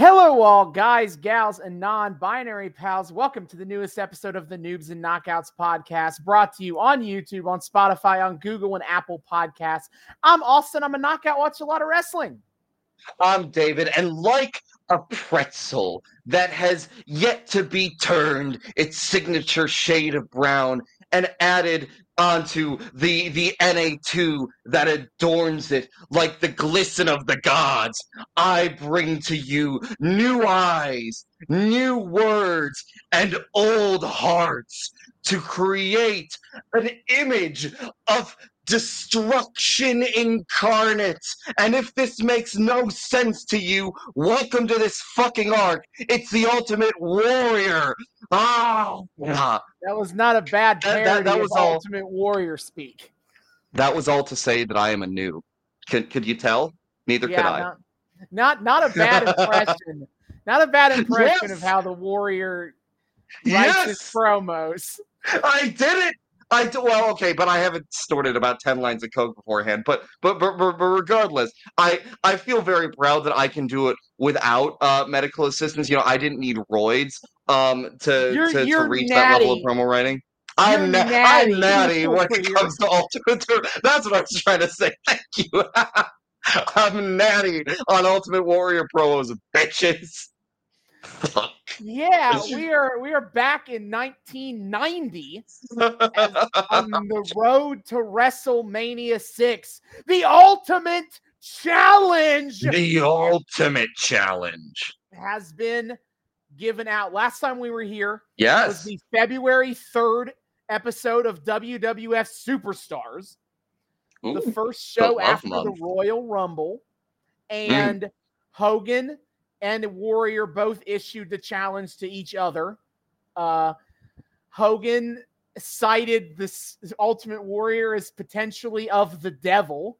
Hello, all guys, gals, and non binary pals. Welcome to the newest episode of the Noobs and Knockouts podcast, brought to you on YouTube, on Spotify, on Google, and Apple Podcasts. I'm Austin. I'm a knockout, watch a lot of wrestling. I'm David, and like a pretzel that has yet to be turned its signature shade of brown and added onto the the Na2 that adorns it like the glisten of the gods. I bring to you new eyes, new words, and old hearts to create an image of destruction incarnate. And if this makes no sense to you, welcome to this fucking arc. It's the ultimate warrior. Oh, that was not a bad parody that, that, that was all, Ultimate Warrior speak. That was all to say that I am a noob. Could could you tell? Neither yeah, could I. Not, not not a bad impression. not a bad impression yes. of how the Warrior writes yes. his promos. I did it. I do, well, okay, but I haven't snorted about ten lines of coke beforehand. But, but but but, but regardless, I I feel very proud that I can do it without uh, medical assistance. You know, I didn't need roids um to you're, to, you're to reach natty. that level of promo writing. I'm, na- natty. I'm natty when it comes to Ultimate. That's what I was trying to say. Thank you. I'm natty on Ultimate Warrior promos, bitches. Yeah, we are we are back in 1990 on the road to WrestleMania 6. The ultimate challenge. The ultimate challenge has been given out. Last time we were here, yes, was the February 3rd episode of WWF Superstars. Ooh, the first show after the Royal Rumble. Mm. And mm. Hogan and Warrior both issued the challenge to each other. Uh, Hogan cited this Ultimate Warrior as potentially of the devil.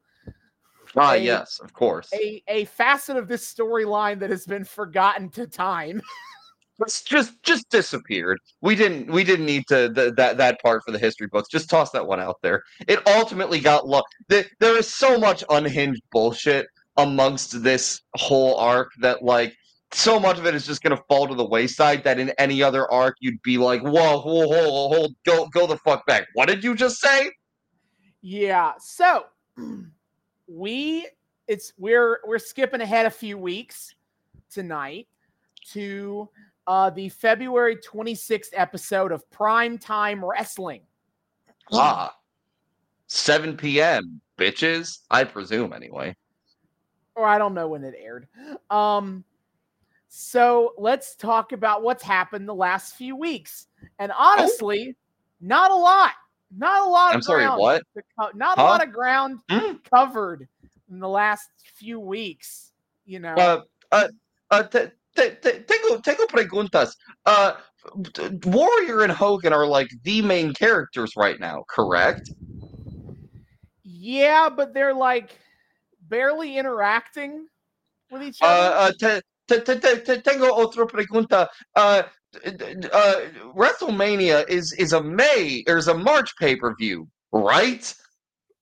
Ah, a, yes, of course. A, a facet of this storyline that has been forgotten to time. it's just just disappeared. We didn't we didn't need to the, that that part for the history books. Just toss that one out there. It ultimately got lost. There is so much unhinged bullshit amongst this whole arc that like so much of it is just going to fall to the wayside that in any other arc you'd be like, whoa, whoa, hold, hold, go, go the fuck back. What did you just say? Yeah. So we, it's we're we're skipping ahead a few weeks tonight to uh, the February 26th episode of Prime Time Wrestling. Ah, 7 p.m. bitches. I presume anyway or I don't know when it aired. Um, so let's talk about what's happened the last few weeks. And honestly, oh. not a lot. Not a lot. I'm sorry, what? Co- not huh? a lot of ground mm? covered in the last few weeks. You know. Uh, uh, uh, t- t- t- tengo, tengo preguntas. Uh, Warrior and Hogan are like the main characters right now, correct? Yeah, but they're like barely interacting with each other? Uh, uh, te, te, te, tengo otra pregunta. Uh, uh, WrestleMania is is a May or is a March pay per view, right?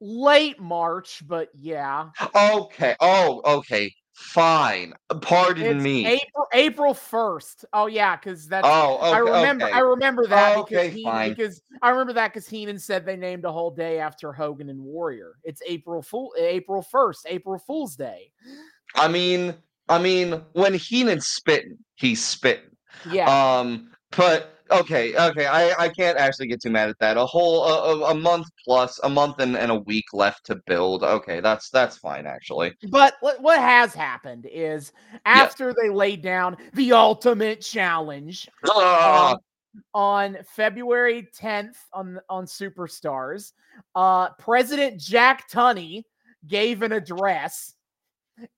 Late March, but yeah. Okay. Oh, okay. Fine. Pardon it's me. April April first. Oh yeah, because that's. Oh, okay, I remember. Okay. I remember that oh, because okay, he, fine. because I remember that because Heenan said they named a whole day after Hogan and Warrior. It's April Fool. April first. April Fool's Day. I mean, I mean, when Heenan's spitting, he's spitting. Yeah. Um, but okay, okay, I, I can't actually get too mad at that. A whole a, a month plus, a month and, and a week left to build. Okay, that's that's fine actually. But what what has happened is after they laid down the ultimate challenge uh, on February 10th on on Superstars, uh, President Jack Tunney gave an address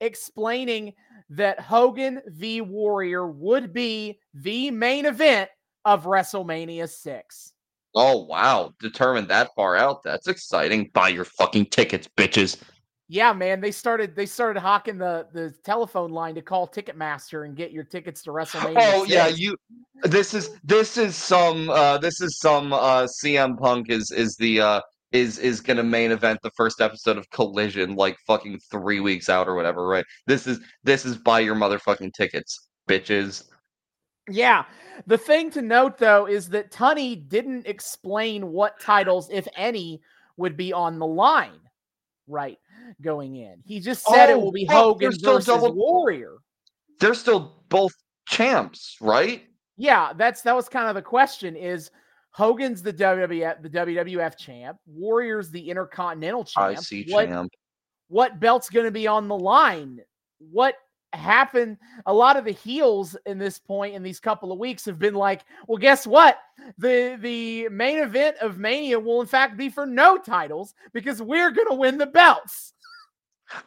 explaining that Hogan v Warrior would be the main event of WrestleMania 6. Oh, wow. Determined that far out. That's exciting. Buy your fucking tickets, bitches. Yeah, man. They started they started hawking the the telephone line to call Ticketmaster and get your tickets to WrestleMania. Oh 6. yeah, you this is this is some uh this is some uh CM Punk is is the uh is is gonna main event the first episode of Collision like fucking three weeks out or whatever, right? This is this is buy your motherfucking tickets bitches. Yeah. The thing to note though is that Tunney didn't explain what titles, if any, would be on the line, right? Going in. He just said oh, it will be Hogan versus double, Warrior. They're still both champs, right? Yeah, that's that was kind of the question is Hogan's the WWF the WWF champ, Warrior's the Intercontinental champ. IC what, champ. What belt's going to be on the line? What happened? A lot of the heels in this point in these couple of weeks have been like, well, guess what? The the main event of Mania will in fact be for no titles because we're going to win the belts.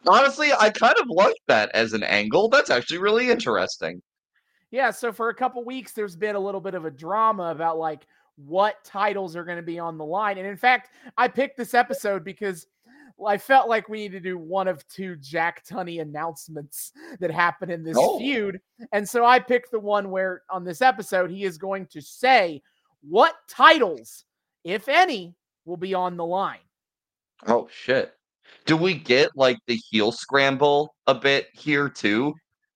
Honestly, I kind of like that as an angle. That's actually really interesting. Yeah, so for a couple weeks, there's been a little bit of a drama about like what titles are going to be on the line. And in fact, I picked this episode because I felt like we need to do one of two Jack Tunney announcements that happen in this oh. feud. And so I picked the one where on this episode, he is going to say what titles, if any, will be on the line. Oh, shit. Do we get like the heel scramble a bit here too?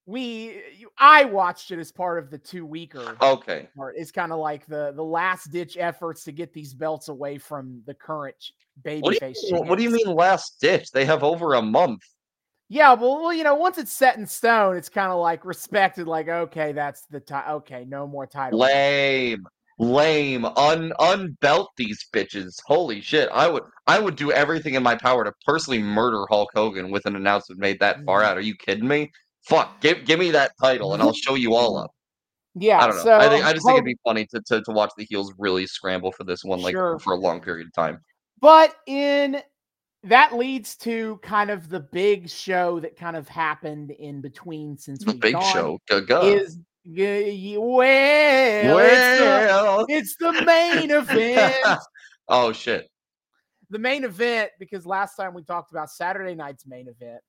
we I watched it as part of the two weeker. Okay, part. It's kind of like the the last ditch efforts to get these belts away from the current babyface. What, what, do you mean last ditch? They have over a month. Yeah, well, well, you know, once it's set in stone, it's kind of like respected. Like, okay, that's the time. Okay, no more title. Lame, lame. Un unbelt these bitches. Holy shit! I would I would do everything in my power to personally murder Hulk Hogan with an announcement made that far mm-hmm. out. Are you kidding me? Fuck, give give me that title and I'll show you all up. Yeah, I don't know. So, I think I just think it'd be funny to, to to watch the heels really scramble for this one, like sure. for a long period of time. But in that leads to kind of the big show that kind of happened in between since we. the big show Go-go. is well, well. It's, the, it's the main event. oh shit. The main event, because last time we talked about Saturday night's main event,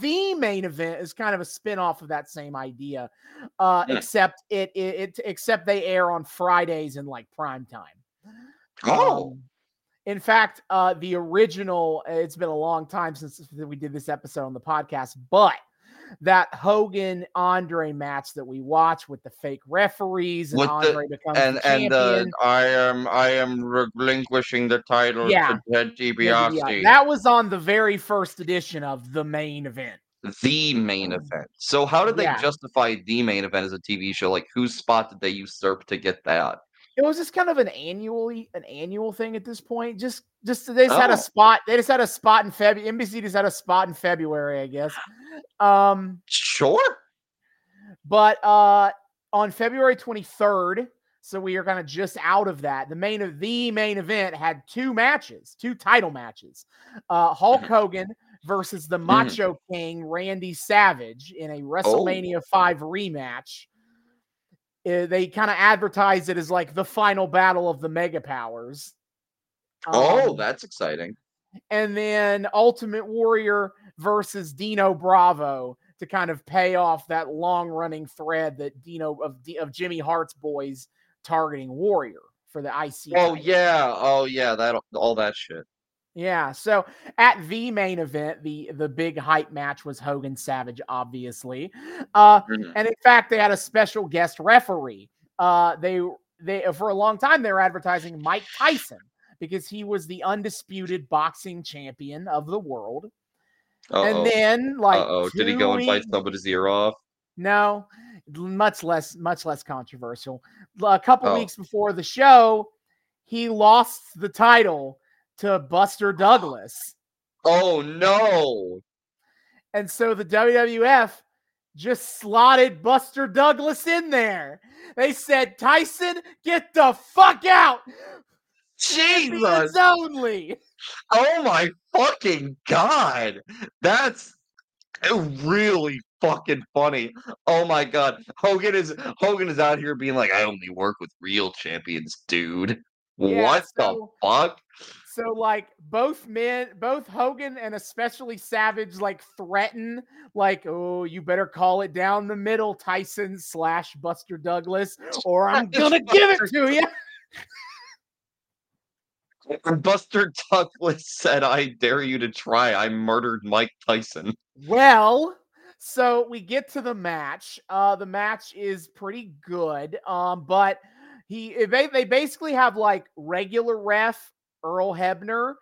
the main event is kind of a spin-off of that same idea uh yeah. except it, it, it except they air on fridays in like prime time oh um, in fact uh the original it's been a long time since we did this episode on the podcast but that Hogan Andre match that we watch with the fake referees and with Andre the, becomes and, champion. And uh, I am I am relinquishing the title yeah. to Ted DiBiase. Yeah, that was on the very first edition of the main event. The main event. So how did they yeah. justify the main event as a TV show? Like whose spot did they usurp to get that? It was just kind of an annually an annual thing at this point. Just just they just oh. had a oh. spot. They just had a spot in February. NBC just had a spot in February, I guess. Um sure. But uh on February 23rd, so we are kind of just out of that. The main of the main event had two matches, two title matches. Uh Hulk mm-hmm. Hogan versus the mm-hmm. Macho King Randy Savage in a oh. WrestleMania oh. 5 rematch. Uh, they kind of advertise it as like the final battle of the mega powers. Oh, um, oh, that's exciting. And then Ultimate Warrior versus Dino Bravo to kind of pay off that long running thread that Dino of of Jimmy Hart's boys targeting Warrior for the IC. Oh yeah, oh yeah, that all that shit. Yeah. So at the main event, the the big hype match was Hogan Savage, obviously. Uh, mm-hmm. And in fact, they had a special guest referee. Uh, they they for a long time they were advertising Mike Tyson because he was the undisputed boxing champion of the world. Uh-oh. And then, like, oh, did he go and bite somebody's ear off? No, much less, much less controversial. A couple oh. weeks before the show, he lost the title to Buster Douglas. Oh no. And so the WWF just slotted Buster Douglas in there. They said, Tyson, get the fuck out. Jesus. only. Oh my fucking god. That's really fucking funny. Oh my god. Hogan is Hogan is out here being like, I only work with real champions, dude. Yeah, what so, the fuck? So like both men, both Hogan and especially Savage like threaten, like, oh, you better call it down the middle, Tyson slash Buster Douglas, or I'm gonna give it to you. Buster Douglas said, I dare you to try. I murdered Mike Tyson. Well, So we get to the match. Uh, the match is pretty good. Um, but he they, they basically have like regular ref Earl Hebner,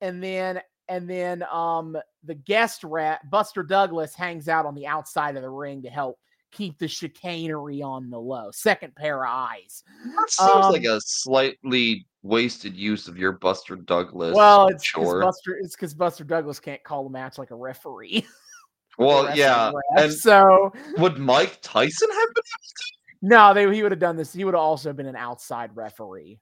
and then and then um the guest rat Buster Douglas hangs out on the outside of the ring to help keep the chicanery on the low. Second pair of eyes. That seems um, like a slightly wasted use of your Buster Douglas. Well, it's because Buster. It's because Buster Douglas can't call a match like a referee. Well, yeah, ref. and so would Mike Tyson have been? No, they, he would have done this. He would have also been an outside referee.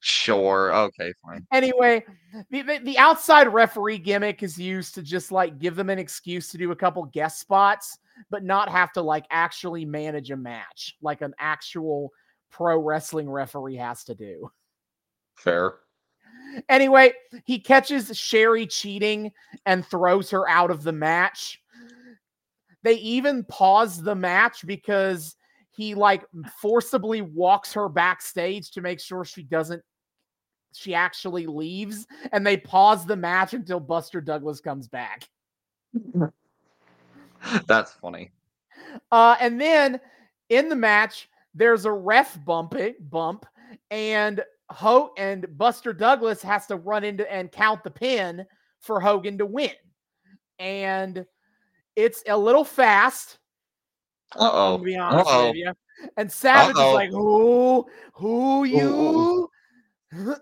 Sure. Okay, fine. Anyway, the, the, the, outside referee gimmick is used to just like give them an excuse to do a couple guest spots, but not have to like actually manage a match like an actual pro wrestling referee has to do. Fair. Anyway, he catches Sherri cheating and throws her out of the match. They even pause the match because he like forcibly walks her backstage to make sure she doesn't she actually leaves and they pause the match until Buster Douglas comes back. That's funny. Uh and then in the match there's a ref bump it, bump and Ho and Buster Douglas has to run into and count the pin for Hogan to win. And it's a little fast uh-oh. To be honest Uh-oh. with you. And Savage Uh-oh. is like, who, who you?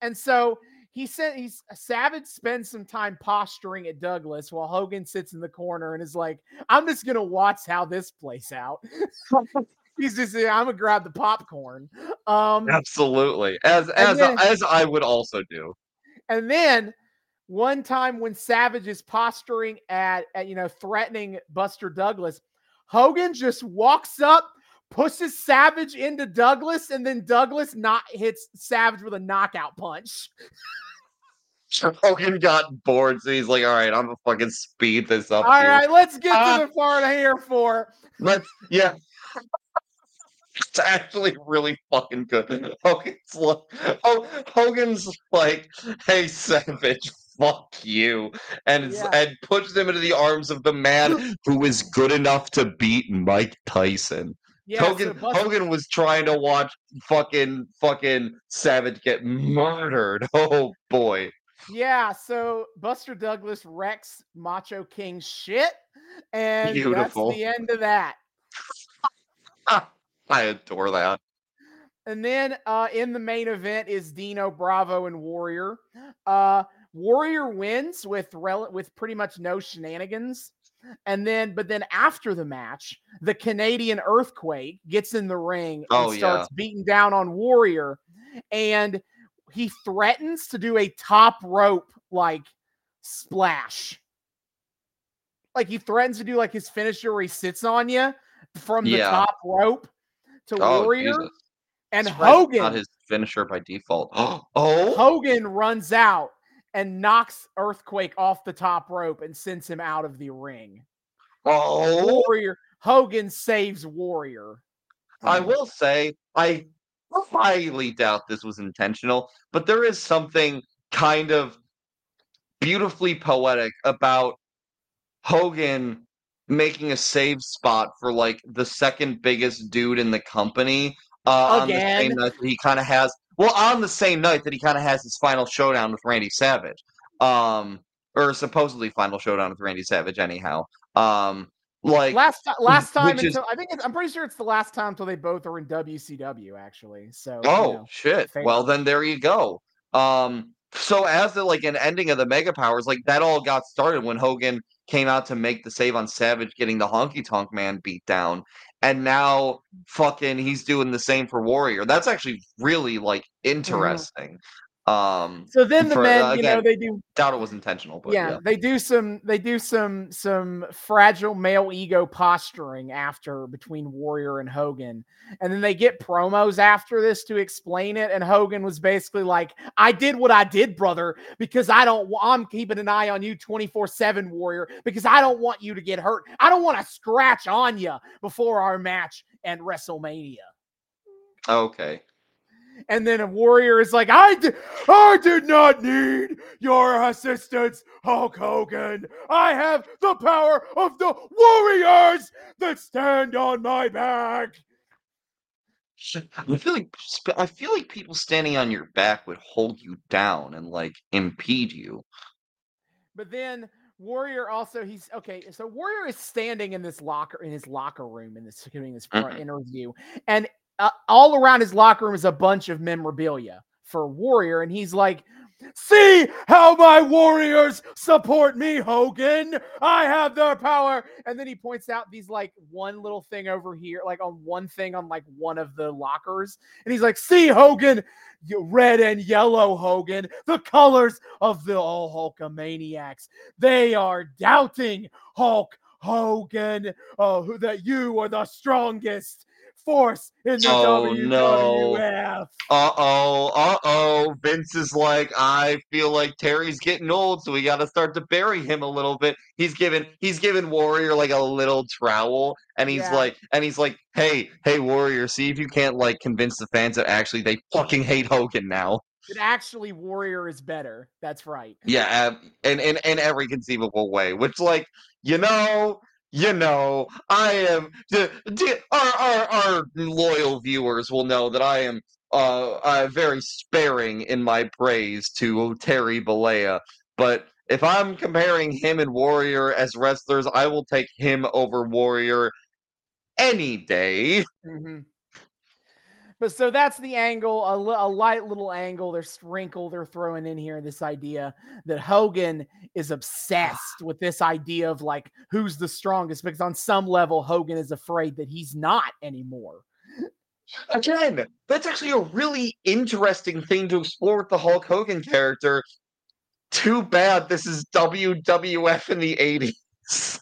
and so he said he's Savage spends some time posturing at Douglas while Hogan sits in the corner and is like, I'm just gonna watch how this plays out. he's just I'm gonna grab the popcorn. Um absolutely. As as then, as I would also do. And then one time when Savage is posturing at, at you know threatening Buster Douglas, Hogan just walks up, pushes Savage into Douglas, and then Douglas not hits Savage with a knockout punch. Hogan got bored, so he's like, "All right, I'm gonna fucking speed this up." All right, let's get uh, to the part I'm here for. Let's, yeah. it's actually really fucking good. Hogan's like, Hogan's like, "Hey, Savage, fuck you and yeah. and puts them into the arms of the man who is good enough to beat Mike Tyson. Yeah, Hogan so Hogan was trying to watch fucking fucking Savage get murdered. Oh boy. Yeah, so Buster Douglas wrecks Macho King shit, and Beautiful. that's the end of that. I adore that. And then uh, in the main event is Dino Bravo and Warrior. Uh, Warrior wins with rel- with pretty much no shenanigans. And then, but then after the match, the Canadian Earthquake gets in the ring and oh, starts yeah. beating down on Warrior. And he threatens to do a top rope like splash. Like he threatens to do like his finisher where he sits on you from the yeah. top rope to oh, Warrior. Jesus. And Hogan not his finisher by default. oh, Hogan runs out and knocks Earthquake off the top rope and sends him out of the ring. Oh, Warrior Hogan saves Warrior. I will say, I highly doubt this was intentional, but there is something kind of beautifully poetic about Hogan making a save spot for like the second biggest dude in the company uh, on the same night he kind of has well, on the same night that he kind of has his final showdown with Randy Savage, um, or supposedly final showdown with Randy Savage, anyhow. Um, like last last time until, is, I think I'm pretty sure it's the last time until they both are in WCW actually. So oh you know, shit. Well then there you go. Um, so as the like an ending of the Mega Powers, like that all got started when Hogan came out to make the save on Savage, getting the Honky Tonk Man beat down, and now fucking he's doing the same for Warrior. That's actually really like mm-hmm. interesting. Um, so then the for, men, uh, again, you know, they do doubt it was intentional, but yeah, yeah, they do some they do some some fragile male ego posturing after between Warrior and Hogan, and then they get promos after this to explain it. And Hogan was basically like, "I did what I did, brother, because I don't. I'm keeping an eye on you 24 seven, Warrior, because I don't want you to get hurt. I don't want to scratch on you before our match and WrestleMania." Okay. And then a warrior is like, I, di- I did not need your assistance, Hulk Hogan. I have the power of the warriors that stand on my back. I feel like I feel like people standing on your back would hold you down and like impede you. But then Warrior also he's okay. So Warrior is standing in this locker in his locker room in this doing this mm-hmm. interview, and uh, all around his locker room is a bunch of memorabilia for Warrior, and he's like, See how my warriors support me, Hogan. I have their power. And then he points out these like one little thing over here, like on one thing on like one of the lockers. And he's like, See, Hogan, red and yellow, Hogan, the colors of the all Hulkamaniacs. They are doubting Hulk Hogan, uh, that you are the strongest force in the oh, WWF. No. Uh oh, uh oh. Vince is like, I feel like Terry's getting old, so we got to start to bury him a little bit. He's given he's given Warrior like a little trowel, and he's yeah. like, and he's like, hey, hey, Warrior, see if you can't like convince the fans that actually they fucking hate Hogan now. That actually Warrior is better. That's right. Yeah, and in in every conceivable way. Which, like, you know, you know, I am. The, our, our our loyal viewers will know that I am uh, uh very sparing in my praise to Terry Bollea, but if I'm comparing him and Warrior as wrestlers, I will take him over Warrior any day. Mm-hmm. But so that's the angle, a, a light little angle. They're sprinkle they're throwing in here this idea that Hogan is obsessed with this idea of like who's the strongest because on some level Hogan is afraid that he's not anymore. Again, that's actually a really interesting thing to explore with the Hulk Hogan character. Too bad this is WWF in the 80s.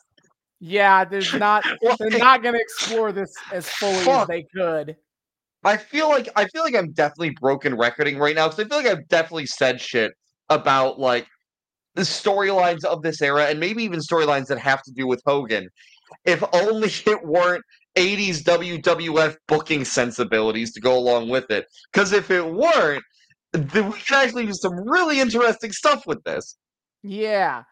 Yeah, there's not they're not gonna explore this as fully fuck. as they could. I feel like I feel like I'm definitely broken recording right now because I feel like I've definitely said shit about like the storylines of this era and maybe even storylines that have to do with Hogan. If only it weren't 80s WWF booking sensibilities to go along with it. Because if it weren't, then we could actually do some really interesting stuff with this. Yeah.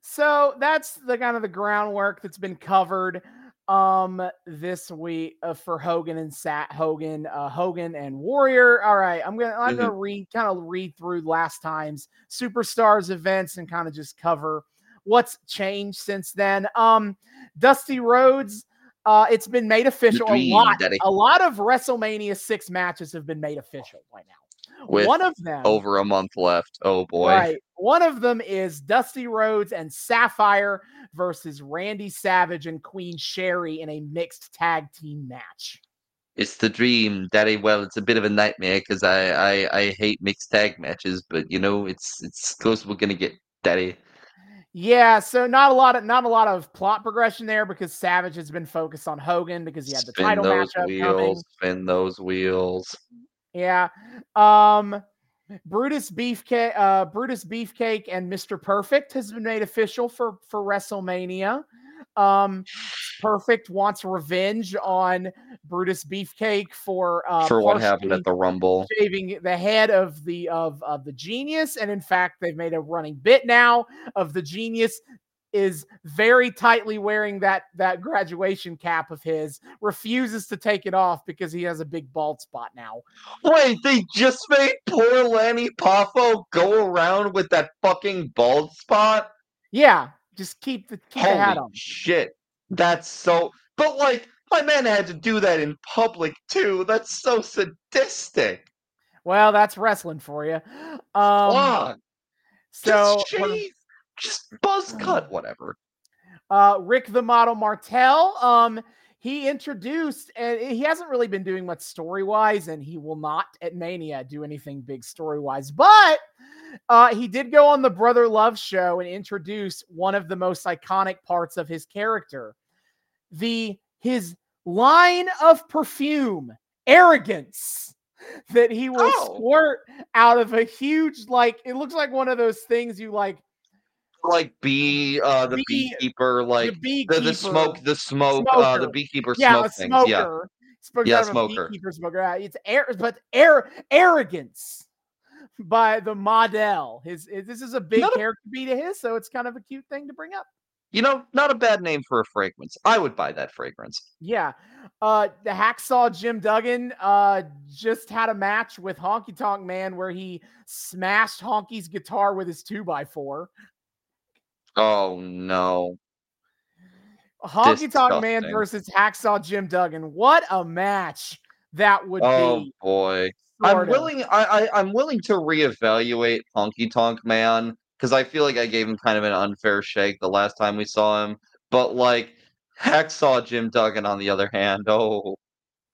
So that's the kind of the groundwork that's been covered um this week uh, for Hogan and Sat Hogan, uh, Hogan and Warrior. All right, I'm gonna I'm mm-hmm. gonna read kind of read through last time's superstars events and kind of just cover what's changed since then. Um, Dusty Rhodes. Uh, it's been made official. Dream, a lot, Daddy. a lot of WrestleMania six matches have been made official right now. With one of them over a month left. Oh boy. Right. One of them is Dusty Rhodes and Sapphire versus Randy Savage and Queen Sherri in a mixed tag team match. It's the dream, Daddy. Well, it's a bit of a nightmare because I, I I hate mixed tag matches, but you know it's it's close. We're gonna get Daddy. Yeah, so not a lot of not a lot of plot progression there because Savage has been focused on Hogan because he had the spin title those matchup wheels, coming. Spin those wheels. Yeah. Um Brutus Beefcake, uh, Brutus Beefcake, and Mr. Perfect has been made official for for WrestleMania. Um, Perfect wants revenge on Brutus Beefcake for uh, for what happened at the Rumble, shaving the head of the of of the Genius, and in fact, they've made a running bit now of the Genius is very tightly wearing that that graduation cap of his refuses to take it off because he has a big bald spot now. Wait they just made poor lanny poffo go around with that fucking bald spot? Yeah just keep the keep Holy the hat on. shit. That's so but like my man had to do that in public too. That's so sadistic. Well that's wrestling for you um Fuck. so just buzz cut, whatever. Uh, Rick the Model Martel. Um, he introduced, and he hasn't really been doing much story wise, and he will not at Mania do anything big story wise. But uh, he did go on the Brother Love show and introduce one of the most iconic parts of his character the his line of perfume, arrogance that he will oh. squirt out of a huge like it looks like one of those things you like like bee, uh, the bee, beekeeper, like the, beekeeper. the, the smoke, the smoke, uh, the beekeeper yeah, smoke things. Yeah, Spoke Yeah, a smoker. beekeeper smoker. Uh, It's air, but air arrogance by the model. His, his- this is a big Not a- character beat of his, so it's kind of a cute thing to bring up. You know, not a bad name for a fragrance. I would buy that fragrance. Yeah. Uh the hacksaw Jim Duggan uh just had a match with Honky Tonk Man where he smashed Honky's guitar with his two by four. Oh no. Honky Tonk Man versus Hacksaw Jim Duggan. What a match that would Oh be. Oh boy. I'm of. willing. I, I I'm willing to reevaluate Honky Tonk Man because I feel like I gave him kind of an unfair shake the last time we saw him. But like Hacksaw Jim Duggan, on the other hand, oh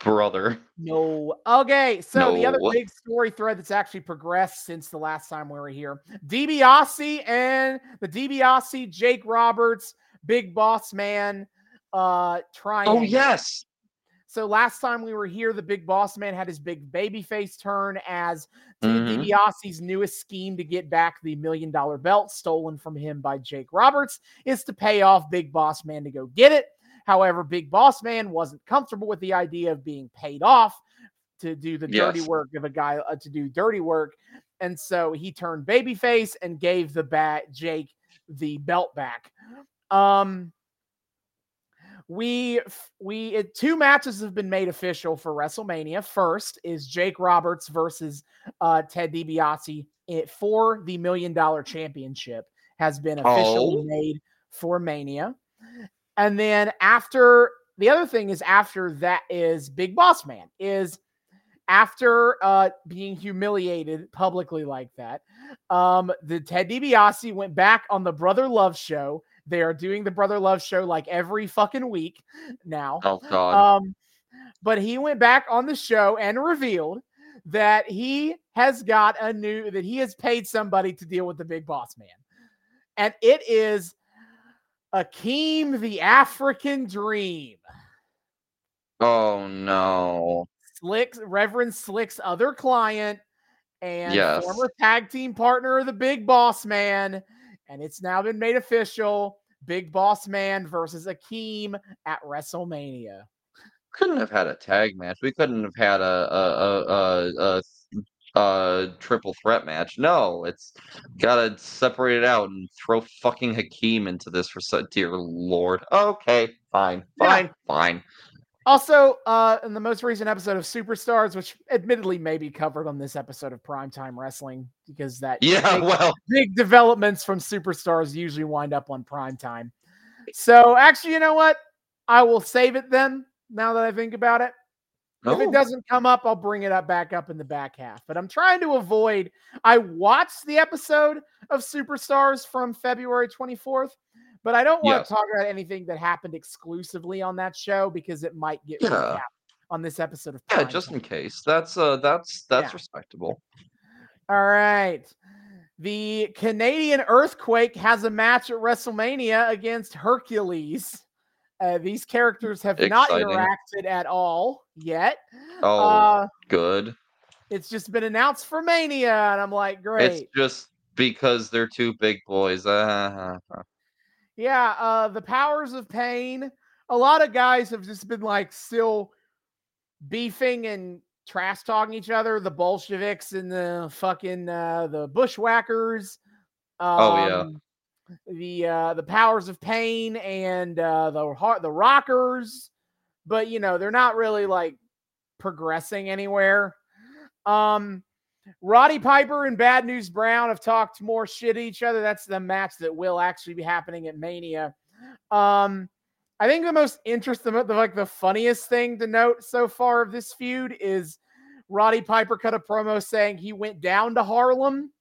brother. No. Okay, so the other big story thread that's actually progressed since the last time we were here. DiBiase and the DiBiase, Jake Roberts, Big Boss Man, uh triangle. Oh yes. So last time we were here, the big boss man had his big baby face turn as Mhm. DiBiase's newest scheme to get back the million dollar belt stolen from him by Jake Roberts is to pay off Big Boss Man to go get it. However, Big Boss Man wasn't comfortable with the idea of being paid off to do the dirty work of a guy uh, to do dirty work, and so he turned babyface and gave the bat Jake the belt back. Um, we we uh, two matches have been made official for WrestleMania. First is Jake Roberts versus uh, Ted DiBiase it, for the million dollar championship has been officially Oh. made for Mania. And then after the other thing is after that is Big Boss Man is after uh being humiliated publicly like that. Um the Ted DiBiase went back on the Brother Love show. They are doing the Brother Love show like every fucking week now. Oh god. Um, but he went back on the show and revealed that he has got a new that he has paid somebody to deal with the big boss man, and it is Akeem the African Dream. oh no. Slick's Reverend Slick's other client and Yes. former tag team partner of the Big Boss Man, and it's now been made official. Big Boss Man versus Akeem at WrestleMania. Couldn't have had a tag match. We couldn't have had a a a a, a, a triple threat match. No, it's gotta separate it out and throw fucking Hakeem into this for so dear lord. Okay, fine, Yeah. fine, fine. Also, uh, in the most recent episode of Superstars, which admittedly may be covered on this episode of Primetime Wrestling, because that Yeah, big, well, big developments from Superstars usually wind up on Primetime. So, actually, you know what? I will save it then. Now that I think about it, if it doesn't come up, I'll bring it up back up in the back half. But I'm trying to avoid. I watched the episode of Superstars from February 24th, but I don't want Yes. to talk about anything that happened exclusively on that show because it might get Yeah. on this episode of. Yeah, just in case. That's uh that's that's Yeah. respectable. All right. The Canadian Earthquake has a match at WrestleMania against Hercules. Uh, these characters have not interacted at all yet. Oh, Uh, good. it's just been announced for Mania, and I'm like, great. It's just because they're two big boys. Uh, Yeah, uh the powers of pain. A lot of guys have just been like still beefing and trash talking each other. The Bolsheviks and the fucking uh the bushwhackers. Um, Oh, yeah. The uh the powers of pain and uh the heart the rockers, but you know, they're not really like progressing anywhere. Um Roddy Piper and Bad News Brown have talked more shit at each other. That's the match that will actually be happening at Mania. Um, I think the most interesting, the, like the funniest thing to note so far of this feud is Roddy Piper cut a promo saying he went down to Harlem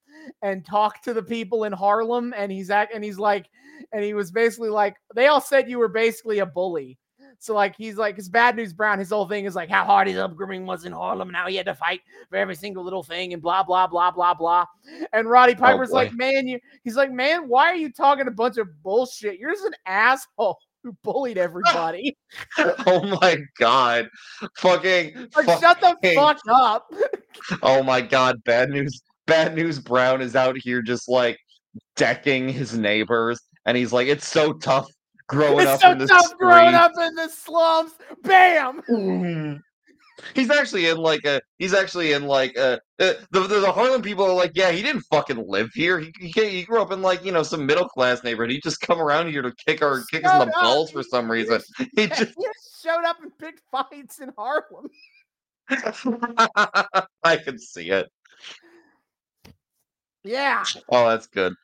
and talked to the people in Harlem, and he's act, and he's like, and he was basically like, they all said you were basically a bully. So like he's like his bad news Brown. His whole thing is like how hard his upbringing was in Harlem. And now he had to fight for every single little thing and blah blah blah blah blah. And Roddy oh, Piper's like, man, you. He's like, man, why are you talking a bunch of bullshit? You're just an asshole who bullied everybody. oh my god. Fucking like, shut the fuck up. Oh my god, bad news. Bad news Brown is out here just like decking his neighbors and he's like it's so tough growing it's up so in the tough growing up in the slums. Bam. Mm. He's actually in like a. He's actually in like a. Uh, the, the, the Harlem people are like, yeah, he didn't fucking live here. He, he, he grew up in like you know some middle class neighborhood. He just come around here to kick our kick us in the balls for some reason. He just, he just showed up and picked fights in Harlem. I can see it. Yeah. Oh, that's good.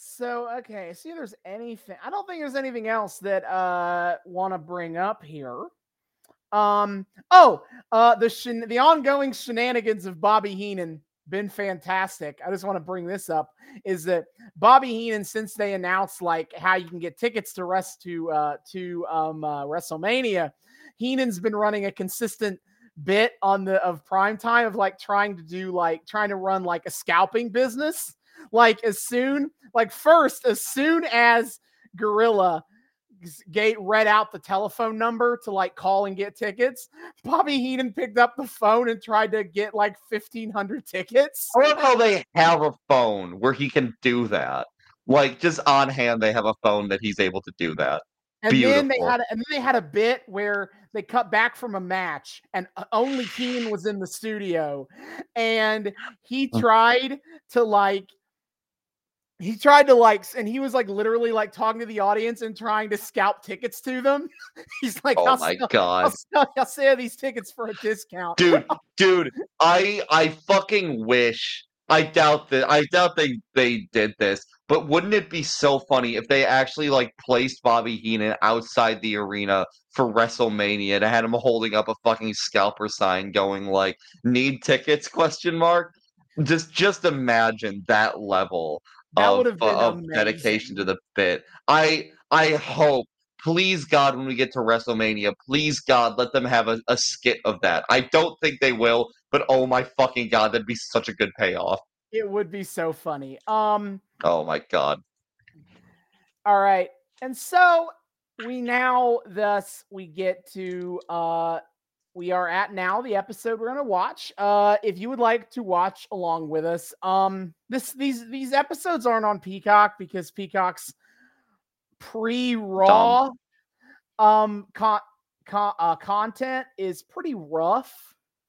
So okay, see if there's anything. I don't think there's anything else that uh want to bring up here. Um. Oh, uh, the shen- the ongoing shenanigans of Bobby Heenan been fantastic. I just want to bring this up is that Bobby Heenan, since they announced like how you can get tickets to rest to uh to um uh, WrestleMania, Heenan's been running a consistent bit on the of prime time of like trying to do like trying to run like a scalping business. Like as soon like first as soon as Gorilla Gate read out the telephone number to like call and get tickets. Bobby Heenan picked up the phone and tried to get like 1500 tickets. I love how they have a phone where he can do that. Like just on hand, they have a phone that he's able to do that. And Beautiful. then they had and then they had a bit where they cut back from a match and uh, only Heenan was in the studio and he tried to like he tried to like and he was like literally like talking to the audience and trying to scalp tickets to them. He's like, oh I'll my sell, god, I'll, sell, I'll sell these tickets for a discount. dude, dude, I I fucking wish. I doubt that. I doubt they they did this. But wouldn't it be so funny if they actually like placed Bobby Heenan outside the arena for WrestleMania and had him holding up a fucking scalper sign going like "Need tickets?" question mark. Just just imagine that level That of, would have been of dedication to the bit. I I hope, please God, when we get to WrestleMania, please God, let them have a, a skit of that. I don't think they will, but oh my fucking God, that'd be such a good payoff. It would be so funny. Um Oh my God. All right. And so we now thus we get to uh we are at now the episode we're going to watch. Uh if you would like to watch along with us, um this these these episodes aren't on Peacock because Peacock's pre-raw um con, con uh, content is pretty rough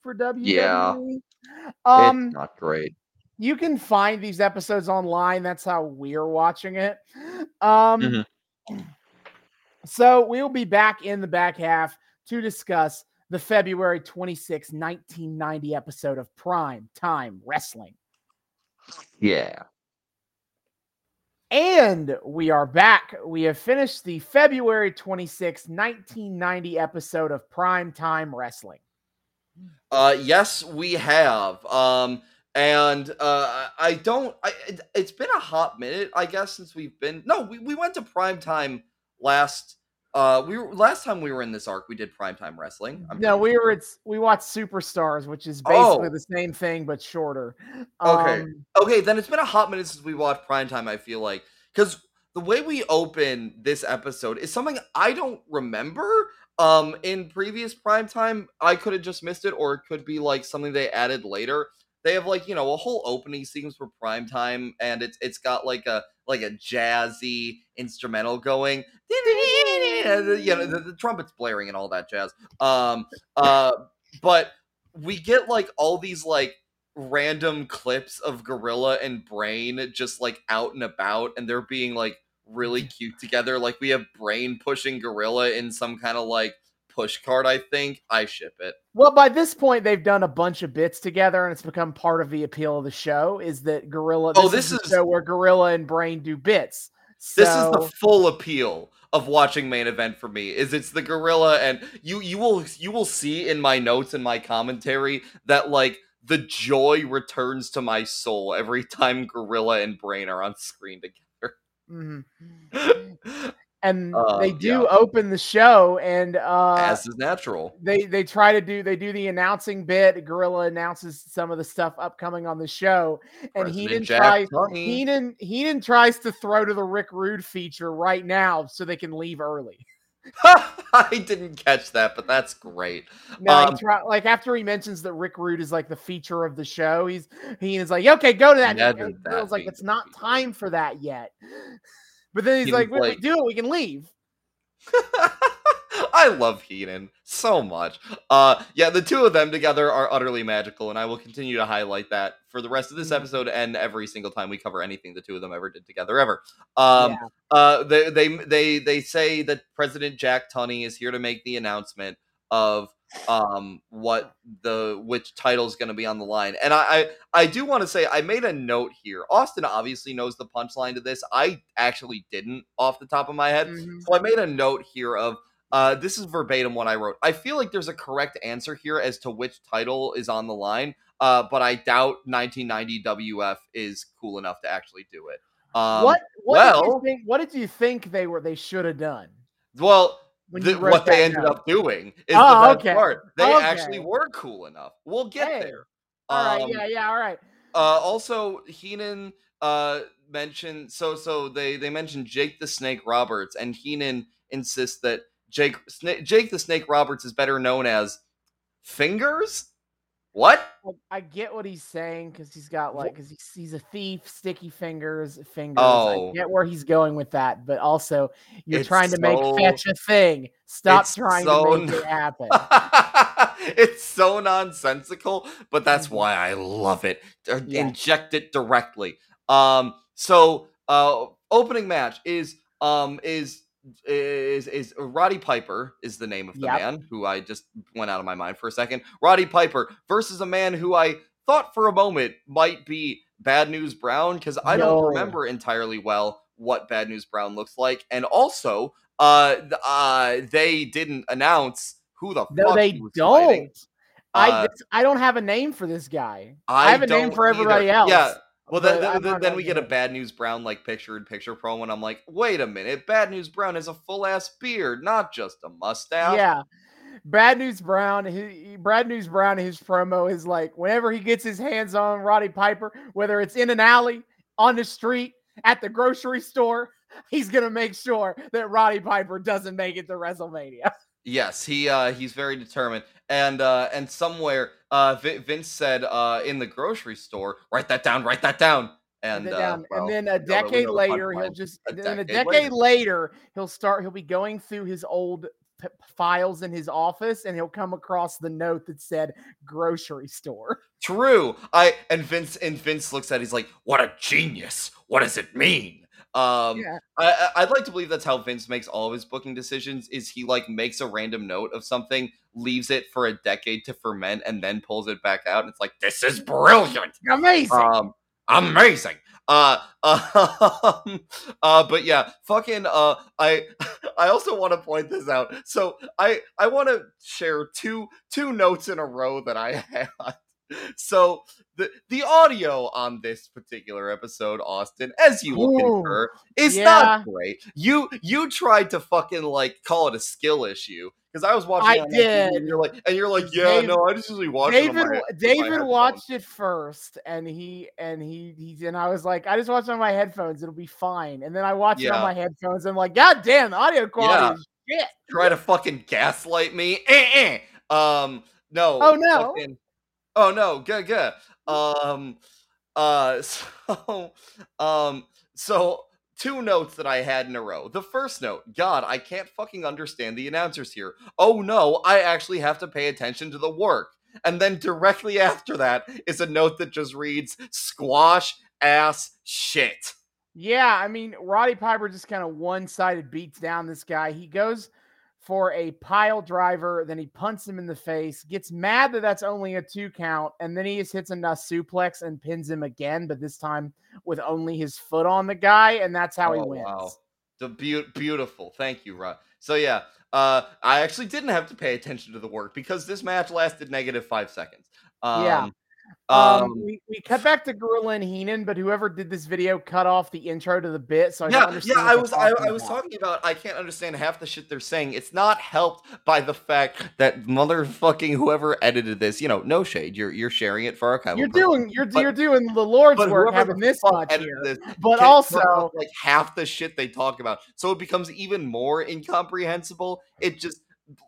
for WWE. Yeah. Um it's not great. you can find these episodes online. That's how we're watching it. Um, Mhm. So we'll be back in the back half to discuss the February 26, 1990 episode of Prime Time Wrestling. Yeah. And we are back. We have finished the February 26, 1990 episode of Prime Time Wrestling. Uh, yes, we have. Um, and uh, I don't. I, it, it's been a hot minute, I guess, since we've been. No, we, we went to prime time last. Uh, we were last time we were in this arc. We did prime time wrestling. I'm no, we were it's we watched Superstars, which is basically Oh. the same thing but shorter. Okay. Um, Okay, then it's been a hot minute since we watched Primetime, I feel like. Because the way we open this episode is something I don't remember. Um, in previous Primetime, I could have just missed it, or it could be like something they added later. They have like, you know, a whole opening sequence for Primetime, and it's it's got like a like a jazzy instrumental going. You know, the, the trumpets blaring and all that jazz. Um uh but we get like all these like random clips of Gorilla and Brain just like out and about, and they're being like really cute together. Like we have Brain pushing Gorilla in some kind of like push cart. I think I ship it. Well, by this point, they've done a bunch of bits together, and it's become part of the appeal of the show. Is that Gorilla? Oh, this, this is, is- show where Gorilla and Brain do bits. This is the full appeal of watching main event for me. Is it's the Gorilla, and you you will you will see in my notes and my commentary that like the joy returns to my soul every time Gorilla and Brain are on screen together. Mhm. and Uh, they do yeah. open the show, and uh, As is natural. they they try to do they do the announcing bit. Gorilla announces some of the stuff upcoming on the show, and President Heenan Jack tries Tunney. Heenan Heenan tries to throw to the Rick Rude feature right now so they can leave early. I didn't catch that, but that's great. No, Um, try, like after he mentions that Rick Rude is like the feature of the show, he's he is like, okay, go to that. Never that Girl's like, it's not time for that yet. But then he's He like, when we do it, we can leave. I love Heenan so much. Uh, yeah, the two of them together are utterly magical, and I will continue to highlight that for the rest of this Mm-hmm. episode and every single time we cover anything the two of them ever did together ever. Um, Yeah. uh, they they they they say that President Jack Tunney is here to make the announcement of um what the which title is going to be on the line and I, I i do want to say i made a note here austin obviously knows the punchline to this i actually didn't off the top of my head Mhm. so I made a note here of uh, this is verbatim what I wrote. I feel like there's a correct answer here as to which title is on the line, uh, but I doubt 1990 WF is cool enough to actually do it. Um, what what did well- you think what did you think they were they should have done? Well, When the- you wrote what they ended up doing is Oh, the okay. part. They Okay. actually were cool enough. We'll get Hey. there. All right, Um, yeah, yeah, all right. Uh, also, Heenan uh, mentioned so so they they mentioned Jake the Snake Roberts, and Heenan insists that Jake Sna- Jake the Snake Roberts is better known as Fingers. What? I get what he's saying because he's got like because he's, he's a thief, sticky fingers, fingers. Oh. I get where he's going with that, but also you're It's trying to make so- fetch a thing. Stop trying so to make n- it happen. it's so nonsensical, but that's Mhm. why I love it. Uh, Yeah. Inject it directly. Um, so uh, opening match is um is is is Roddy Piper is the name of the Yep. man who I just went out of my mind for a second. Roddy Piper versus a man who I thought for a moment might be Bad News Brown because I No. don't remember entirely well what Bad News Brown looks like, and also uh, uh they didn't announce who the No, fuck they don't. fighting. I Uh, I don't have a name for this guy. I, I have a name for everybody either. else. Yeah. Well, then, then, then, then we get a. Bad News Brown like picture in picture promo, and I'm like, wait a minute, Bad News Brown has a full ass beard, not just a mustache. Yeah. Bad News Brown, he, Brad News Brown, his promo is like whenever he gets his hands on Roddy Piper, whether it's in an alley, on the street, at the grocery store, he's gonna make sure that Roddy Piper doesn't make it to WrestleMania. Yes, he uh he's very determined. And uh and somewhere uh Vi- Vince said uh in the grocery store, write that down, write that down. And, And, then, uh, well, and then a we know the- we decade later, he'll just A then a decade decade later, he'll start. He'll be going through his old p- files in his office, and he'll come across the note that said "grocery store." True. I and Vince and Vince looks at it, he's like, "What a genius! What does it mean?" Um, Yeah. I, I'd like to believe that's how Vince makes all of his booking decisions. Is he like makes a random note of something, leaves it for a decade to ferment, and then pulls it back out, and it's like, "This is brilliant." Amazing. Um, amazing. Uh, um, uh, but yeah, fucking. Uh, I, I also want to point this out. So I, I want to share two, two notes in a row that I had. So the the audio on this particular episode, Austin, as you will Ooh, concur, is yeah. not great. You you tried to fucking like call it a skill issue because I was watching. I it on did. And you're like, and you're like, yeah, Dave- no, I just usually watch. David my- wa- with my David watched it first, and he and he he and I was like, I just watched it on my headphones. It'll be fine. And then I watched it on my headphones. And I'm like, God damn, the audio quality Yeah. is shit. try to fucking gaslight me. Eh, eh. Um, no. Oh, no. fucking- oh no. Good. Good. Um. Uh. So. Um. So. Two notes that I had in a row. The first note, God, I can't fucking understand the announcers here. Oh no, I actually have to pay attention to the work. And then directly after that is a note that just reads squash ass shit. Yeah, I mean, Roddy Piper just kind of one-sided beats down this guy. He goes for a pile driver, then he punts him in the face, gets mad that that's only a two count, and then he just hits a suplex and pins him again, but this time with only his foot on the guy, and that's how he Oh, wins. Wow. The beau- beautiful. Thank you, Rod. So yeah, uh, I actually didn't have to pay attention to the work because this match lasted negative five seconds. Um, Yeah. Um, Um, we, we cut back to Gorilla and Heenan, but whoever did this video cut off the intro to the bit, so I yeah, understand. yeah. I was, I, I was talking about. I can't understand half the shit they're saying. It's not helped by the fact that motherfucking whoever edited this. You know, no shade. You're you're sharing it for our kind You're doing you're But- you're doing the Lord's work having this here. this But also, like half the shit they talk about, so it becomes even more incomprehensible. It just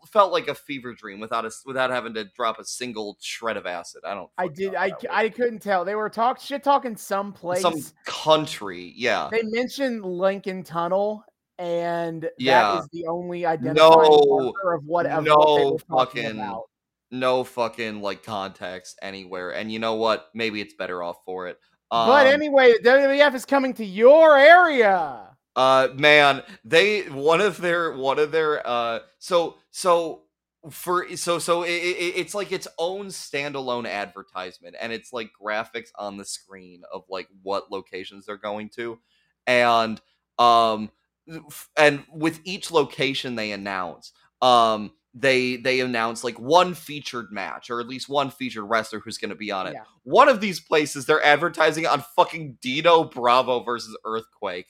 felt like a fever dream without us without having to drop a single shred of acid. I don't. I did I how that c- works. I couldn't tell. They were talk shit talking some place. some country, yeah. They mentioned Lincoln Tunnel and Yeah. that is the only identifying No, of whatever. what no were fucking about. no fucking like context anywhere. And you know what? Maybe it's better off for it. but Um, anyway, WWF is coming to your area. Uh man they one of their one of their uh so so for so so it, it, it's like its own standalone advertisement and it's like graphics on the screen of like what locations they're going to and um and with each location they announce um they they announce like one featured match or at least one featured wrestler who's going to be on it Yeah. one of these places they're advertising on fucking Dino Bravo versus Earthquake.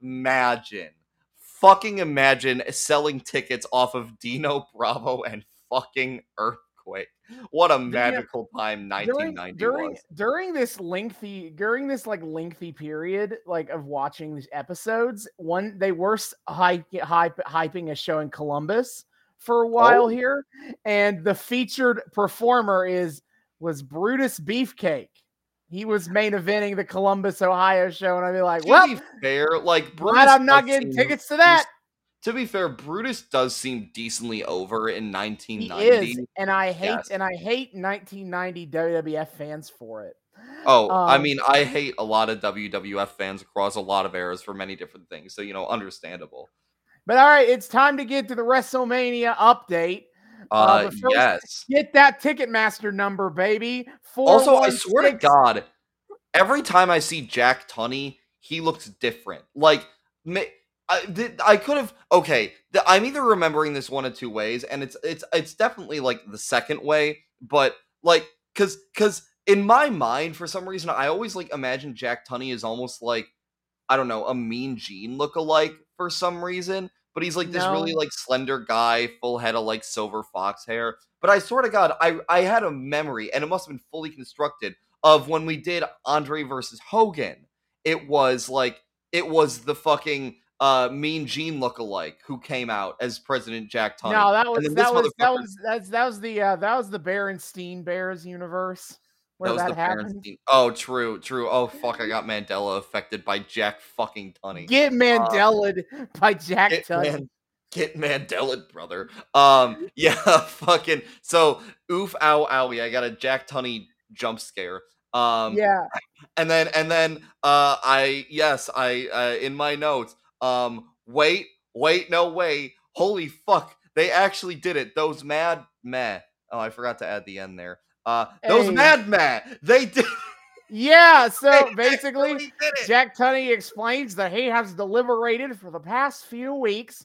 Imagine. Fucking imagine selling tickets off of Dino Bravo and fucking Earthquake. What a magical time during 1990 during was. during this lengthy during this like lengthy period like of watching these episodes one they were hype, hype hyping a show in columbus for a while Oh. here and the featured performer is was brutus beefcake he was main eventing the columbus ohio show and i'd be like To well be fair, like glad Brutus i'm not getting tickets to that To be fair, Brutus does seem decently over in he 1990. is and i hate Yes. and i hate 1990 wwf fans for it Oh, I Um, mean, I hate a lot of WWF fans across a lot of eras for many different things. So, you know, understandable. But all right, it's time to get to the WrestleMania update. Uh, but first- yes. Get that Ticketmaster number, baby. Also, I swear to God, every time I see Jack Tunney, he looks different. Like, I, I could have. Okay, I'm either remembering this one of two ways, and it's it's it's definitely like the second way, but like, cause cause in my mind, for some reason, I always like imagine Jack Tunney is almost like I don't know a Mean Gene look-alike for some reason. But he's like this really like slender guy, full head of like silver fox hair. But I swear to God, I I had a memory, and it must have been fully constructed of when we did Andre versus Hogan. It was like it was the fucking uh Mean Gene lookalike who came out as President Jack Tunney. No, that was then that was that was that was the uh that was the Berenstein Bears universe where was that, the happened. Berenstein- Oh, true, true. Oh fuck, I got Mandela affected by Jack fucking Tunney. Get Mandela by Jack Get, Tunney. man, get Mandela, brother. Um, yeah, fucking. So, oof, ow, owie. I got a Jack Tunney jump scare. Um, yeah, and then and then uh i yes i uh, in my notes um wait wait no way holy fuck they actually did it those mad meh oh i forgot to add the end there uh those Hey. mad they did yeah. they So basically, actually did it. Jack Tunney explains that he has deliberated for the past few weeks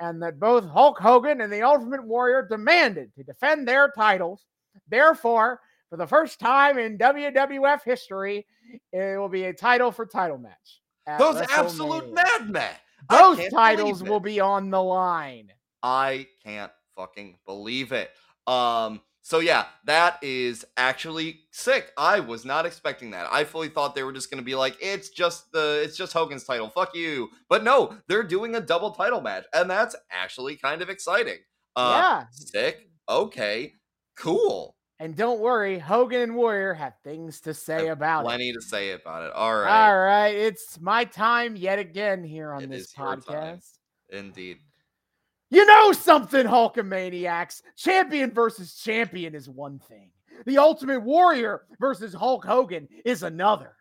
and that both Hulk Hogan and the Ultimate Warrior demanded to defend their titles. Therefore, for the first time in WWF history, it will be a title for title match. those absolute WrestleMania. mad meh Those titles will be on the line. I can't fucking believe it. Um, so yeah, that is actually sick. I was not expecting that. I fully thought they were just gonna be like, it's just the it's just Hogan's title, fuck you. But no, they're doing a double title match, and that's actually kind of exciting. Uh yeah. sick. Okay, cool. And don't worry, Hogan and Warrior have things to say Have about it. Plenty to say about it. All right. All right, it's my time yet again here on It this is your time. podcast. Indeed. You know something, Hulkamaniacs? Champion versus champion is one thing. The Ultimate Warrior versus Hulk Hogan is another.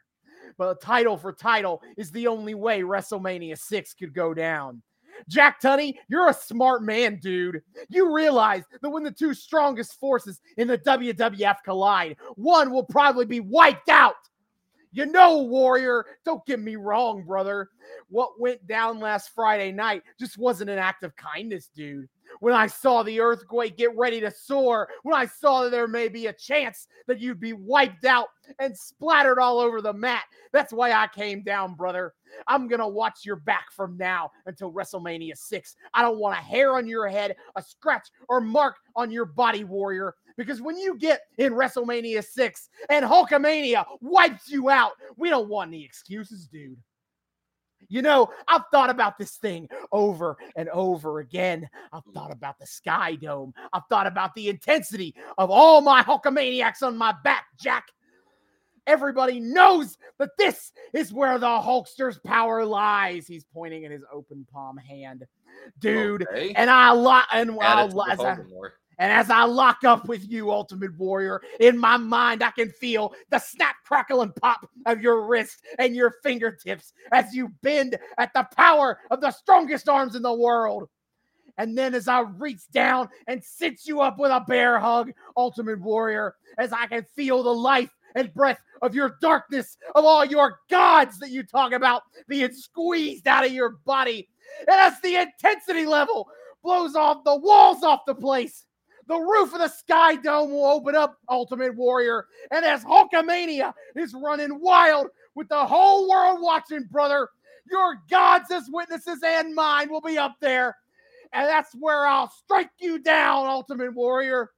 But title for title is the only way WrestleMania 6 could go down. Jack Tunney, you're a smart man, dude. You realize that when the two strongest forces in the WWF collide, one will probably be wiped out. You know, Warrior, don't get me wrong, brother. What went down last Friday night just wasn't an act of kindness, dude. When I saw the earthquake get ready to soar, when I saw that there may be a chance that you'd be wiped out and splattered all over the mat, that's why I came down, brother. I'm going to watch your back from now until WrestleMania 6. I don't want a hair on your head, a scratch or mark on your body, Warrior. Because when you get in WrestleMania 6 and Hulkamania wipes you out, we don't want any excuses, dude. You know, I've thought about this thing over and over again. I've mm. thought about the Sky Dome. I've thought about the intensity of all my Hulkamaniacs on my back, Jack. everybody knows that this is where the Hulkster's power lies. He's pointing at his open palm hand, dude. Okay. And I lo- and Add while it as I, lore. And as I lock up with you, Ultimate Warrior, in my mind, I can feel the snap, crackle, and pop of your wrist and your fingertips as you bend at the power of the strongest arms in the world. And then as I reach down and cinch you up with a bear hug, Ultimate Warrior, as I can feel the life and breath of your darkness, of all your gods that you talk about being squeezed out of your body. And as the intensity level blows off the walls off the place, the roof of the Sky Dome will open up, Ultimate Warrior. And as Hulkamania is running wild with the whole world watching, brother, your gods as witnesses and mine will be up there. And that's where I'll strike you down, Ultimate Warrior,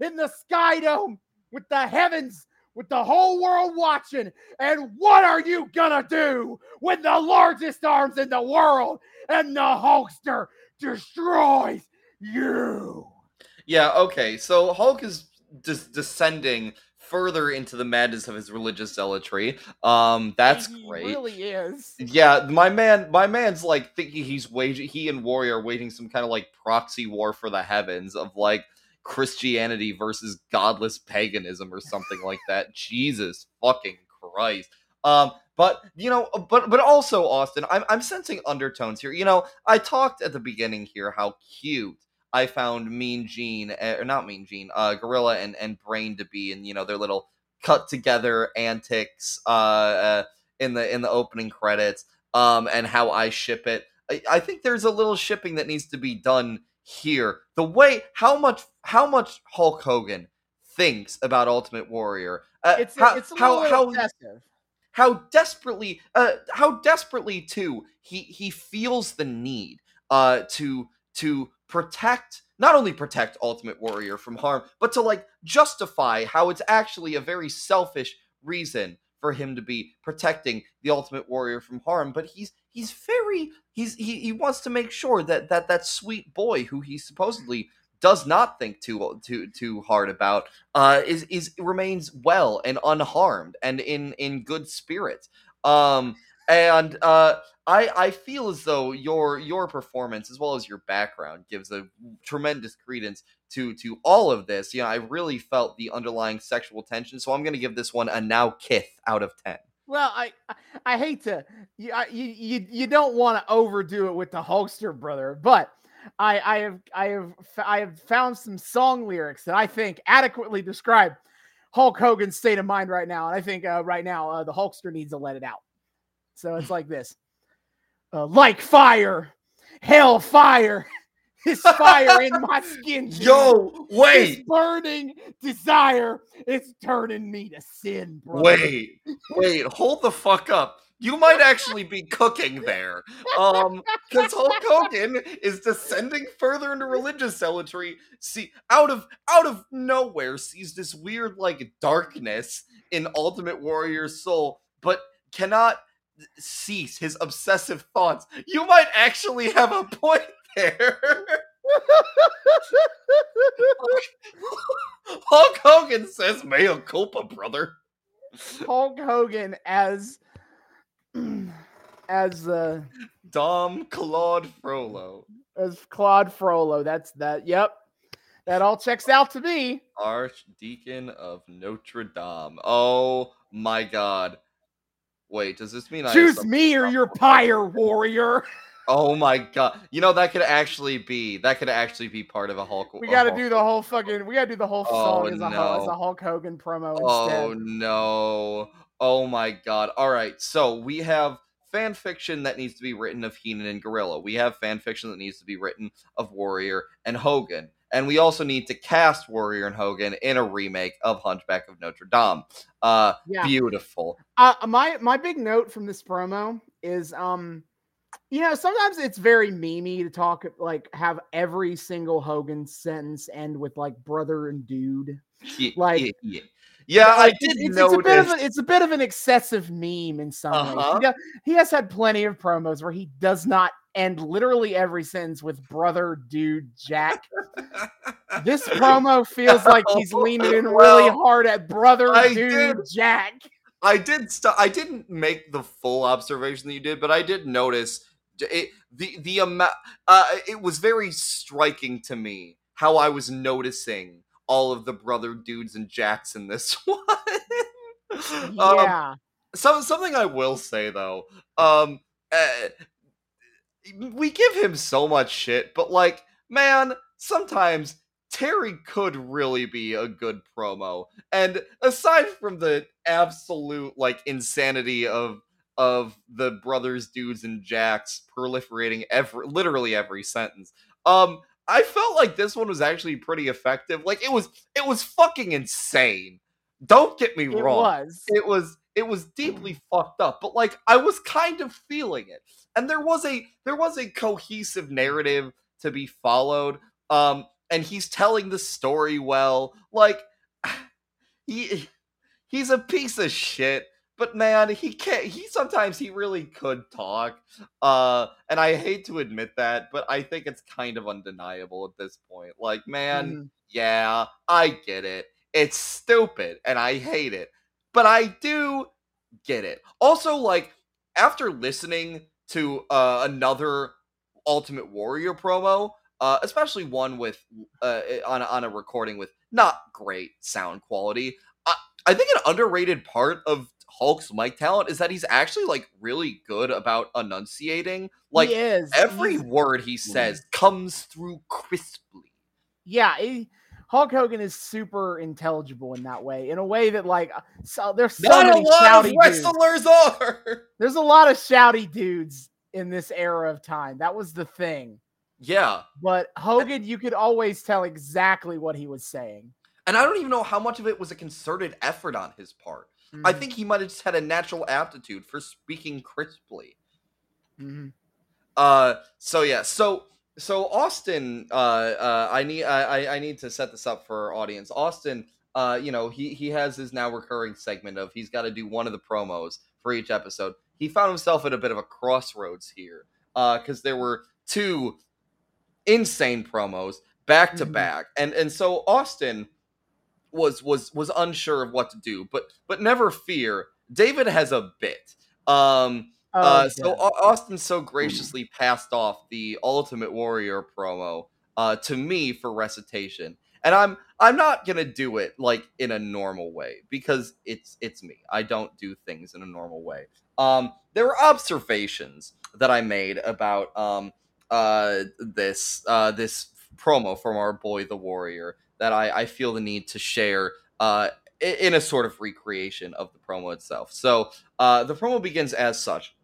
in the Sky Dome with the heavens, with the whole world watching. And what are you gonna do when the largest arms in the world and the Hulkster destroys you? Yeah, okay. So Hulk is des- descending further into the madness of his religious zealotry. Um, that's He great. really is. Yeah, my man, my man's like thinking he's waging. He and Warrior are waging some kind of like proxy war for the heavens of like Christianity versus godless paganism or something like that. Jesus fucking Christ. Um, but you know, but but also Austin, I'm I'm sensing undertones here. You know, I talked at the beginning here how cute I found Mean Gene, eh, or not Mean Gene, uh, Gorilla and and Brain to be, and you know their little cut together antics, uh, uh in the in the opening credits, um, and how I ship it. I, I think there's a little shipping that needs to be done here. The way how much how much Hulk Hogan thinks about Ultimate Warrior. Uh, It's how, it's a how little how excessive. how desperately uh how desperately too he he feels the need uh to to protect not only protect ultimate warrior from harm but to like justify how it's actually a very selfish reason for him to be protecting the ultimate warrior from harm. But he's he's very he's he, he wants to make sure that that that sweet boy who he supposedly does not think too too too hard about uh is is remains well and unharmed and in in good spirits. Um and uh i i feel as though your your performance as well as your background gives a tremendous credence to to all of this you know i really felt the underlying sexual tension so i'm going to give this one a now kith out of 10 Well, I I, hate to you, I, you you you don't want to overdo it with the Hulkster brother, but I I have I have I have found some song lyrics that I think adequately describe Hulk Hogan's state of mind right now, and I think uh, right now uh, the Hulkster needs to let it out. So it's like this: uh, like fire, hell fire, this fire in my skin. Jimmy. yo wait. This burning desire is turning me to sin, bro. Wait, wait, hold the fuck up. You might actually be cooking there. Um, because Hulk Hogan is descending further into religious zealotry. See, out of out of nowhere, sees this weird like darkness in Ultimate Warrior's soul, but cannot cease his obsessive thoughts. You might actually have a point there. Hulk Hogan says mea culpa, brother. Hulk Hogan as as uh Dom Claude Frollo, as Claude Frollo. That's that. Yep. That all checks out to me. Archdeacon of Notre Dame. Oh my god. Wait, does this mean I Choose me or your pyre warrior. Oh my god. You know that could actually be that could actually be part of a Hulk. We got to do the whole fucking. We got to do the whole Oh, song as a Hul- as a Hulk Hogan promo instead. Oh instead. no. Oh my god. All right. So we have fan fiction that needs to be written of Heenan and Gorilla. We have fan fiction that needs to be written of Warrior and Hogan. And we also need to cast Warrior and Hogan in a remake of Hunchback of Notre Dame. Uh Yeah. beautiful. Uh, my my big note from this promo is um you know sometimes it's very memey to talk like have every single Hogan sentence end with like brother and dude. Yeah, Like- yeah, yeah. Yeah, I did it's, it's, notice. a bit of a, it's a bit of an excessive meme in some ways. Uh-huh. He, got- he has had plenty of promos where he does not end literally every sentence with brother, dude, Jack. This promo feels like he's leaning in really Well, hard at brother, I dude, did- Jack. I did st- I didn't make the full observation that you did, but I did notice it, the the amount. Uh, it was very striking to me how I was noticing all of the brother dudes and Jacks in this one. Um, yeah. Um, so something I will say though, um, uh, we give him so much shit, but like, man, sometimes Terry could really be a good promo. And aside from the absolute like insanity of of the brothers, dudes, and jacks proliferating every literally every sentence, um, I felt like this one was actually pretty effective. Like it was it was fucking insane. Don't get me It wrong. was. It was it was deeply fucked up, but like I was kind of feeling it. And there was a there was a cohesive narrative to be followed. Um and he's telling the story well. Like he he's a piece of shit, but man, he can't he sometimes he really could talk. Uh and I hate to admit that, but I think it's kind of undeniable at this point. Like, man, Mhm. yeah, I get it. It's stupid and I hate it. But I do get it. Also, like, after listening to uh, another Ultimate Warrior promo, uh, especially one with uh, on, a- on a recording with not great sound quality, I, I think an underrated part of Hulk's mic talent is that he's actually like really good about enunciating. Like he is. every He's- word he says comes through crisply. yeah, Hulk Hogan is super intelligible in that way, in a way that like uh, so there's so Not a lot of shouty dudes. wrestlers are. There's a lot of shouty dudes in this era of time. That was the thing. Yeah. But Hogan, you could always tell exactly what he was saying. And I don't even know how much of it was a concerted effort on his part. I Mhm, think he might have just had a natural aptitude for speaking crisply. mhm. Uh so yeah, so so Austin uh uh I need I I- need to set this up for our audience. Austin uh you know, he he has his now recurring segment of he's got to do one of the promos for each episode. He found himself at a bit of a crossroads here. Uh cuz there were two insane promos back to Mhm. back. And and so Austin was was was unsure of what to do, but but never fear. David has a bit. Um Oh, uh, so yeah. Au- Austin so graciously passed off the Ultimate Warrior promo uh, to me for recitation, and I'm I'm not gonna do it like in a normal way because it's it's me. I don't do things in a normal way. Um, there were observations that I made about um uh this uh this promo from our boy the Warrior that I I feel the need to share uh in a sort of recreation of the promo itself. So uh, the promo begins as such.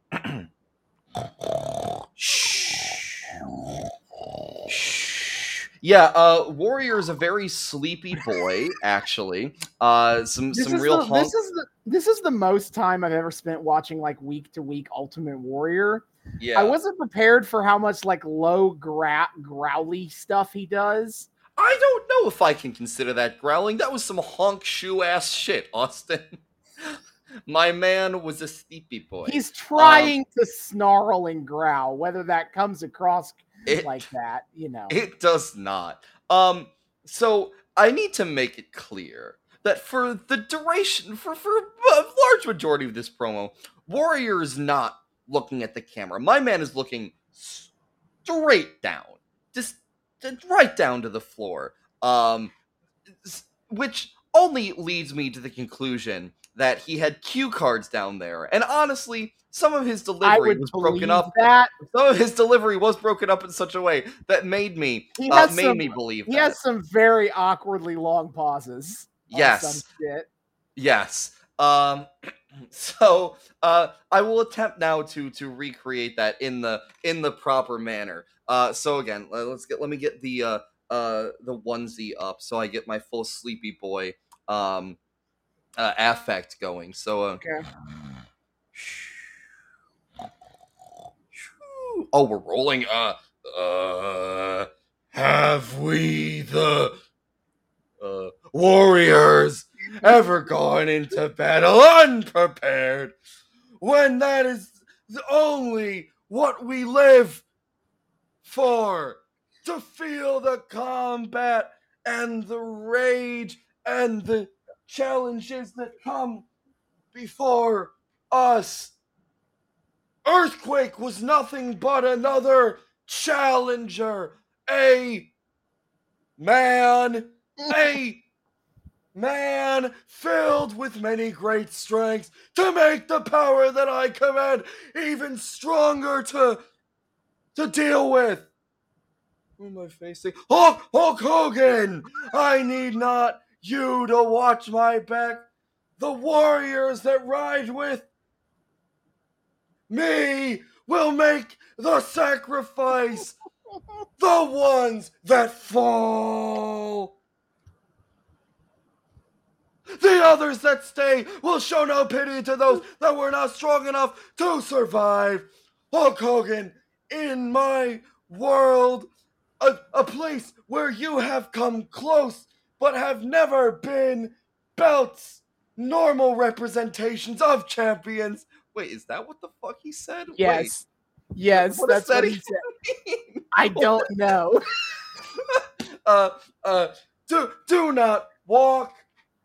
Yeah, uh, Warrior is a very sleepy boy, actually. Uh, some This some real the, this is the this is the most time I've ever spent watching like week to week Ultimate Warrior. yeah, I wasn't prepared for how much like low gra- growly stuff he does. I don't know if I can consider that growling. That was some honk shoe ass shit, Austin. My man was a sleepy boy. He's trying to snarl and growl, whether that comes across It- like that, you know. It does not. Um, so I need to make it clear that for the duration, for for a large majority of this promo, Warrior is not looking at the camera. My man is looking straight down, just just right down to the floor. Um, which only leads me to the conclusion that he had cue cards down there, and honestly. Some of his delivery was broken up that. some of his delivery was broken up in such a way that made me He uh, made some- me believe He that. has some very awkwardly long pauses. Yes. Yes. Um so uh I will attempt now to to recreate that in the in the proper manner. Uh so again, let's get let me get the uh uh the onesie up so I get my full sleepy boy um uh affect going. So uh Okay. Oh, we're rolling. Uh, uh, have we the uh, warriors ever gone into battle unprepared when that is the only what we live for? To feel the combat and the rage and the challenges that come before us. Earthquake was nothing but another challenger, a man, a man filled with many great strengths to make the power that I command even stronger to to deal with. Who am I facing? Hulk, Hulk Hogan! I need not you to watch my back. The warriors that ride with me will make the sacrifice. the ones that fall. The others that stay will show no pity to those that were not strong enough to survive. Hulk Hogan, in my world, a, a place where you have come close but have never been belts, normal representations of champions. Wait, is that what the fuck he said? Yes. Wait. Yes, what that's that what he said. I don't know. uh uh do do not walk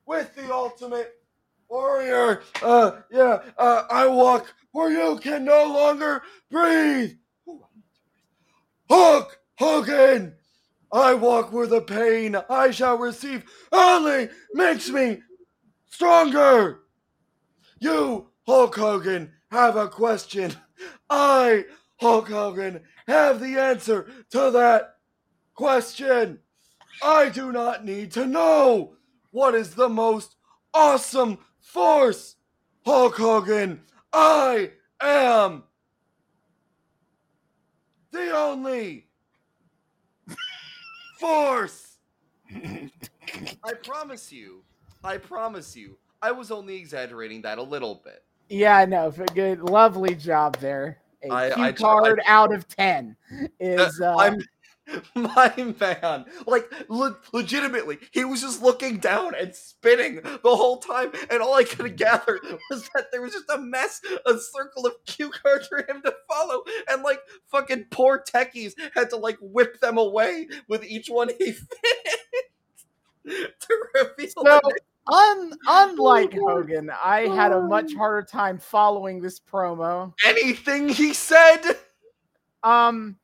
with the ultimate warrior. Uh, yeah, uh, I walk where you can no longer breathe. Hulk Hogan, I walk where the pain I shall receive only makes me stronger. You, Hulk Hogan, have a question. I, Hulk Hogan, have the answer to that question. I do not need to know what is the most awesome force? Hulk Hogan, I am the only force. I promise you, I promise you, I was only exaggerating that a little bit. Yeah, no, good, lovely job there. A I, Q I, card I, out of ten is. Uh, I'm my man. Like le- legitimately he was just looking down and spinning the whole time and all i could gather was that there was just a mess a circle of cue cards for him to follow and like fucking poor techies had to like whip them away with each one he fit. To reveal so, un- unlike hogan i had a much harder time following this promo. Anything he said? Um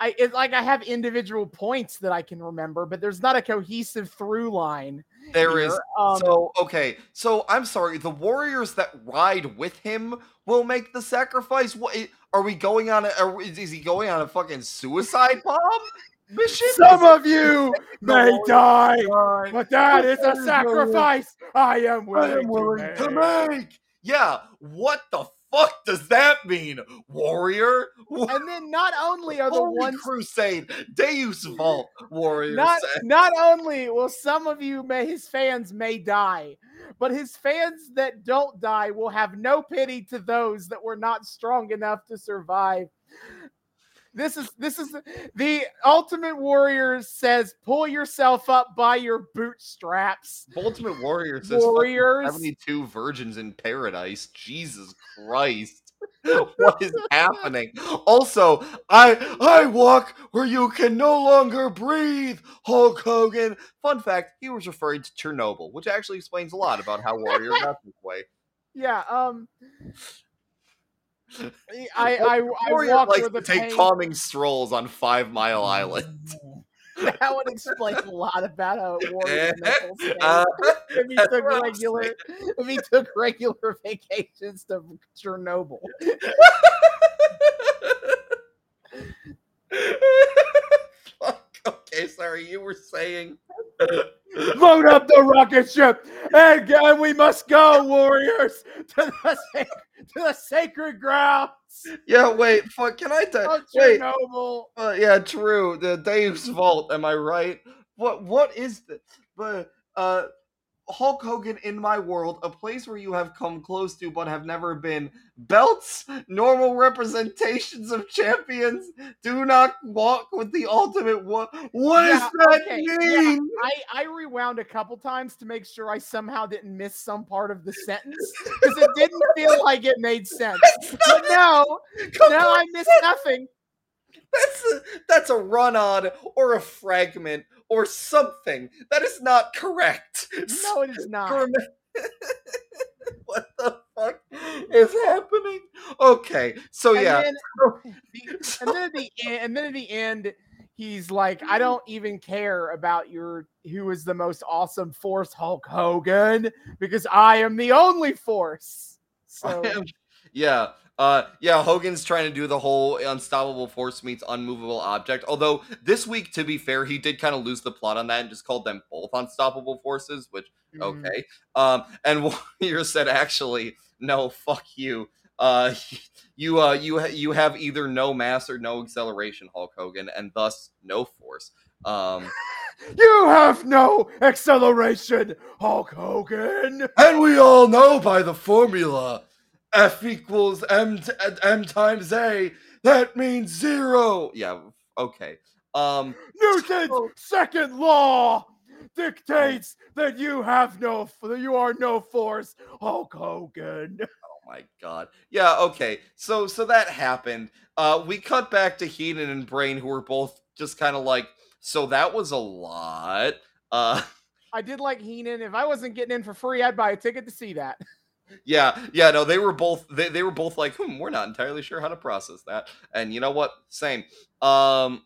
I it's like I have individual points that I can remember, but there's not a cohesive through line. There here. is. Um, so okay. So I'm sorry. The warriors that ride with him will make the sacrifice. What are we going on? A, is he going on a fucking suicide bomb? Mission? Some of you may die, but that is a sacrifice I am willing, I am willing to, make. to make. Yeah, what the fuck does that mean, warrior? And then not only are the Holy ones crusade, Deus Vult, warrior. Not not only will some of you may his fans may die, but his fans that don't die will have no pity to those that were not strong enough to survive. This is this is the Ultimate Warrior says, "Pull yourself up by your bootstraps." Ultimate Warrior says, "Warriors, seventy-two virgins in paradise." Jesus Christ, what is happening? Also, I I walk where you can no longer breathe. Hulk Hogan. Fun fact: he was referring to Chernobyl, which actually explains a lot about how Warrior got this way. Yeah. Um. I I, I walk likes to take pain. calming strolls on Five Mile Island. that would explain a lot about how Warrior uh, if he took regular if he took regular vacations to Chernobyl. okay, sorry, you were saying Load up the rocket ship, and, and we must go, warriors, to the, to the sacred grounds. Yeah, wait, fuck, can I tell? Wait, uh, yeah, true. The Dave's vault. Am I right? What? What is this? But uh, Hulk Hogan in my world, a place where you have come close to but have never been. Belts, normal representations of champions, do not walk with the ultimate What What yeah, does that okay. mean? Yeah, I, I rewound a couple times to make sure I somehow didn't miss some part of the sentence because it didn't feel like it made sense. But no, now I missed nothing. That's a, that's a run on or a fragment or something. That is not correct. No, it is not. what the fuck is happening? Okay, so And yeah, then, the- and then at the end, and then at the end, he's like, "I don't even care about your who is the most awesome Force, Hulk Hogan, because I am the only Force." So yeah, uh, yeah. Hogan's trying to do the whole unstoppable force meets unmovable object. Although this week, to be fair, he did kind of lose the plot on that and just called them both unstoppable forces, which mm, okay. Um, and Warrior said, actually, no, fuck you. Uh, you uh, you ha- you have either no mass or no acceleration, Hulk Hogan, and thus no force. Um, you have no acceleration, Hulk Hogan. and we all know by the formula, F equals M t- M times A. That means zero. Yeah. Okay. Um. Newton's second law dictates that you have no, that you are no force, Hulk Hogan. Oh my god. Yeah, okay. So so that happened. Uh we cut back to Heenan and Brain who were both just kind of like so that was a lot. Uh I did like Heenan. If I wasn't getting in for free, I'd buy a ticket to see that. yeah, yeah, no, they were both they, they were both like, "Hmm, we're not entirely sure how to process that." And you know what? Same. Um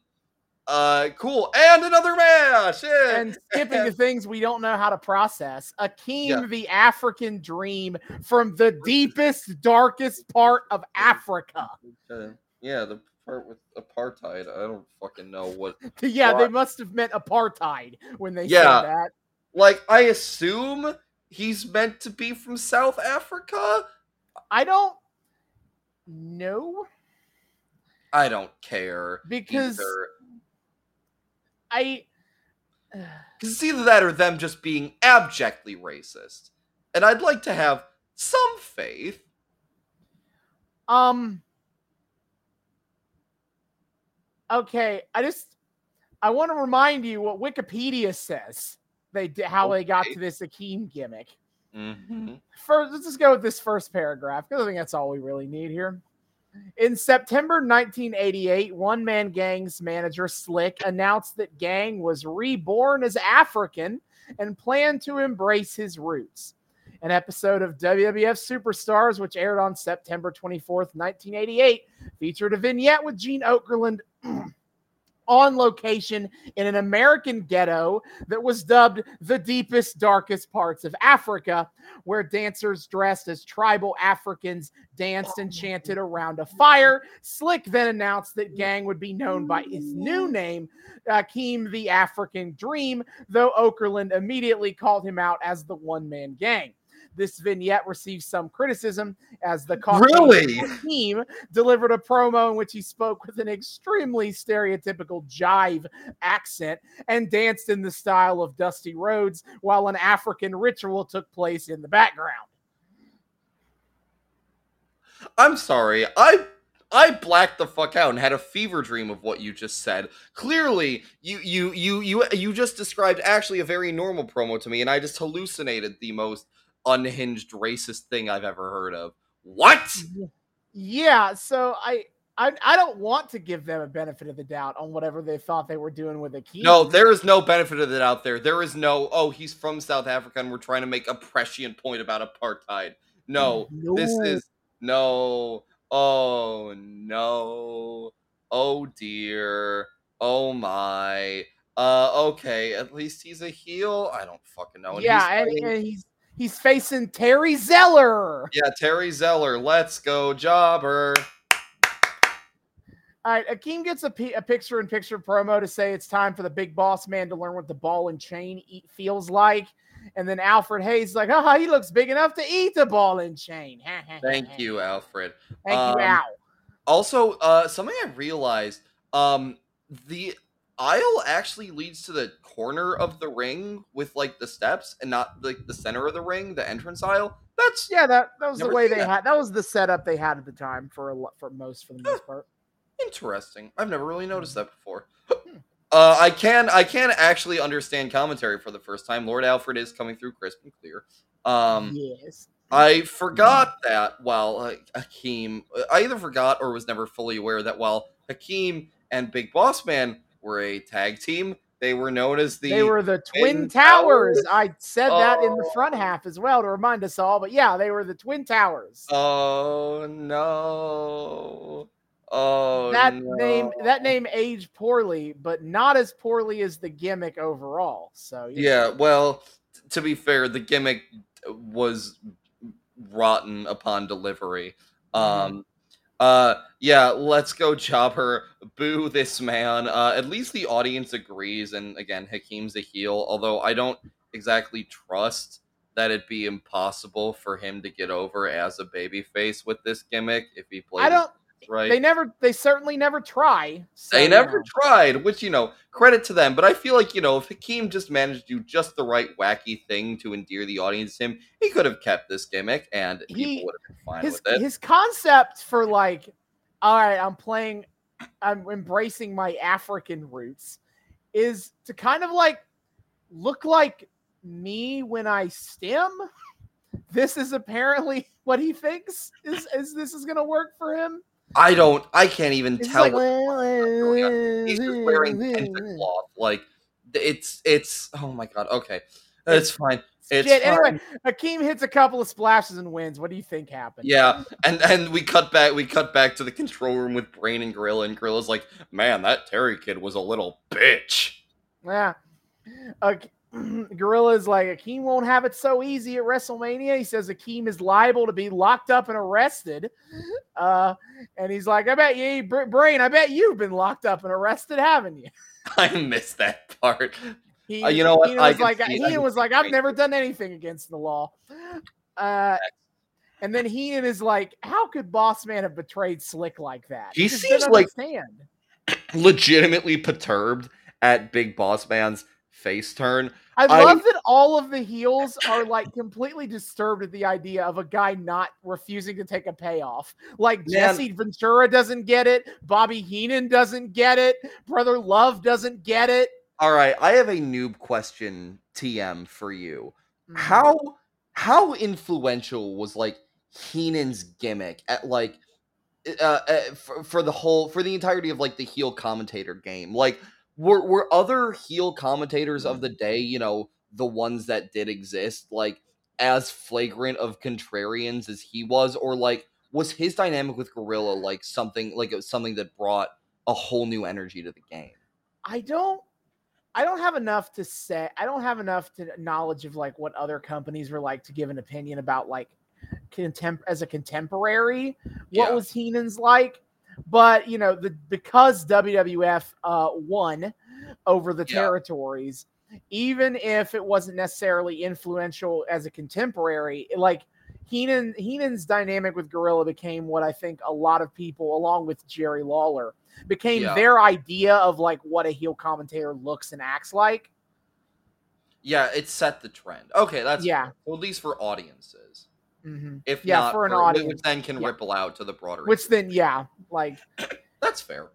uh cool. And another match. Yeah. And skipping to things we don't know how to process. Akeem, Yeah. the African dream from the deepest, darkest part of Africa. Uh, yeah, the part with apartheid. I don't fucking know what Yeah, they must have meant apartheid when they Yeah. said that. like I assume he's meant to be from South Africa. I don't know I don't care. because either. I. Because it's either that or them just being abjectly racist. And I'd like to have some faith. Um. Okay, I just I want to remind you what Wikipedia says. They did how they got to this Akeem gimmick. Mm-hmm. First, let's just go with this first paragraph because I think that's all we really need here. In September 1988, One Man Gang's manager Slick announced that Gang was reborn as African and planned to embrace his roots. An episode of WWF Superstars, which aired on September 24th, 1988, featured a vignette with Gene Okerlund on location in an American ghetto that was dubbed the deepest, darkest parts of Africa, where dancers dressed as tribal Africans danced and chanted around a fire. Slick then announced that Gang would be known by his new name, Akeem the African Dream, though Okerlund immediately called him out as the one man gang. This vignette received some criticism as the Really? team delivered a promo in which he spoke with an extremely stereotypical jive accent and danced in the style of Dusty Rhodes while an African ritual took place in the background. I'm sorry. I I blacked the fuck out and had a fever dream of what you just said. Clearly, you you you you you just described actually a very normal promo to me, and I just hallucinated the most unhinged racist thing I've ever heard of. What? Yeah, so I I, I don't want to give them a benefit of the doubt on whatever they thought they were doing with Akeem. No, there is no benefit of it out there. There is no, oh, he's from South Africa and we're trying to make a prescient point about apartheid. No, this is no. Oh no. Oh dear. Oh my. Uh okay, at least he's a heel. I don't fucking know. And yeah, he's and, and he's he's facing Terry Zeller. yeah, Terry Zeller. Let's go, jobber. All right, Akeem gets a, picture-in-picture promo to say it's time for the big boss man to learn what the ball and chain eat feels like. And then Alfred Hayes is like, oh, he looks big enough to eat the ball and chain. Thank you, Alfred. Thank Um, you, Al. Also, uh, something I realized, um, the aisle actually leads to the corner of the ring with like the steps and not like the center of the ring, the entrance aisle. That's Yeah, that, that was the way they that. had. That was the setup they had at the time for a lot, for most for the most part. interesting. I've never really noticed that before. Uh, I can I can actually understand commentary for the first time. Lord Alfred is coming through crisp and clear. Um, yes. I forgot that while uh, Hakeem, I either forgot or was never fully aware that while Hakeem and Big Boss Man were a tag team, They were known as the. They were the Twin, Twin Towers. Towers? I said that in the front Oh. half as well to remind us all. But yeah, they were the Twin Towers. Oh no! Oh, that no. name that name aged poorly, but not as poorly as the gimmick overall. So know. Yeah, well, t- to be fair, the gimmick was rotten upon delivery. Um uh yeah, let's go Jobber. Boo this man. Uh at least the audience agrees and again, Hakeem's a heel, although I don't exactly trust that it'd be impossible for him to get over as a babyface with this gimmick if he plays I don't. Right. They never. They certainly never try. So, They you never know. tried, which you know, credit to them. But I feel like you know, if Akeem just managed to do just the right wacky thing to endear the audience to him, he could have kept this gimmick, and people He- would have been fine his with it. his concept for like, all right, I'm playing, I'm embracing my African roots, is to kind of like look like me when I stem. This is apparently what he thinks is is this is gonna work for him. I don't. I can't even It's tell. like, what he's just wearing cloth. Like it's it's. Oh my god. Okay, it's fine. It's Shit. fine. Anyway, Akeem hits a couple of splashes and wins. What do you think happened? Yeah, and and we cut back. We cut back to the control room with Brain and Gorilla, and Gorilla's like, "Man, that Terry kid was a little bitch." Yeah. Uh, Gorilla is like, Akeem won't have it so easy at WrestleMania. He says Akeem is liable to be locked up and arrested. Uh, and he's like, I bet you, Br- Brain, I bet you've been locked up and arrested, haven't you? I missed that part. He, Uh, you know what? I was like, it. was like, I've never done anything against the law. Uh, and then Heenan is like, how could Boss Man have betrayed Slick like that? He just seems like- legitimately perturbed at Big Boss Man's face turn. I I- love that all of the heels are like completely disturbed at the idea of a guy not refusing to take a payoff. Like Man. Jesse Ventura doesn't get it, Bobby Heenan doesn't get it, Brother Love doesn't get it. All right, I have a noob question, TM, for you. Mhm. How how influential was like Heenan's gimmick at like uh, uh for, for the whole for the entirety of like the heel commentator game? Like were were other heel commentators of mm-hmm. the day, you know, the ones that did exist, like as flagrant of contrarians as he was, or like was his dynamic with Gorilla like something like it was something that brought a whole new energy to the game? I don't I don't have enough to say. I don't have enough to knowledge of like what other companies were like to give an opinion about like contem- as a contemporary what Yeah. was Heenan's like. But you know, the because WWF uh won over the Yeah. territories, even if it wasn't necessarily influential as a contemporary, like Heenan Heenan's dynamic with Gorilla became what I think a lot of people, along with Jerry Lawler, became Yeah. their idea of like what a heel commentator looks and acts like. Yeah, it set the trend. Okay, that's Yeah. Well, at least for audiences. Hmm If Yeah, not for an which audience. then can Yeah. ripple out to the broader. Which then, yeah, like That's fair.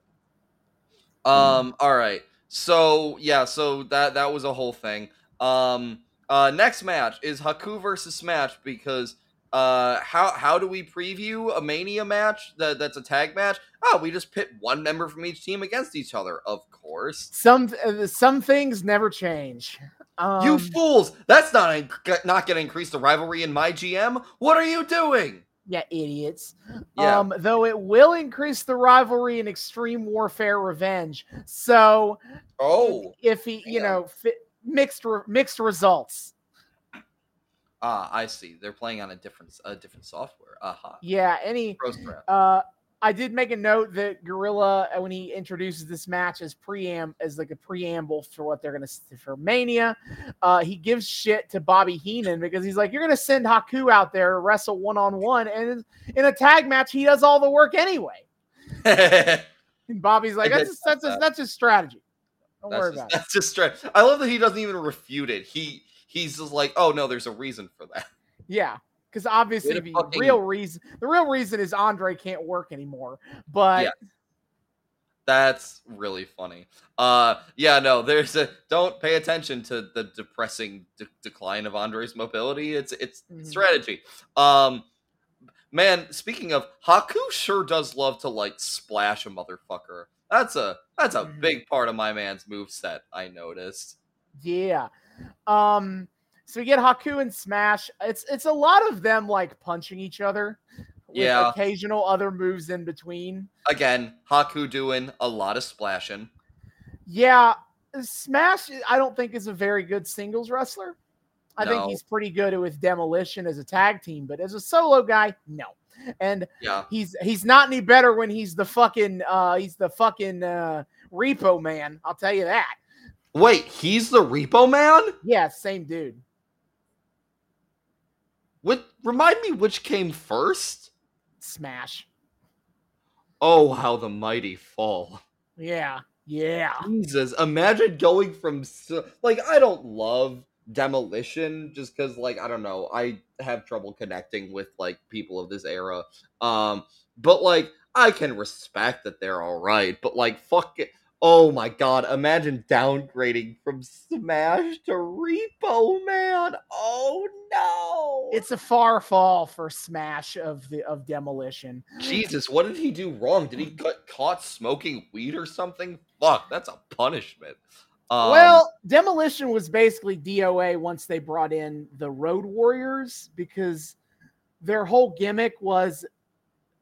Um. All right. So yeah. So that that was a whole thing. Um. Uh. Next match is Haku versus Smash because. Uh. How how do we preview a Mania match that that's a tag match? Oh, we just pit one member from each team against each other. Of course. some uh, some things never change. Um, you fools! That's not not going to increase the rivalry in my GM. What are you doing? yeah, idiots. Yeah. Um, though it will increase the rivalry in Extreme Warfare Revenge. So Oh. if he, you Yeah. know, fi- mixed re- mixed results. Ah, I see. They're playing on a different a different software. Aha. Yeah, any Uh, I did make a note that Gorilla, uh, when he introduces this match as pream as like a preamble for what they're gonna for Mania, uh, he gives shit to Bobby Heenan because he's like, "You're gonna send Haku out there to wrestle one on one, and in a tag match, he does all the work anyway." And Bobby's like, "That's just, that's just, that's just strategy. Don't that's worry just, about it." that's just straight. I love that he doesn't even refute it. He he's just like, oh no, there's a reason for that. Yeah, because obviously the fucking- real reason the real reason is Andre can't work anymore. But Yeah. That's really funny. Uh, yeah, no, there's a don't pay attention to the depressing de- decline of Andre's mobility. It's it's Mhm. strategy. Um, man, speaking of Haku, sure does love to like splash a motherfucker. That's a that's a Mhm. big part of my man's move set. I noticed. Yeah. Um so we get Haku and Smash. It's it's a lot of them like punching each other with Yeah. occasional other moves in between. Again, Haku doing a lot of splashing. Yeah, Smash I don't think is a very good singles wrestler. I think he's pretty good with Demolition as a tag team, but as a solo guy, no. And Yeah. he's he's not any better when he's the fucking uh he's the fucking uh repo man, I'll tell you that. Wait, he's the Repo Man? Yeah, same dude. What remind me which came first? Smash. Oh, how the mighty fall. Yeah. Yeah. Jesus, imagine going from like I don't love demolition just because like I don't know I have trouble connecting with like people of this era. Um, but like I can respect that they're all right, but like fuck it. Oh my god, imagine downgrading from Smash to Repo Man. Oh no. It's a far fall for Smash of the of demolition. Jesus, what did he do wrong? Did he get caught smoking weed or something? Fuck, that's a punishment. Um, well, demolition was basically DOA once they brought in the Road Warriors because their whole gimmick was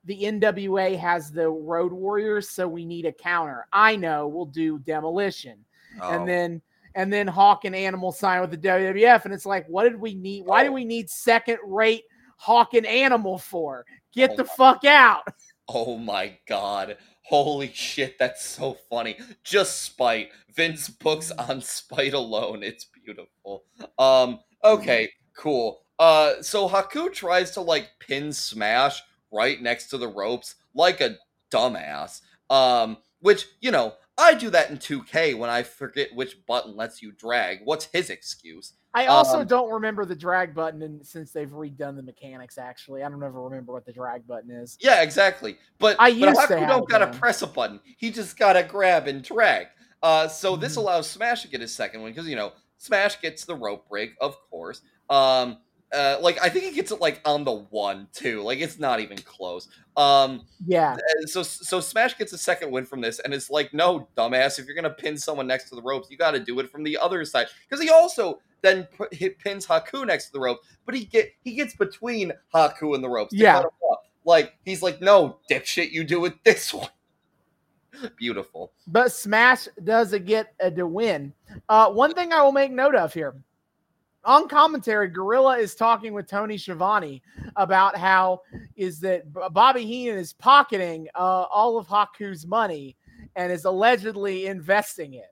the NWA has the Road Warriors, so we need a counter. I know we'll do demolition. oh, and then and then Hawk and Animal sign with the WWF, and it's like, what did we need? Why do Oh. we need second rate Hawk and Animal for? Get Oh the fuck out! oh my god, holy shit, that's so funny. Just spite. Vince books on spite alone. It's beautiful. Um, okay, cool. Uh, so Haku tries to like pin Smash right next to the ropes like a dumbass. Um, which you know. I do that in 2K when I forget which button lets you drag. What's his excuse? I also Um, don't remember the drag button and since they've redone the mechanics. Actually, I don't ever remember what the drag button is. Yeah, exactly. But I but used to Haku have don't gotta man. press a button. He just gotta grab and drag. Uh, so this Mhm. allows Smash to get his second one because you know Smash gets the rope break, of course. Um, uh, like I think he gets it like on the one too. Like it's not even close. Um, Yeah, uh, so so Smash gets a second win from this, and it's like, no, dumbass, if you're gonna pin someone next to the ropes, you got to do it from the other side. Because he also then he pins Haku next to the rope, but he get he gets between Haku and the ropes. Yeah. cut him off. like he's like, no, dipshit, you do it this way. Beautiful. but Smash does a get a to win. Uh, one thing I will make note of here. On commentary, Gorilla is talking with Tony Schiavone about how is that Bobby Heenan is pocketing uh, all of Haku's money and is allegedly investing it.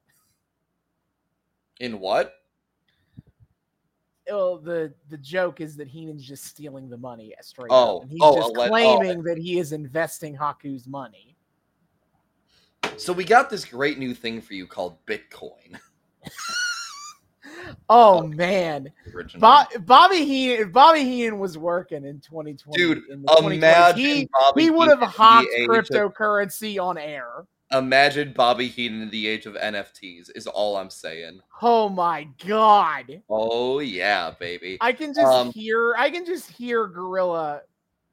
In what? Oh, the the joke is that Heenan's just stealing the money straight Oh, up, and he's oh, just alle- oh. claiming that he is investing Haku's money. So we got this great new thing for you called Bitcoin. Oh man, Bo- Bobby Heenan, Bobby Heenan was working in 2020. Dude, in the 2020s, Imagine he, Bobby he would have Heenan in hawked the age of- cryptocurrency on air. Imagine Bobby Heenan in the age of NFTs is all I'm saying. Oh my god. Oh yeah, baby. I can just Um, hear I can just hear Gorilla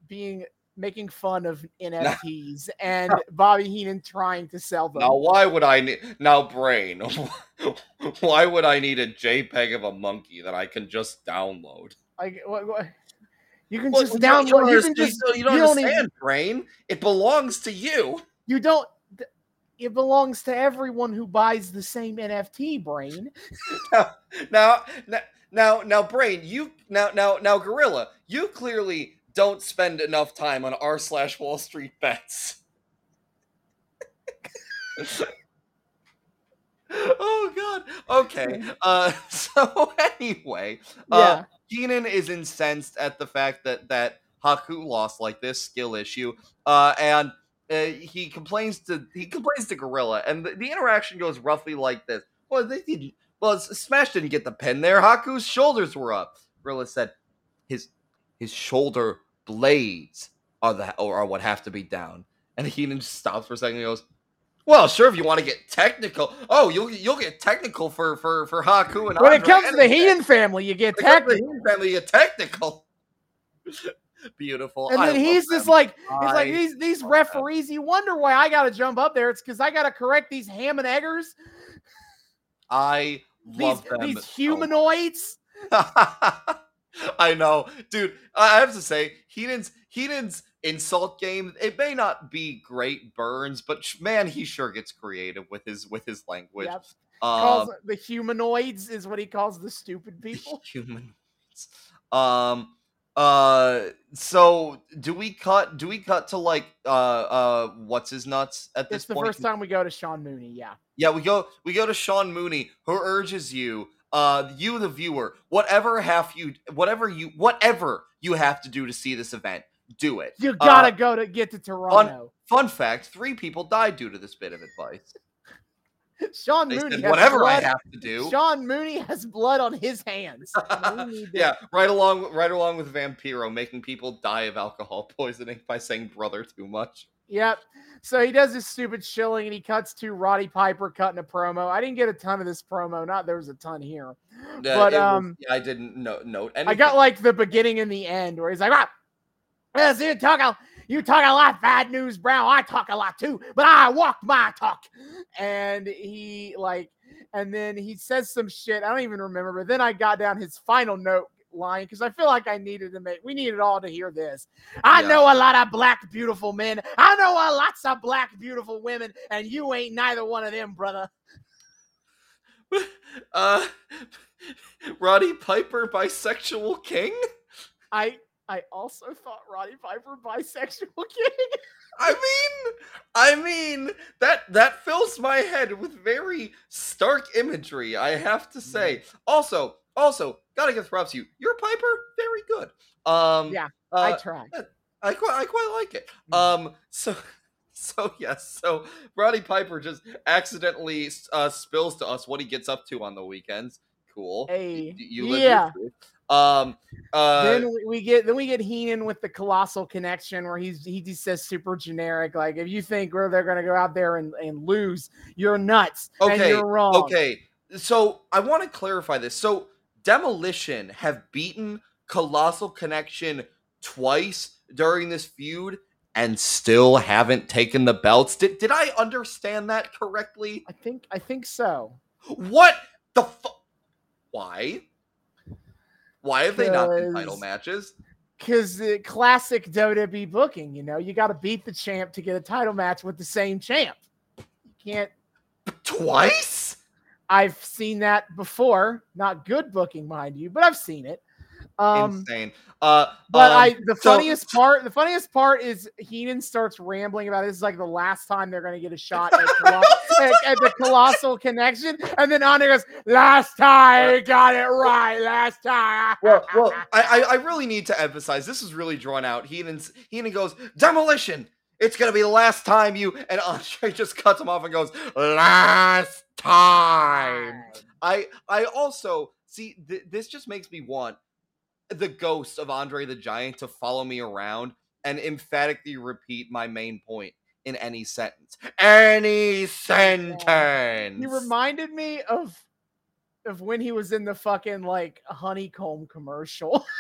being making fun of NFTs and Bobby Heenan trying to sell them. Now why would I need now brain? why would I need a JPEG of a monkey that I can just download? Like what, what- you can Well, just don't- you don't download. You can just you don't you don't understand, even- brain. It belongs to you. you don't. It belongs to everyone who buys the same NFT. Brain. Now, now, now, now, brain. You now, now, now, gorilla. You clearly don't spend enough time on r slash Wall Street bets. oh God. Okay. Uh. So anyway, Yeah. uh, Heenan is incensed at the fact that that Haku lost like this skill issue, uh, and uh, he complains to he complains to Gorilla, and the, the interaction goes roughly like this. Well, they didn't. Well, Smash didn't get the pin there. Haku's shoulders were up. Gorilla said, "His his shoulder blades are the or are what have to be down." And Heenan just stops for a second and goes, "Well, sure, if you want to get technical. Oh, you'll you'll get technical for for for Haku and when it comes to the. Heenan family, you get When it comes to the technical. Heenan family, you technical." Beautiful. And then he's them. just like, he's like these these referees. You wonder why I got to jump up there? It's because I got to correct these ham and eggers, I these love them. these humanoids. I know, dude. I have to say, Heenan's Heenan's insult game. It may not be great burns, but man, he sure gets creative with his with his language. Yep. Um, Calls the humanoids is what he calls the stupid people. humanoids. Um. Uh. So, do we cut? Do we cut to like uh uh what's his nuts at this It's the point? first time we go to Sean Mooney. Yeah. Yeah, we go we go to Sean Mooney, who urges you, uh, you the viewer, whatever have you, whatever you, whatever you have to do to see this event, do it. You gotta Uh, go to get to Toronto. Fun fact: three people died due to this bit of advice. Sean They Mooney said, has whatever I blood- have to do. Sean Mooney has blood on his hands. and we need to- yeah, right along, right along with Vampiro, making people die of alcohol poisoning by saying "brother" too much. Yep. So he does this stupid shilling and he cuts to Roddy Piper cutting a promo. I didn't get a ton of this promo. Not there was a ton here. Yeah, But, was- um, yeah, I didn't no, note. I got like the beginning and the end where he's like, ah, yes, you talk a you talk a lot, bad news, Brown. I talk a lot too, but I walk my talk. And he like, and then he says some shit. I don't even remember. But then I got down his final note line because I feel like I needed to make we needed all to hear this. I Yeah. know a lot of black beautiful men. I know a lots of black beautiful women, and you ain't neither one of them, brother. uh, Roddy Piper, bisexual king. I I also thought Roddy Piper bisexual king. I mean, I mean that that fills my head with very stark imagery. I have to say. Also, also, gotta give props to you. Your Piper, very good. Um, Yeah, I uh, tried. I quite, I quite like it. Mm. Um, so, so yes, so Roddy Piper just accidentally uh, spills to us what he gets up to on the weekends. Cool. Hey, You live yeah. Um, uh, then we- get then we get Heenan with the colossal connection where he's he just says super generic like if you think where they're gonna go out there and, and lose you're nuts and Okay, you're wrong Okay, so I want to clarify this. So Demolition have beaten Colossal Connection twice during this feud and still haven't taken the belts. Did did I understand that correctly? I think I think so What the fu- Why? Why have they not been title matches? because the classic WWE booking you know you got to beat the champ to get a title match with the same champ you can't Twice? I've seen that before not good booking mind you but I've seen it um Insane. Uh, But um, I the so- funniest part the funniest part is Heenan starts rambling about this is like the last time they're gonna get a shot at, at, at the colossal connection, and then Andre goes, "Last time he got it right, last time." well, well, I, I I really need to emphasize this is really drawn out. Heenan's Heenan goes demolition. It's gonna be the last time you and Andre just cuts him off and goes last time. I I also see th- this just makes me want the ghost of Andre the Giant to follow me around and emphatically repeat my main point in any sentence. Any sentence. He reminded me of of when he was in the fucking like honeycomb commercial.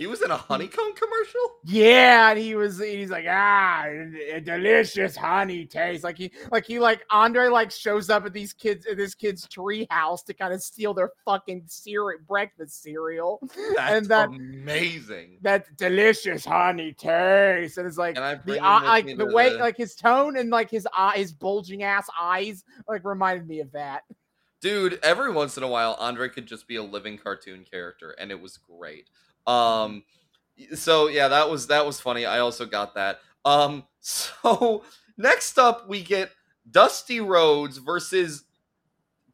He was in a honeycomb commercial. yeah, and he was he's like ah, a delicious honey taste. Like he like he like Andre like shows up at these kids at this kid's tree house to kind of steal their fucking cereal breakfast cereal. That's and that amazing. that delicious honey taste. And it's like And the eye, like the way the- like his tone and like his eye his bulging ass eyes like reminded me of that. dude every once in a while andre could just be a living cartoon character and it was great um so yeah that was that was funny i also got that um so next up we get dusty rhodes versus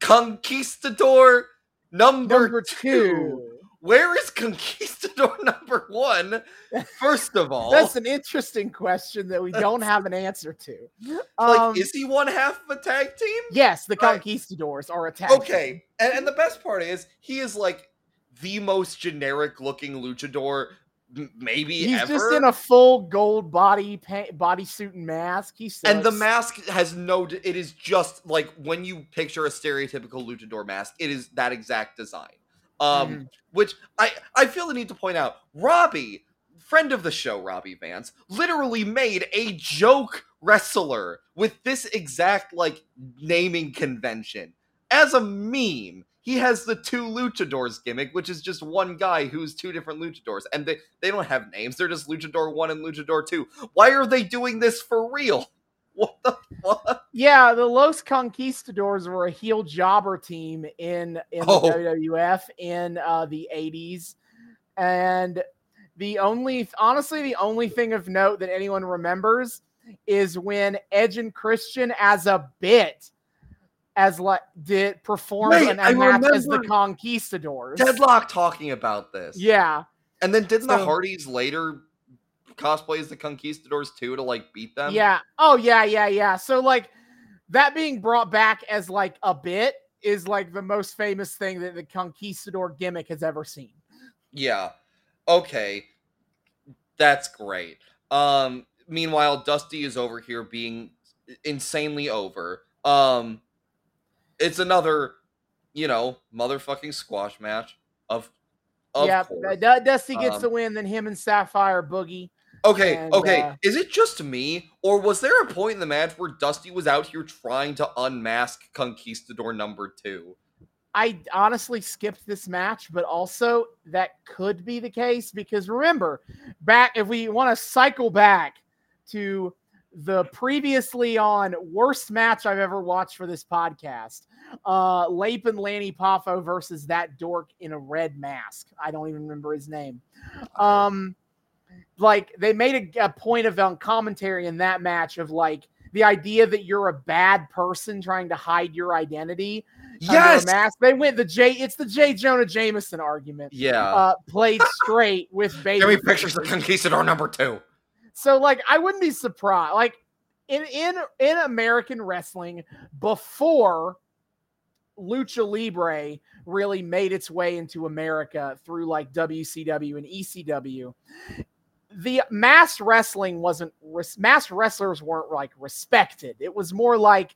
conquistador number, Number two. two. where is conquistador number one first of all That's an interesting question that we don't have an answer to. like Um, is he one half of a tag team yes, the Right. conquistadors are attacked. Okay, and, and the best part is he is like the most generic looking luchador maybe He's ever. just in a full gold body pa- bodysuit and mask. He's and the mask has no. It is just like when you picture a stereotypical luchador mask, it is that exact design. Um, Mhm. which I I feel the need to point out. Robbie friend of the show, Robbie Vance, literally made a joke wrestler with this exact like naming convention as a meme. He has the two luchadors gimmick, which is just one guy who's two different luchadors, and they they don't have names. They're just luchador one and luchador two. Why are they doing this for real? What the fuck? Yeah, the Los Conquistadors were a heel jobber team in in Oh. the WWF in uh, the '80s, and the only, honestly, the only thing of note that anyone remembers is when Edge and Christian, as a bit, as like did perform Wait, an I a match as the Conquistadors. Deadlock talking about this. Yeah, And then didn't the So- Hardys later cosplay as the Conquistadors too to like beat them? yeah. Oh yeah, yeah, yeah. So like that being brought back as like a bit is like the most famous thing that the Conquistador gimmick has ever seen. Yeah. Okay. That's great. Um meanwhile Dusty is over here being insanely over. Um it's another, you know, motherfucking squash match of of yeah, uh, Dusty gets Um, the win, then him and Sapphire boogie. Okay, and, okay. uh, Is it just me, or was there a point in the match where Dusty was out here trying to unmask Conquistador number two? I honestly skipped this match, but also that could be the case because remember, back if we want to cycle back to the previously on worst match I've ever watched for this podcast, uh Leaping Lanny Poffo versus that dork in a red mask. I don't even remember his name. Um like they made a, a point of on commentary in that match of like the idea that you're a bad person trying to hide your identity Yes. mask. They went the J. It's the J. Jonah Jameson argument. Yeah. Uh, played straight with baby. Give me pictures of Conquistador number two. So like, I wouldn't be surprised. Like in in in American wrestling before Lucha Libre really made its way into America through like WCW and ECW. The mass wrestling wasn't res- mass wrestlers weren't like respected. It was more like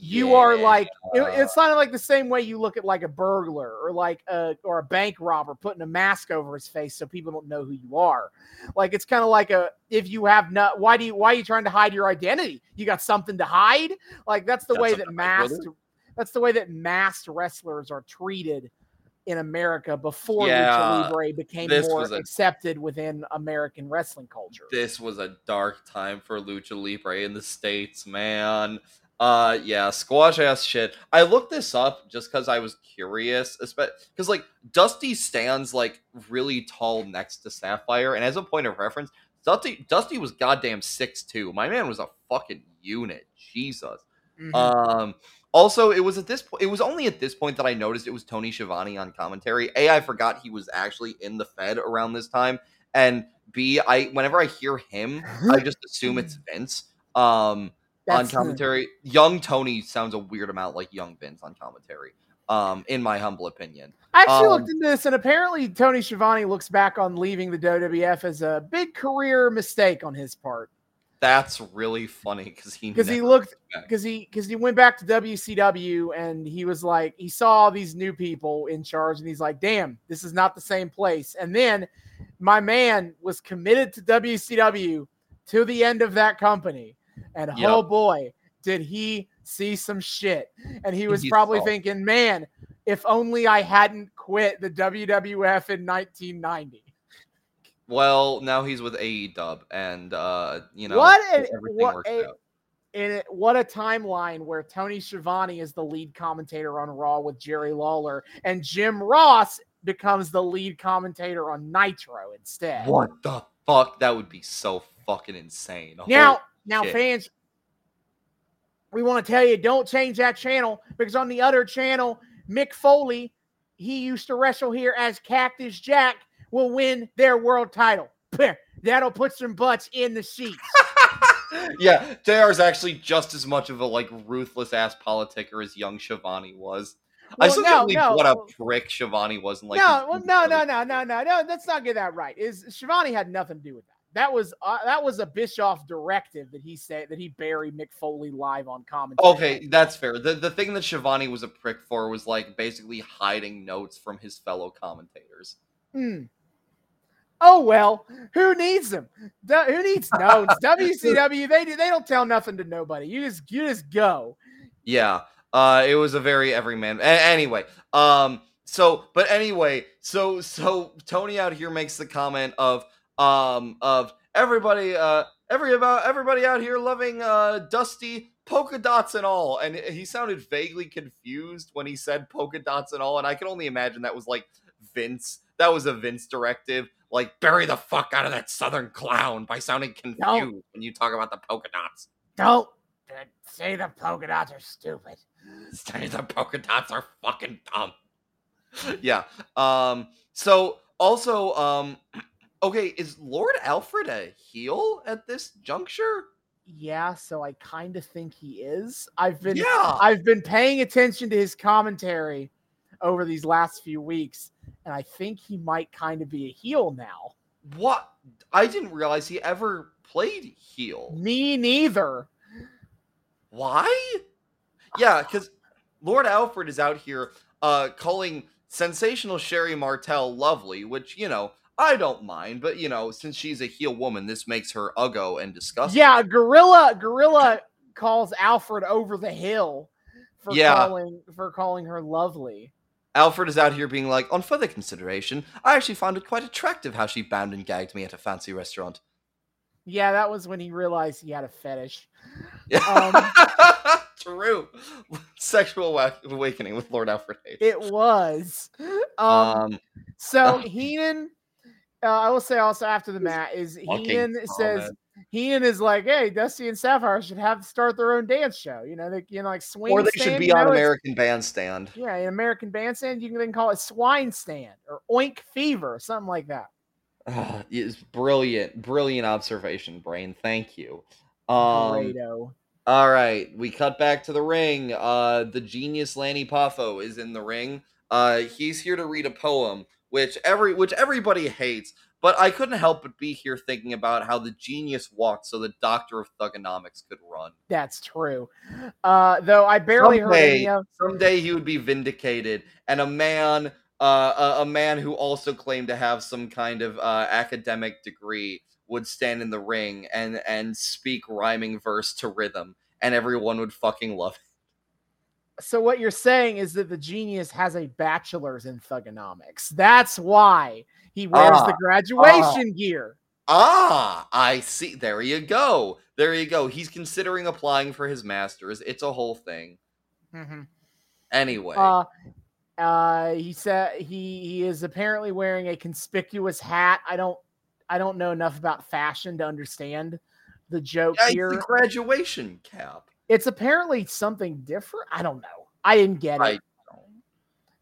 you are like it, it's not like the same way you look at like a burglar or like a or a bank robber putting a mask over his face so people don't know who you are like it's kind of like a if you have not why do you why are you trying to hide your identity you got something to hide like that's the Got way that to hide, brother? masked that's the way that masked wrestlers are treated in America before Yeah, Lucha Libre became more a- accepted within American wrestling culture. This was a dark time for Lucha Libre in the States, man. Uh yeah, squash ass shit. I looked this up just because I was curious, because like Dusty stands like really tall next to Sapphire, and as a point of reference, Dusty Dusty was goddamn six two. My man was a fucking unit. Jesus. Mhm. Um. Also, it was at this point. It was only at this point that I noticed it was Tony Schiavone on commentary. A, I forgot he was actually in the Fed around this time, and B, I whenever I hear him, I just assume it's Vince. Um, on commentary, young Tony sounds a weird amount like young Vince on commentary. Um, in my humble opinion. I actually Um, looked into this, and apparently Tony Schiavone looks back on leaving the WWF as a big career mistake on his part That's really funny because he because he looked because he because he went back to WCW and he was like he saw these new people in charge and he's like, damn, this is not the same place. And then my man was committed to WCW to the end of that company, and Yep. oh boy, did he see some shit. And he was He probably saw. thinking, man, if only I hadn't quit the WWF in 1990. Well, now he's with AEW, and uh, you know What an- everything what works a- out. And it, what a timeline where Tony Schiavone is the lead commentator on Raw with Jerry Lawler, and Jim Ross becomes the lead commentator on Nitro instead. What the fuck? That would be so fucking insane. Now, Holy now, shit. fans, we want to tell you don't change that channel because on the other channel, Mick Foley, he used to wrestle here as Cactus Jack, will win their world title. That'll put some butts in the seats. yeah, JR is actually just as much of a like ruthless ass politicker as young Schiavone was. I still no, can't believe no, what a prick Schiavone was. In, like, no, well, no, no, no, no, no, no. Let's not get that right. Is Schiavone had nothing to do with that. That was uh, that was a Bischoff directive that he said that he buried Mick Foley live on commentary. Okay, that's fair. The the thing that Schiavone was a prick for was like basically hiding notes from his fellow commentators. Hmm. Oh well, who needs them? who needs notes? WCW they they don't tell nothing to nobody. You just you just go. Yeah. Uh, it was a very everyman. A- anyway, um, so but anyway, so so Tony out here makes the comment of um of everybody uh every about everybody out here loving uh Dusty polka dots and all, and he sounded vaguely confused when he said polka dots and all, and I can only imagine that was like Vince. That was a Vince directive. Like bury the fuck out of that southern clown by sounding confused don't, when you talk about the polka dots. Don't say the polka dots are stupid. Say the polka dots are fucking dumb. yeah. Um. So also, um, okay, is Lord Alfred a heel at this juncture? Yeah, so I kind of think he is. I've been yeah. I've been paying attention to his commentary over these last few weeks, and I think he might kind of be a heel now. What? I didn't realize he ever played heel. Me neither. Why? Yeah, because Lord Alfred is out here uh calling sensational Sherri Martel lovely, which, you know, I don't mind, but you know, since she's a heel woman, this makes her uggo and disgusting. Yeah, Gorilla Gorilla calls Alfred over the hill for yeah. calling for calling her lovely. Alfred is out here being like, on further consideration, I actually found it quite attractive how she bound and gagged me at a fancy restaurant. Yeah, that was when he realized he had a fetish. Yeah. Um, True. Sexual awakening with Lord Alfred H. It was. Um, um so Heenan uh, I will say also after the mat is Heenan says Heenan is like, hey, Dusty and Sapphire should have start their own dance show. You know, they you know like swing. Or they stand, should be on American Bandstand. Yeah, an American Bandstand. You can then call it Swine Stand or Oink Fever, something like that. Uh, it's brilliant, brilliant observation, brain. Thank you. Um, All right, we cut back to the ring. Uh, the genius Lanny Poffo is in the ring. Uh, he's here to read a poem which every which everybody hates. But I couldn't help but be here thinking about how the genius walked so the doctor of thuganomics could run. That's true. Uh, though I barely someday, heard any of. Someday he would be vindicated, and a man, uh, a, a, man who also claimed to have some kind of uh, academic degree would stand in the ring and and speak rhyming verse to rhythm, and everyone would fucking love so what you're saying is that the genius has a bachelor's in thuganomics. That's why he wears ah, the graduation ah, gear. Ah, I see. There you go. There you go. He's considering applying for his master's. It's a whole thing. Mm-hmm. Anyway. Uh, uh, he said he he is apparently wearing a conspicuous hat. I don't I don't know enough about fashion to understand the joke yeah, here. the graduation cap. It's apparently something different. I don't know. I didn't get it.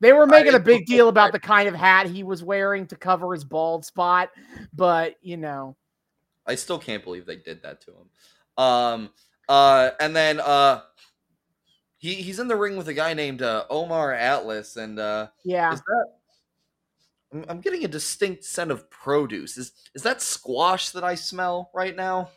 They were making a big deal about the kind of hat he was wearing to cover his bald spot, but you know, I still can't believe they did that to him. Um, uh, and then uh, he he's in the ring with a guy named uh, Omar Atlas, and uh, yeah, is that I'm, I'm getting a distinct scent of produce. Is is that squash that I smell right now?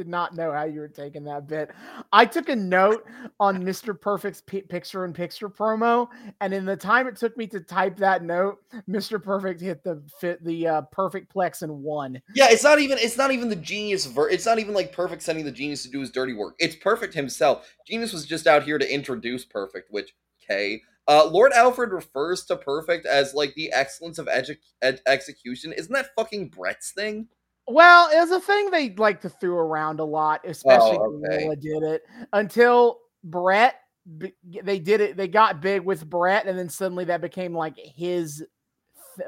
Did not know how you were taking that bit. I took a note on Mr. Perfect's p- picture in picture promo, and in the time it took me to type that note, Mr. Perfect hit the fit the uh, perfect plex and won. Yeah, it's not even it's not even the genius ver- it's not even like Perfect sending the genius to do his dirty work. It's Perfect himself. Genius was just out here to introduce Perfect, which okay. Uh, Lord Alfred refers to Perfect as like the excellence of edu- ed- execution. Isn't that fucking Bret's thing? Well, it was a thing they like to throw around a lot, especially oh, okay. did it until Bret. They did it. They got big with Bret, and then suddenly that became like his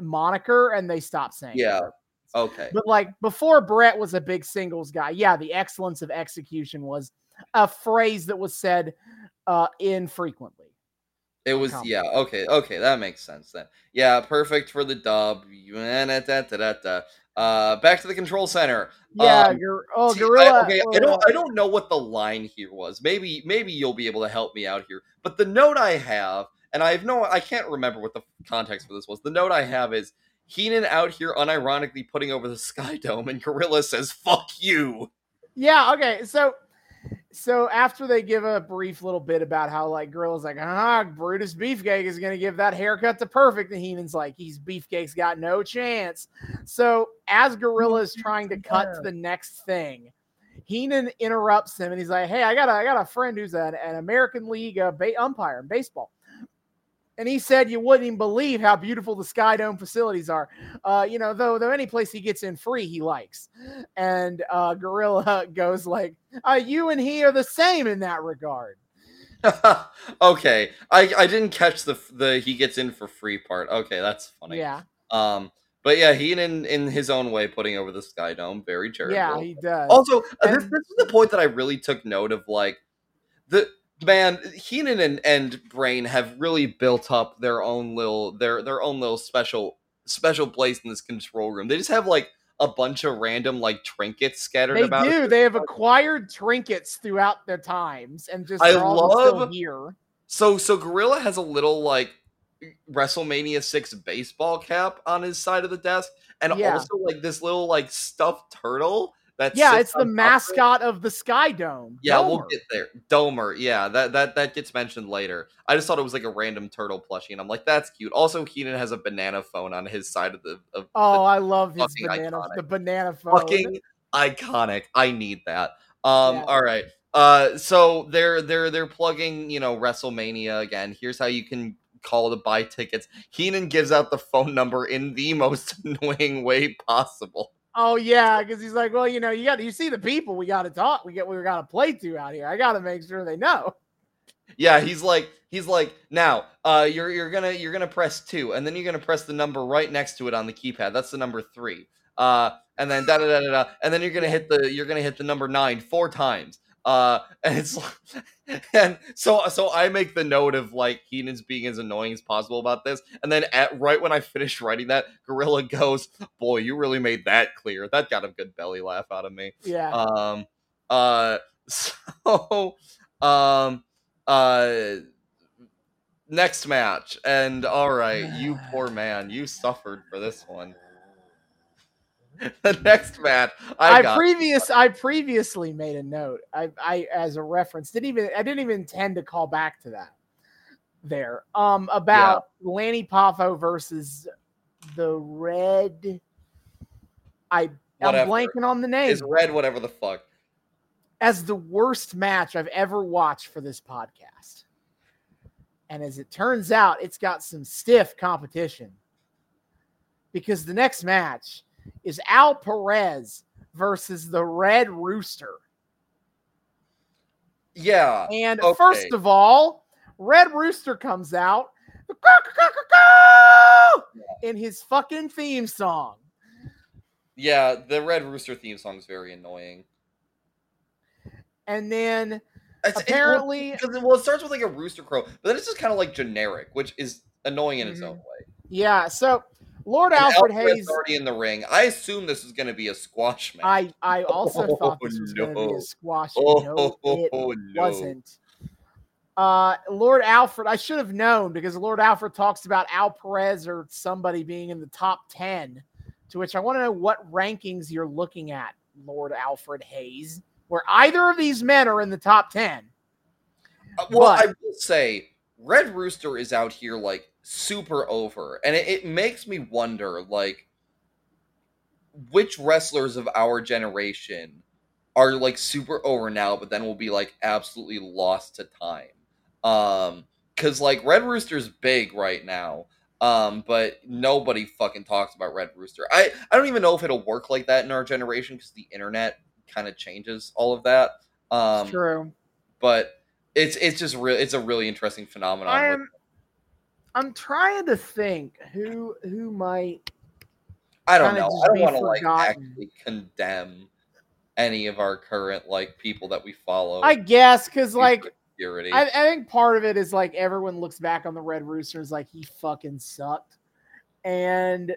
moniker, and they stopped saying. Yeah. Okay. But like before, Bret was a big singles guy. Yeah, the excellence of execution was a phrase that was said uh, infrequently. It was yeah okay okay that makes sense then yeah perfect for the dub uh, back to the control center. Yeah, um, you're oh gorilla. I, okay, I don't I don't know what the line here was. Maybe maybe you'll be able to help me out here. But the note I have, and I have no I can't remember what the context for this was. The note I have is Heenan out here unironically putting over the Sky Dome, and Gorilla says "fuck you." Yeah. Okay. So so after they give a brief little bit about how like Gorilla's like, ah, Brutus Beefcake is gonna give that haircut to perfect, and Heenan's like, he's Beefcake's got no chance. So as Gorilla is trying to cut to the next thing, Heenan interrupts him and he's like, Hey, I got a I got a friend who's an, an American League uh, ba- umpire in baseball. And he said you wouldn't even believe how beautiful the Sky Dome facilities are. Uh, you know, though though any place he gets in free, he likes. And uh, Gorilla goes like, uh, "You and he are the same in that regard." okay, I I didn't catch the the he gets in for free part. Okay, that's funny. Yeah. Um, but yeah, he in in his own way putting over the Sky Dome, very charitable. Yeah, he does. Also, uh, And- this, this is the point that I really took note of. Like the man, Heenan and, and Brain have really built up their own little their their own little special special place in this control room. They just have like a bunch of random like trinkets scattered they about. do. They have acquired trinkets throughout their times, and just I love- here. So so Gorilla has a little like WrestleMania six baseball cap on his side of the desk, and Yeah. also like this little like stuffed turtle. That Yeah, it's the on top of mascot of the Sky Dome. Yeah, we'll get there. Domer, yeah, that that that gets mentioned later. I just thought it was like a random turtle plushie, and I'm like, that's cute. Also, Heenan has a banana phone on his side of the of Oh, I love his banana, iconic. the banana phone. fucking iconic. I need that. Um, Yeah. all right. Uh, so they're they're they're plugging, you know, WrestleMania again. Here's how you can call to buy tickets. Heenan gives out the phone number in the most annoying way possible. Oh yeah, because he's like, well, you know, you got you see the people we got to talk, we get we got to play to out here. I got to make sure they know. Yeah, he's like he's like now uh you're you're gonna you're gonna press two and then you're gonna press the number right next to it on the keypad. That's the number three. Uh and then da da da da da and then you're gonna hit the you're gonna hit the number nine four times. Uh and it's and so so I make the note of like Heenan's being as annoying as possible about this. And then at right when I finish writing that, Gorilla goes, Boy, you really made that clear. That got a good belly laugh out of me. Yeah, Um uh so um uh next match and all right you poor man you suffered for this one the next match i, I, previous I previously made a note. I I as a reference didn't even I didn't even intend to call back to that there. Um about Lanny Poffo versus the red. I Whatever. I'm blanking on the name. is red whatever the fuck as the worst match I've ever watched for this podcast. And as it turns out, it's got some stiff competition because the next match is Al Perez versus the Red Rooster. yeah And Okay. first of all, Red Rooster comes out in his fucking theme song. yeah the red rooster theme song is very annoying And then It's- it- Apparently- well, it, well, it starts with like a rooster crow but then it's just kind of like generic which is annoying in its Mhm. own way yeah, so Lord And Alfred Alfred's Hayes already in the ring i assume this is going to be a squash match I I also thought this was going to be a squash. oh, no, it no. wasn't. Uh, Lord Alfred, I should have known because Lord Alfred talks about Al Perez or somebody being in the top 10. To which I want to know what rankings you're looking at, Lord Alfred Hayes, where either of these men are in the top 10. Uh, well, But- I will say, Red Rooster is out here like super over, and it, it makes me wonder, like, which wrestlers of our generation are like super over now, but then will be like absolutely lost to time. Um, because like Red Rooster's big right now. Um, but nobody fucking talks about Red Rooster. I I don't even know if it'll work like that in our generation because the internet kind of changes all of that. Um, True. but it's it's just real. It's a really interesting phenomenon. I am. I'm trying to think who who might. I don't know. I don't want to like actually condemn any of our current like people that we follow. I guess because like security. I, I think part of it is like everyone looks back on the Red Roosters like he fucking sucked, and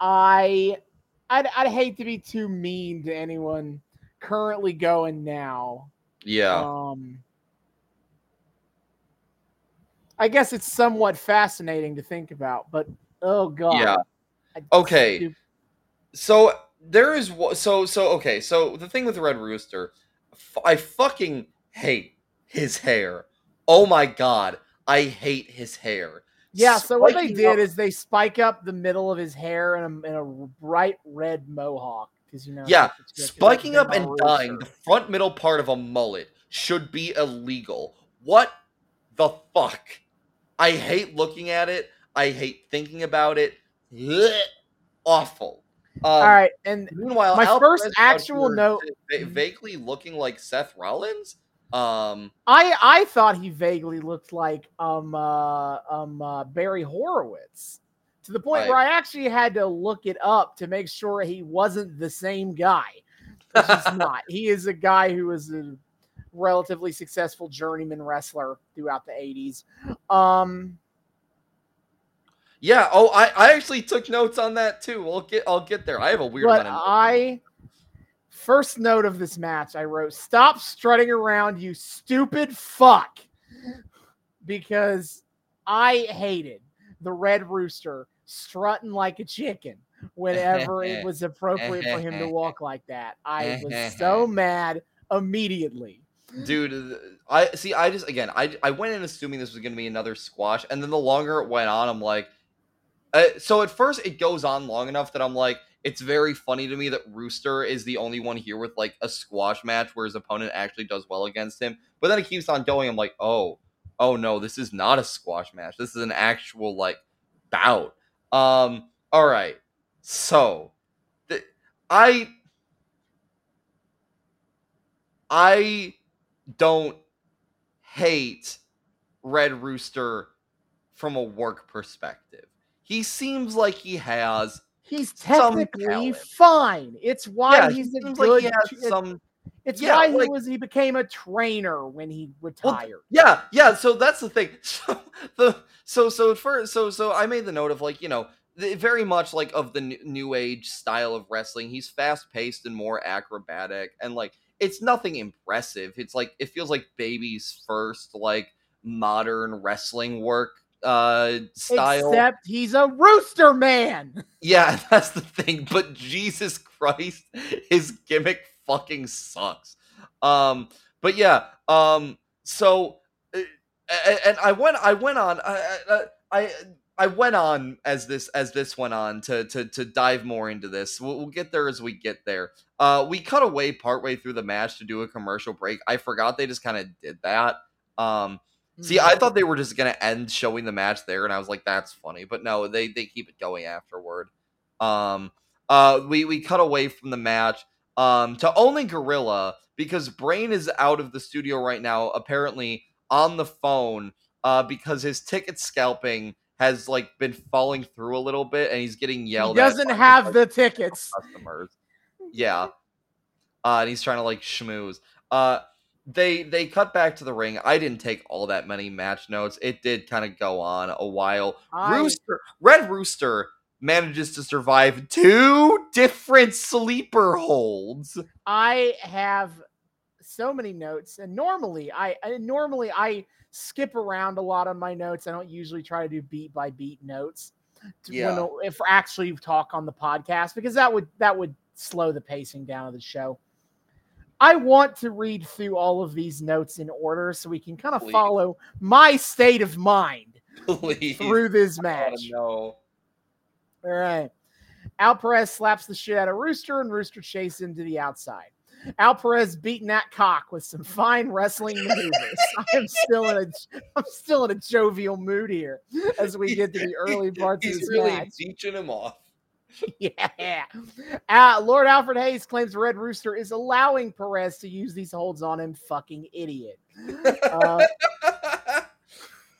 I, I'd, I'd hate to be too mean to anyone currently going now. yeah. Um, I guess it's somewhat fascinating to think about, but oh god, Yeah. Okay. stupid- So there is so so okay. So the thing with Red Rooster, I fucking hate his hair. Oh my god, I hate his hair. Yeah, so what they did up, is they spike up the middle of his hair in a, in a bright red mohawk because you know. Yeah, spiking up and dyeing the front middle part of a mullet should be illegal. What the fuck? I hate looking at it. I hate thinking about it. Blech. Awful. Um, All right, and meanwhile, my Al first actual note, vaguely looking like Seth Rollins. Um, I I thought he vaguely looked like um uh, um uh, Barry Horowitz to the point where I actually had to look it up to make sure he wasn't the same guy. He's not. He is a guy who is a relatively successful journeyman wrestler throughout the 80s. Um yeah, oh I, I actually took notes on that too. I'll get I'll get there. I have a weird but I first note of this match I wrote stop strutting around you stupid fuck because I hated the red rooster strutting like a chicken whenever it was appropriate for him to walk like that. I was so mad immediately. Dude, I see. I just again, I I went in assuming this was going to be another squash, and then the longer it went on, I'm like, uh, so at first it goes on long enough that I'm like, it's very funny to me that Rooster is the only one here with like a squash match where his opponent actually does well against him. But then it keeps on going. I'm like, oh, oh no, this is not a squash match. This is an actual like bout. Um, all right. So, th- I I don't hate Red Rooster from a work perspective. He seems like he has he's technically fine. It's why yeah, he's a good. Like he some. It's yeah, why he like, was he became a trainer when he retired. Well, yeah, yeah. So that's the thing. So the so so first so so I made the note of like you know very much like of the new age style of wrestling. He's fast paced and more acrobatic, and like it's nothing impressive. It's like it feels like baby's first like modern wrestling work uh style. Except he's a rooster man. Yeah, that's the thing. But Jesus Christ, his gimmick fucking sucks. Um, but yeah, um, so uh, and I went, I went on, I, I, I I went on as this as this went on to to to dive more into this. We'll, we'll get there as we get there. Uh, we cut away partway through the match to do a commercial break. I forgot they just kind of did that. Um, see, I thought they were just gonna end showing the match there, and I was like, that's funny, but no, they they keep it going afterward. Um, uh, we we cut away from the match um to only Gorilla because Brain is out of the studio right now, apparently on the phone, uh, because his ticket scalping has like been falling through a little bit, and he's getting yelled. At. He doesn't have the tickets. Customers, yeah, uh, and he's trying to like schmooze. Uh, they they cut back to the ring. I didn't take all that many match notes. It did kind of go on a while. I... Rooster, Red Rooster manages to survive two different sleeper holds. I have so many notes, and normally I, I normally I skip around a lot on my notes. I don't usually try to do beat by beat notes. yeah. When, if actually talk on the podcast because that would that would slow the pacing down of the show. I want to read through all of these notes in order so we can kind of Please. follow my state of mind Please. through this match. No. All right. Al Perez slaps the shit out of Rooster, and Rooster chases him to the outside. Al Perez beating that cock with some fine wrestling maneuvers. I'm still in a I'm still in a jovial mood here as we get to the early parts He's of this really match. teaching him off. yeah. Uh, Lord Alfred Hayes claims Red Rooster is allowing Perez to use these holds on him. Fucking idiot. Uh,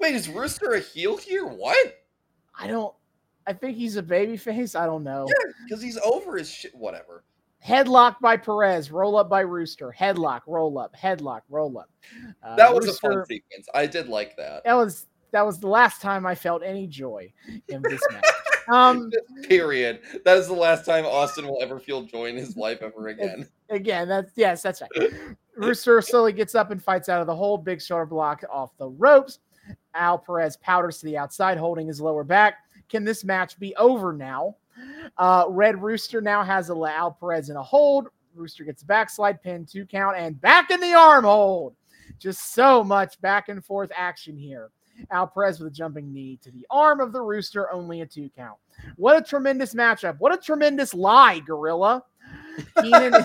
Wait, is Rooster a heel here? What? I don't. I think he's a baby face. I don't know. Yeah, because he's over his shit. Whatever. Headlock by Perez, roll up by Rooster, headlock, roll up, headlock, roll up. Uh, that was Rooster, a fun sequence. I did like that. That was that was the last time I felt any joy in this match. Um, Period. That is the last time Austin will ever feel joy in his life ever again. Again, that's yes, that's right. Rooster slowly gets up and fights out of the hole. Big shoulder block off the ropes. Al Perez powders to the outside, holding his lower back. Can this match be over now? Uh, Red Rooster now has Al Perez in a hold. Rooster gets a backslide pin, two count, and back in the arm hold. Just so much back and forth action here. Al Perez with a jumping knee to the arm of the Rooster, only a two count. What a tremendous matchup. What a tremendous lie, Gorilla.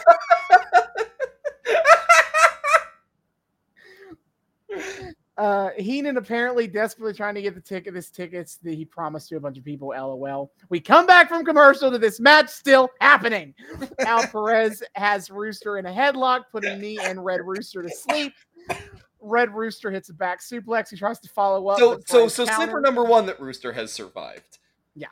uh, Heenan apparently desperately trying to get the ticket, this tickets that he promised to a bunch of people. LOL. We come back from commercial to this match still happening. Al Perez has Rooster in a headlock, putting me and Red Rooster to sleep. Red Rooster hits a back suplex. He tries to follow up. So, so, so, slipper number one that Rooster has survived. Yeah.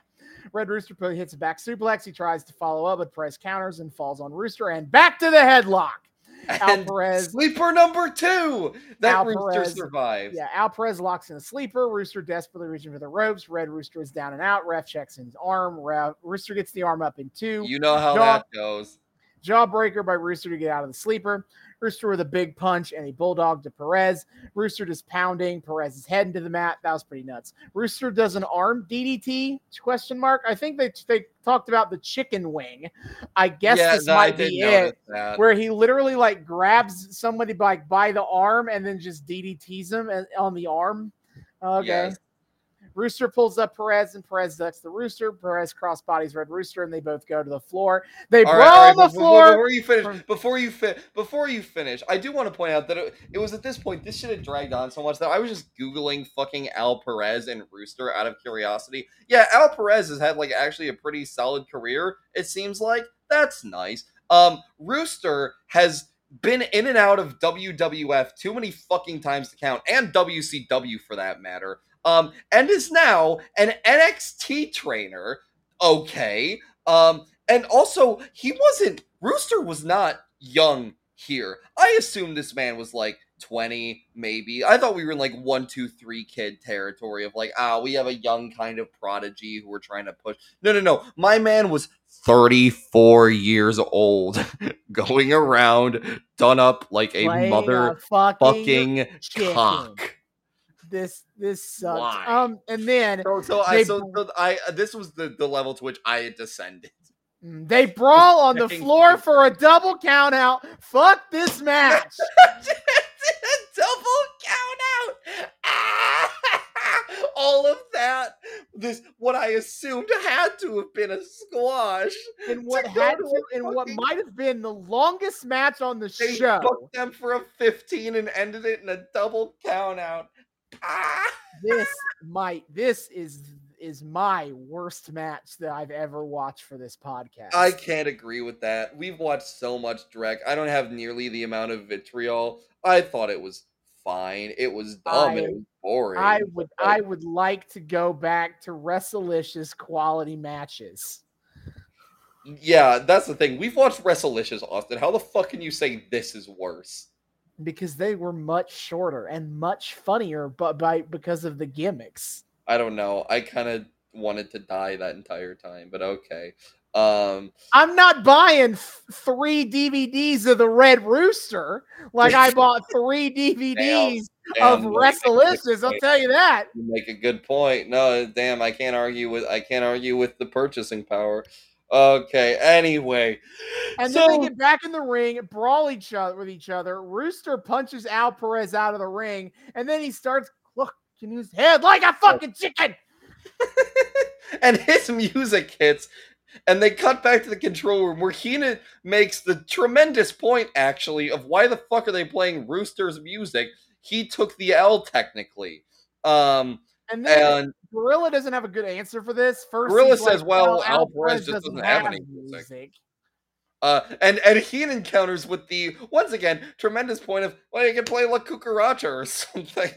Red Rooster hits a back suplex. He tries to follow up, but Perez counters and falls on Rooster and back to the headlock. Al Perez. Sleeper number two. That Al Rooster survives. Yeah, Al Perez locks in a sleeper. Rooster desperately reaching for the ropes. Red Rooster is down and out. Ref checks in his arm. Ref, Rooster gets the arm up in two. You know how Jaw, that goes. Jawbreaker by Rooster to get out of the sleeper. Rooster with a big punch and a bulldog to Perez. Rooster just pounding Perez's head into the mat. That was pretty nuts. Rooster does an arm DDT? Question mark. I think they they talked about the chicken wing. I guess yeah, this no, might be it, that. where he literally like grabs somebody like by the arm and then just DDTs him uh, on the arm. Okay. Yes. Rooster pulls up Perez, and Perez ducks the Rooster. Perez crossbodies Red Rooster, and they both go to the floor. They all brawl right, on the before, floor. Before you finish, before you fi- before you finish, I do want to point out that it, it was at this point this should have dragged on so much that I was just googling fucking Al Perez and Rooster out of curiosity. Yeah, Al Perez has had like actually a pretty solid career. It seems like that's nice. Um, Rooster has been in and out of WWF too many fucking times to count, and WCW for that matter um, and is now an NXT trainer. Okay. Um, and also, he wasn't, Rooster was not young here. I assume this man was like 20, maybe. I thought we were in like one, two, three kid territory of like, ah, we have a young kind of prodigy who we're trying to push. No, no, no. My man was 34 years old, going around done up like a Playing mother a fucking, fucking cock this this sucks. Why? Um, and then so, so I so, so I this was the the level to which I descended. Mm, they brawl on the floor for a double count out. Fuck this match. A double count out. All of that, this what I assumed had to have been a squash. And what had to, and what might have been the longest match on the they show. Booked them for a 15 and ended it in a double count out this might this is is my worst match that I've ever watched for this podcast. I can't agree with that. We've watched so much direct. I don't have nearly the amount of vitriol. I thought it was fine. It was dumb I, it was boring. I would but... I would like to go back to Wrestlicious quality matches. Yeah, that's the thing. We've watched Wrestlicious, Austin. How the fuck can you say this is worse? Because they were much shorter and much funnier, but by because of the gimmicks. I don't know. I kind of wanted to die that entire time, but okay. Um, I'm not buying f- three DVDs of the Red Rooster like I bought three DVDs damn, of Wrestlicious. I'll tell you that. You make a good point. No, damn, I can't argue with I can't argue with the purchasing power. Okay. Anyway, and so, then they get back in the ring, brawl each other with each other. Rooster punches Al Perez out of the ring, and then he starts clucking his head like a fucking chicken. and his music hits, and they cut back to the control room where Heenan makes the tremendous point, actually, of why the fuck are they playing Rooster's music? He took the L technically. Um, and then and, Gorilla doesn't have a good answer for this. First, Gorilla says, like, "Well, well Al Perez just doesn't, have, any music." music. Uh, and and he encounters with the once again tremendous point of well, you can play La Cucaracha or something.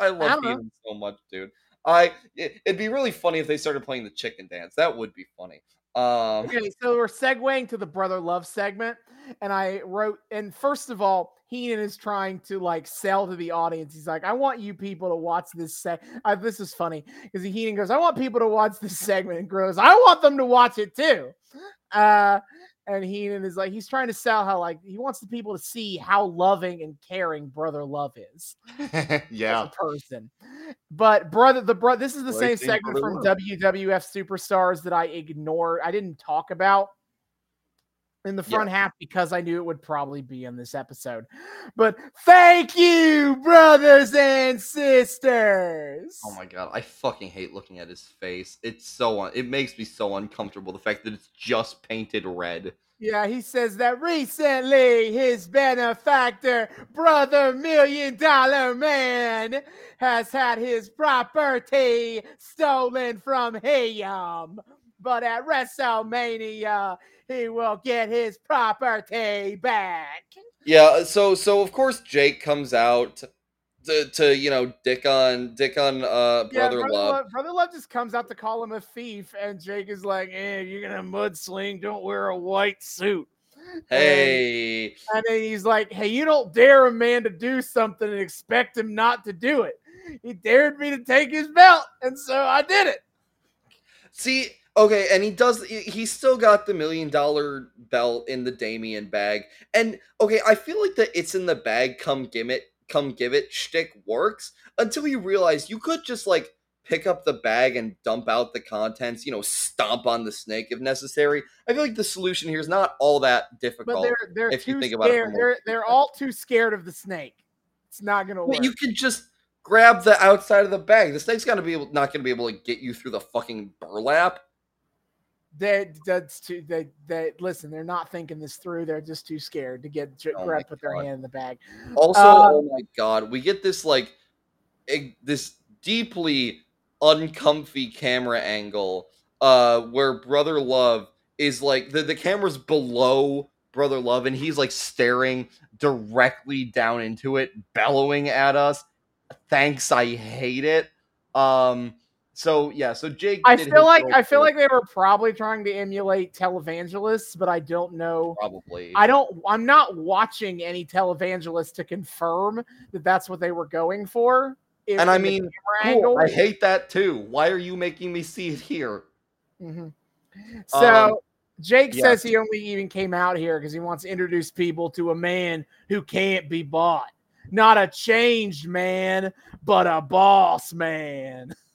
I love Heenan so much, dude. I it, would be really funny if they started playing the chicken dance. That would be funny. Um, okay, so we're segueing to the brother love segment, and I wrote. And first of all, Heenan is trying to like sell to the audience. He's like, I want you people to watch this set. This is funny because Heenan goes, I want people to watch this segment and grows. I want them to watch it too. Uh, and Heenan is like, he's trying to sell how like he wants the people to see how loving and caring brother love is. yeah, person. But brother, the brother, this is the same segment from WWF Superstars that I ignored. I didn't talk about in the front yeah. half because I knew it would probably be in this episode. But thank you, brothers and oh sisters. Oh my god, I fucking hate looking at his face. It's so un- it makes me so uncomfortable the fact that it's just painted red. Yeah, he says that recently his benefactor, Brother Million Dollar Man, has had his property stolen from him. But at WrestleMania, he will get his property back. Yeah, so so of course Jake comes out to, to you know dick on dick on uh brother, yeah, brother love. love. brother love just comes out to call him a thief and jake is like eh you're gonna mudsling don't wear a white suit hey and, and then he's like hey you don't dare a man to do something and expect him not to do it he dared me to take his belt and so i did it see Okay, and he does. He's still got the million dollar belt in the Damien bag, and okay, I feel like the "it's in the bag, come give it, come give it" shtick works until you realize you could just like pick up the bag and dump out the contents. You know, stomp on the snake if necessary. I feel like the solution here is not all that difficult. But they're they're if you think scared. about it, they're they're all too scared of the snake. It's not gonna work. You can just grab the outside of the bag. The snake's gonna be able, not gonna be able to get you through the fucking burlap they that's too they they listen they're not thinking this through they're just too scared to get oh grab put their hand in the bag. Also uh, oh my god we get this like this deeply uncomfy camera angle uh where brother love is like the, the camera's below brother love and he's like staring directly down into it bellowing at us. Thanks i hate it. Um so yeah, so Jake. I feel like I feel like they were probably trying to emulate televangelists, but I don't know. Probably. I don't. I'm not watching any televangelists to confirm that that's what they were going for. In, and I mean, cool. I hate that too. Why are you making me see it here? Mm-hmm. So um, Jake yeah. says he only even came out here because he wants to introduce people to a man who can't be bought. Not a changed man, but a boss man.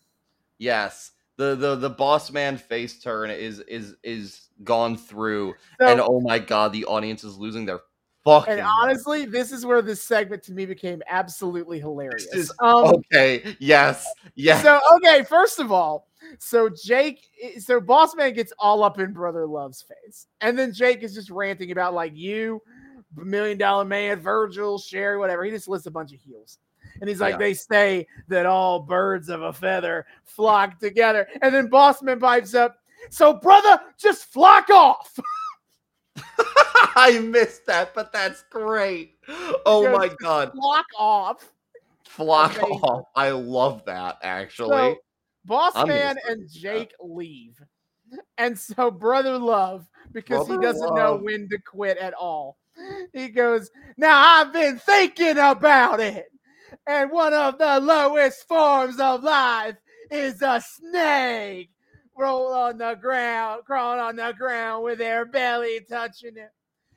Yes. The, the the boss man face turn is is is gone through. So, and oh my god the audience is losing their fucking and honestly this is where this segment to me became absolutely hilarious. Is, um, okay. Yes. Yes. So okay first of all so Jake, so Boss Man gets all up in Brother Love's face, and then Jake is just ranting about like you, Million Dollar Man, Virgil, Sherri, whatever. He just lists a bunch of heels. And he's like, yeah. they say that all birds of a feather flock together. And then Bossman pipes up, so brother, just flock off. I missed that, but that's great. Oh my god. Flock off. Flock Amazing. off. I love that actually. So, Bossman and Jake leave. And so Brother Love, because Brother he doesn't love. know when to quit at all, he goes, Now I've been thinking about it. And one of the lowest forms of life is a snake. Roll on the ground, crawl on the ground with their belly touching it.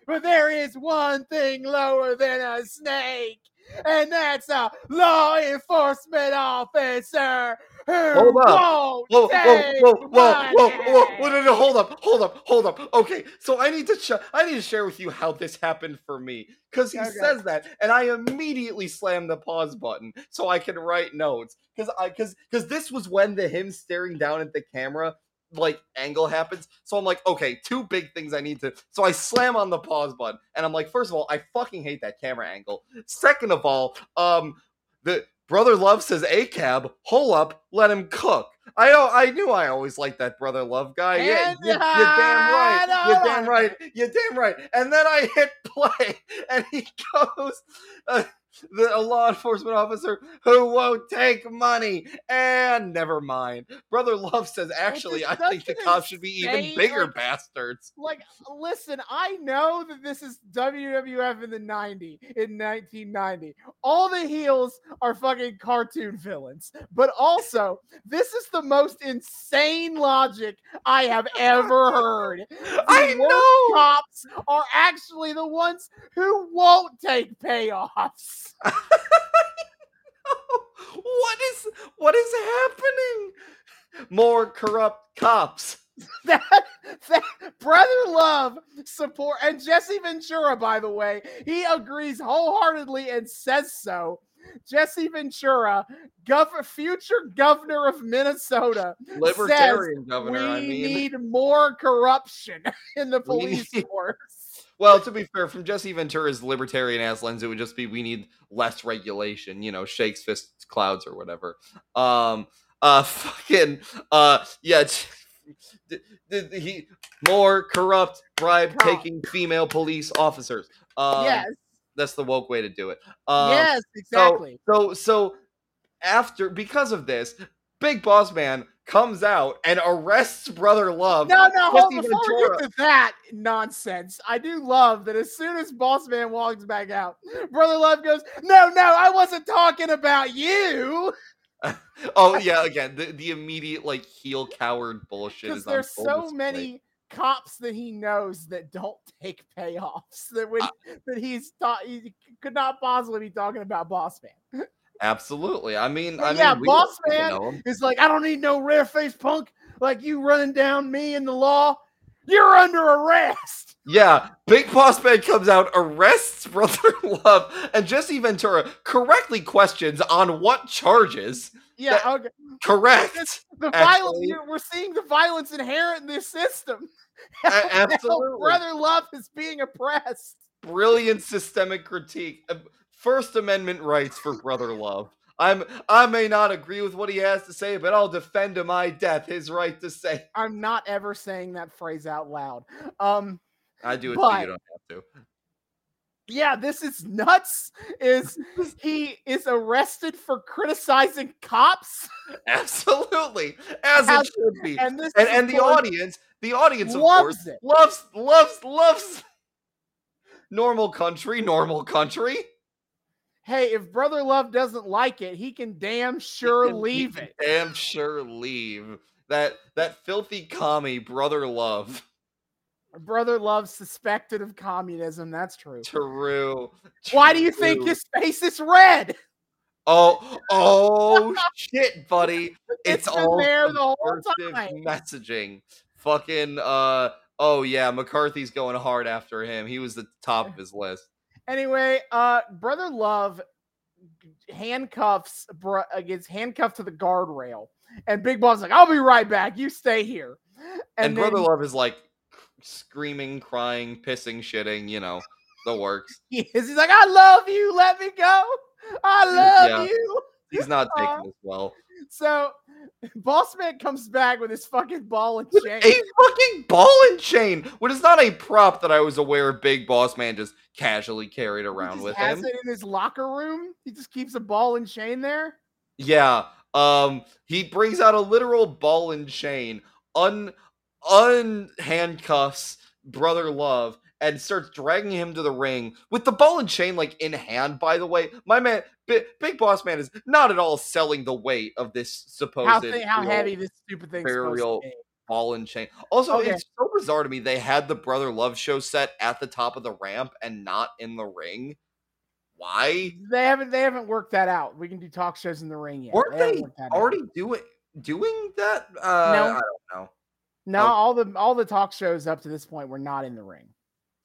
But there is one thing lower than a snake, and that's a law enforcement officer Hold up. Whoa, whoa, whoa, whoa, whoa, whoa, whoa, whoa, no, no, hold up, hold up, hold up. Okay, so I need to sh- I need to share with you how this happened for me because he okay. says that, and I immediately slam the pause button so I can write notes because I because because this was when the him staring down at the camera like angle happens. So I'm like, okay, two big things I need to. So I slam on the pause button, and I'm like, first of all, I fucking hate that camera angle. Second of all, um, the Brother Love says, "ACAB, hole up, let him cook." I I knew I always liked that Brother Love guy. yeah, you, are damn right. You're damn right. You're damn right. And then I hit play, and he goes. Uh, the, a law enforcement officer who won't take money. And never mind. Brother Love says, actually, I think the cops should be even bigger like, bastards. Like, listen, I know that this is WWF in the 90, in 1990. All the heels are fucking cartoon villains. But also, this is the most insane logic I have ever heard. The I know. Cops are actually the ones who won't take payoffs. what is what is happening? More corrupt cops. That, that Brother Love support and Jesse Ventura, by the way, he agrees wholeheartedly and says so. Jesse Ventura, gov- future governor of Minnesota, Libertarian says governor. we I mean, we need more corruption in the police force. Well, to be fair, from Jesse Ventura's libertarian ass lens, it would just be we need less regulation. You know, shakes fists clouds or whatever. Um, uh, fucking, uh, yeah. d- d- d- he more corrupt, bribe taking female police officers. Um, yes, that's the woke way to do it. Um, yes, exactly. So so after because of this, Big Boss Man comes out and arrests Brother Love. No, no, hold before we get to that nonsense. I do love that as soon as Boss Man walks back out, Brother Love goes, No, no, I wasn't talking about you. Oh yeah, again the, the immediate like heel coward bullshit. Because is on there's so many cops that he knows that don't take payoffs that when that he's thought he could not possibly be talking about Boss Man. Absolutely. I mean, I yeah, mean, Boss Man. It's like I don't need no rare face punk like you running down me in the law. You're under arrest. Yeah, Big Boss Man comes out, arrests Brother Love, and Jesse Ventura correctly questions on what charges. Yeah, okay. Correct. It's the violence we're seeing the violence inherent in this system. Absolutely. Brother Love is being oppressed. brilliant systemic critique. First Amendment rights for Brother Love. I'm I may not agree with what he has to say, but I'll defend to my death his right to say. I'm not ever saying that phrase out loud. Um, I do it so But- you don't have to. yeah, this is nuts. Is he is arrested for criticizing cops? Absolutely. As How- it should be. And this And and the audience, the audience of Loves course it. loves loves loves normal country, normal country. Hey, if Brother Love doesn't like it, he can damn sure can- leave it. Damn sure leave. That that filthy commie brother love. Brother Love suspected of communism. That's true. True. Why do you think his face is red? Oh, oh shit, buddy. It's, It's been all there the whole time. messaging. Fucking uh oh yeah, McCarthy's going hard after him. He was the top of his list. Anyway, uh, Brother Love handcuffs bro- uh, gets handcuffed to the guardrail, and Big Boss like, "I'll be right back. You stay here." And, And, Brother Love is like screaming, crying, pissing, shitting, you know, the works. he is, he's like, "I love you. Let me go. I love Yeah. you." He's not taking this well. So, Boss Man comes back with his fucking ball and chain. a fucking ball and chain, which is not a prop that I was aware Big Boss Man just casually carried around with has him. it in his locker room. He just keeps a ball and chain there. Yeah. Um he brings out a literal ball and chain, un unhandcuffs Brother Love and starts dragging him to the ring with the ball and chain like in hand by the way. My man Big, Big Boss Man is not at all selling the weight of this supposed How, how heavy this stupid thing burial ball and chain. Also, Okay. it's so bizarre to me they had the Brother Love show set at the top of the ramp and not in the ring. Why? They haven't they haven't worked that out. We can do talk shows in the ring yet. Weren't they out. already doing doing that? Uh, I don't know. No, Oh. all the all the talk shows up to this point were not in the ring.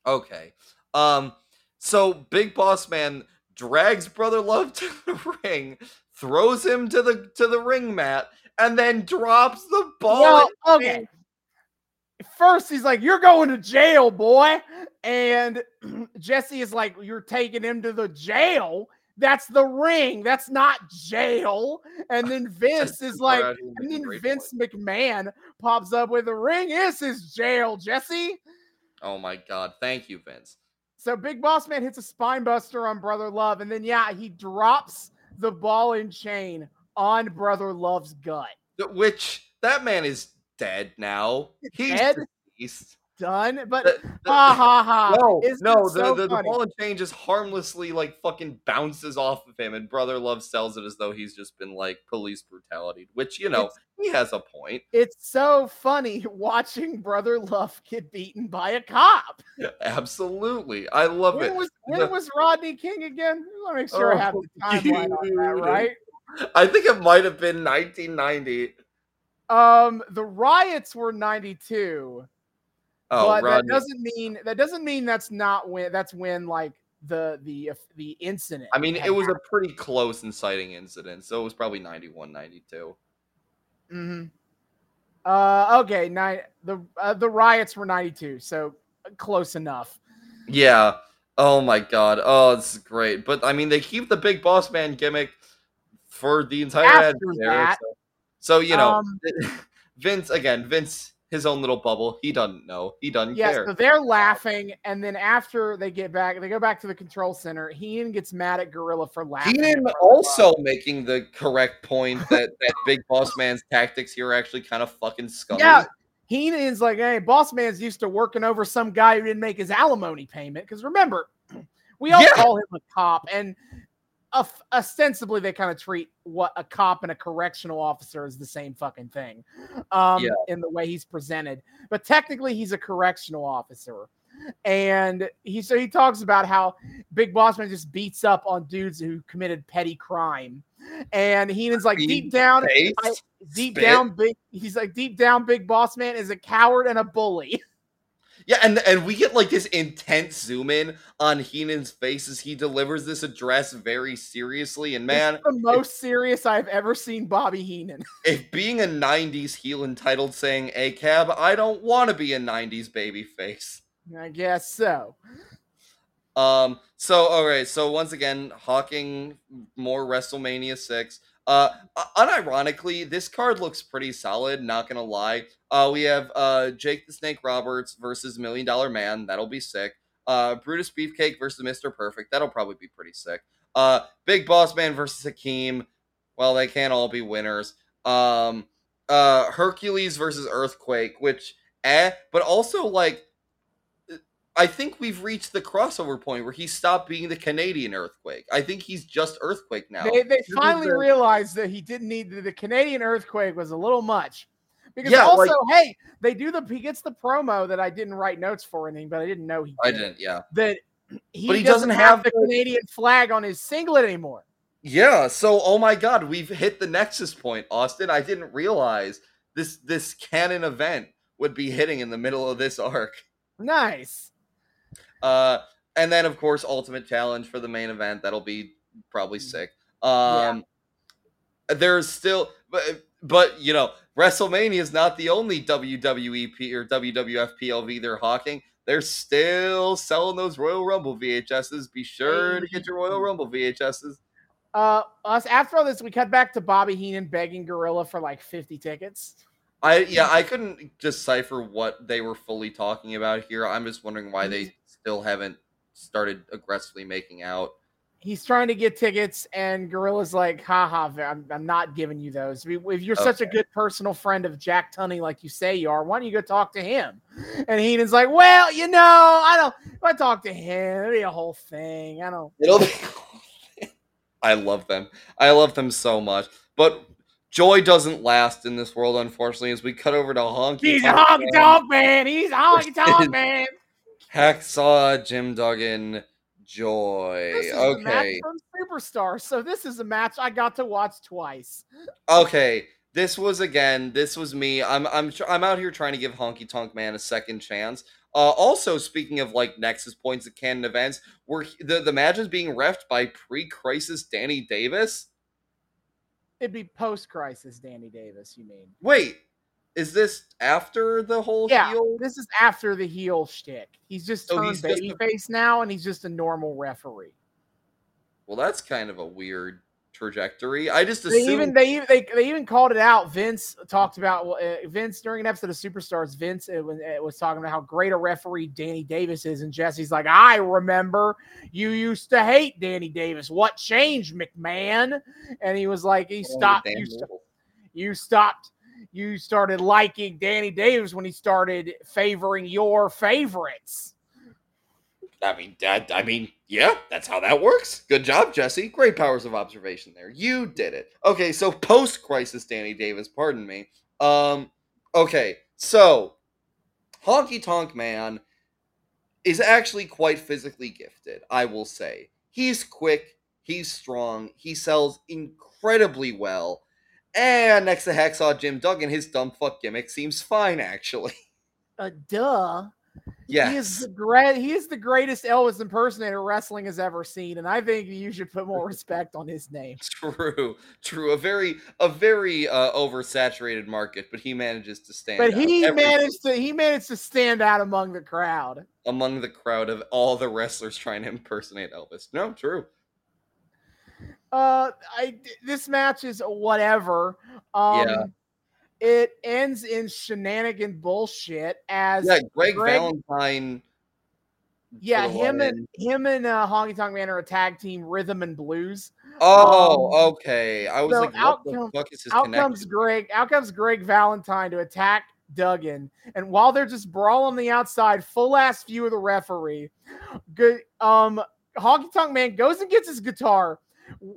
Okay. Um. So Big Boss Man drags Brother Love to the ring, throws him to the to the ring mat, and then drops the ball. Well, okay. First, he's like, "You're going to jail, boy," and Jesse is like, "You're taking him to the jail." That's the ring. That's not jail. And then Vince is like, and then Vince point. McMahon pops up with the ring. This is his jail, Jesse? Oh my God! Thank you, Vince. So Big Boss Man hits a spine buster on Brother Love, and then yeah, he drops the ball and chain on Brother Love's gut. Which that man is dead now. He's Dead? deceased. Done, but The- the- ha ha ha! no, no, the, so the, the ball and chain just harmlessly like fucking bounces off of him, and Brother Love sells it as though he's just been like police brutality, which you know It's- he has a point. It's so funny watching Brother Love get beaten by a cop. Absolutely, I love When it. was when was Rodney King again? Let me make sure I have the Oh, timeline on that right. I think it might have been 1990. Um, the riots were ninety two. Oh, but Rodney. that doesn't mean that doesn't mean that's not when that's when like the the the incident. I mean, it was a pretty close inciting incident, so it was probably 91, 92. Mhm. Uh, okay, nine. The uh, the riots were ninety two, so uh, close enough. Yeah. Oh my god. Oh, this is great. But I mean, they keep the big boss man gimmick for the entire After ad that, so, so, you know, um, Vince again. Vince, his own little bubble. He doesn't know. He doesn't Yeah, care. so they're laughing, and then after they get back, they go back to the control center. Heenan gets mad at Gorilla for laughing. Heenan also making the correct point that that big boss man's tactics here are actually kind of fucking scummy. Yeah, Heenan's like, hey, boss man's used to working over some guy who didn't make his alimony payment. Because remember, we all Yeah. call him a cop, and ostensibly they kind of treat what a cop and a correctional officer is the same fucking thing, um, Yeah. in the way he's presented. But technically, he's a correctional officer. And he so he talks about how Big Boss Man just beats up on dudes who committed petty crime, and Heenan's like deep down, I- deep spit. down, big. He's like deep down, Big Boss Man is a coward and a bully. Yeah, and and we get like this intense zoom in on Heenan's face as he delivers this address very seriously. And man, It's the most serious I've ever seen Bobby Heenan. if being a '90s heel entitled saying "ACAB," I don't want to be a '90s baby face. I guess so. Um. So, all right. So once again, Hawking more WrestleMania six. Uh, unironically, this card looks pretty solid. Not gonna lie. Uh, we have uh Jake the Snake Roberts versus Million Dollar Man. That'll be sick. Uh, Brutus Beefcake versus Mister Perfect. That'll probably be pretty sick. Uh, Big Boss Man versus Akeem. Well, they can't all be winners. Um, uh, Hercules versus Earthquake, which eh, but also like I think we've reached the crossover point where he stopped being the Canadian earthquake. I think he's just earthquake now. They, they finally the- realized that he didn't need the, the Canadian earthquake was a little much. Because Yeah, also, like- hey, they do the he gets the promo that I didn't write notes for anything, but I didn't know he I did. didn't. Yeah, That he, But he doesn't, doesn't have, have the the- Canadian flag on his singlet anymore. yeah. So, oh my God, we've hit the nexus point, Austin. I didn't realize this this canon event would be hitting in the middle of this arc. Nice. Uh, and then of course, ultimate challenge for the main event. That'll be probably Mm. sick. Um, there's still, but but you know, WrestleMania is not the only WWE P- or WWF PPV they're hawking. They're still selling those Royal Rumble VHSs. Be sure to get your Royal Rumble VHSs. Uh, us after all this, we cut back to Bobby Heenan begging Gorilla for like fifty tickets. I yeah, I couldn't decipher what they were fully talking about here. I'm just wondering why they still haven't started aggressively making out. He's trying to get tickets, and Gorilla's like, haha, I'm, I'm not giving you those. If you're such a good personal friend of Jack Tunney, like you say you are, why don't you go talk to him? And Heenan's like, well, you know, I don't, if I talk to him, it'll be a whole thing. I don't. It'll be. I love them. I love them so much. But joy doesn't last in this world, unfortunately. As we cut over to Honky. He's a honky Man, tonk man. He's a honky tonk man. Hacksaw, Jim Duggan, Joy. This is a match Okay. from Superstar. So this is a match I got to watch twice. Okay. This was again. This was me. I'm. I'm. I'm out here trying to give Honky Tonk Man a second chance. Uh, also, speaking of like Nexus points at canon events, where the the match is being refed by pre-crisis Danny Davis. It'd be post crisis, Danny Davis. You mean? Wait, is this after the whole Yeah, heel? this is after the heel shtick. He's just So turned just a- now, and he's just a normal referee. Well, that's kind of a weird trajectory. I just They assumed. even they, even- they they even called it out. Vince talked about uh, Vince during an episode of Superstars. Vince it was, it was talking about how great a referee Danny Davis is, and Jesse's like, I remember you used to hate Danny Davis. What changed, McMahon? And he was like, he Oh, stopped. damn You, st- you stopped. You started liking Danny Davis when he started favoring your favorites. I mean, that, I mean, yeah, that's how that works. Good job, Jesse. Great powers of observation there. You did it. Okay, so post crisis Danny Davis, pardon me. Um, okay, so Honky Tonk Man is actually quite physically gifted, I will say. He's quick, he's strong, he sells incredibly well. And next to Hacksaw Jim Duggan, his dumb fuck gimmick seems fine, actually. Uh, duh. Yes. He is the great. He is the greatest Elvis impersonator wrestling has ever seen, and I think you should put more respect on his name. True, true. A very, a very uh, oversaturated market, but he manages to stand. But out he every- managed to. He managed to stand out among the crowd. among the crowd of all the wrestlers trying to impersonate Elvis. No, true. Uh, I this match is whatever. Um, Yeah. It ends in shenanigan bullshit as Yeah, Greg, Greg- Valentine. yeah, him and him and uh, Honky Tonk Man are a tag team, Rhythm and Blues. Oh, um, okay. I was so like, what out the fuck is his out connection? comes Greg. Out comes Greg Valentine to attack Duggan, and while they're just brawling on the outside, full ass view of the referee. Good. Um, Honky Tonk Man goes and gets his guitar,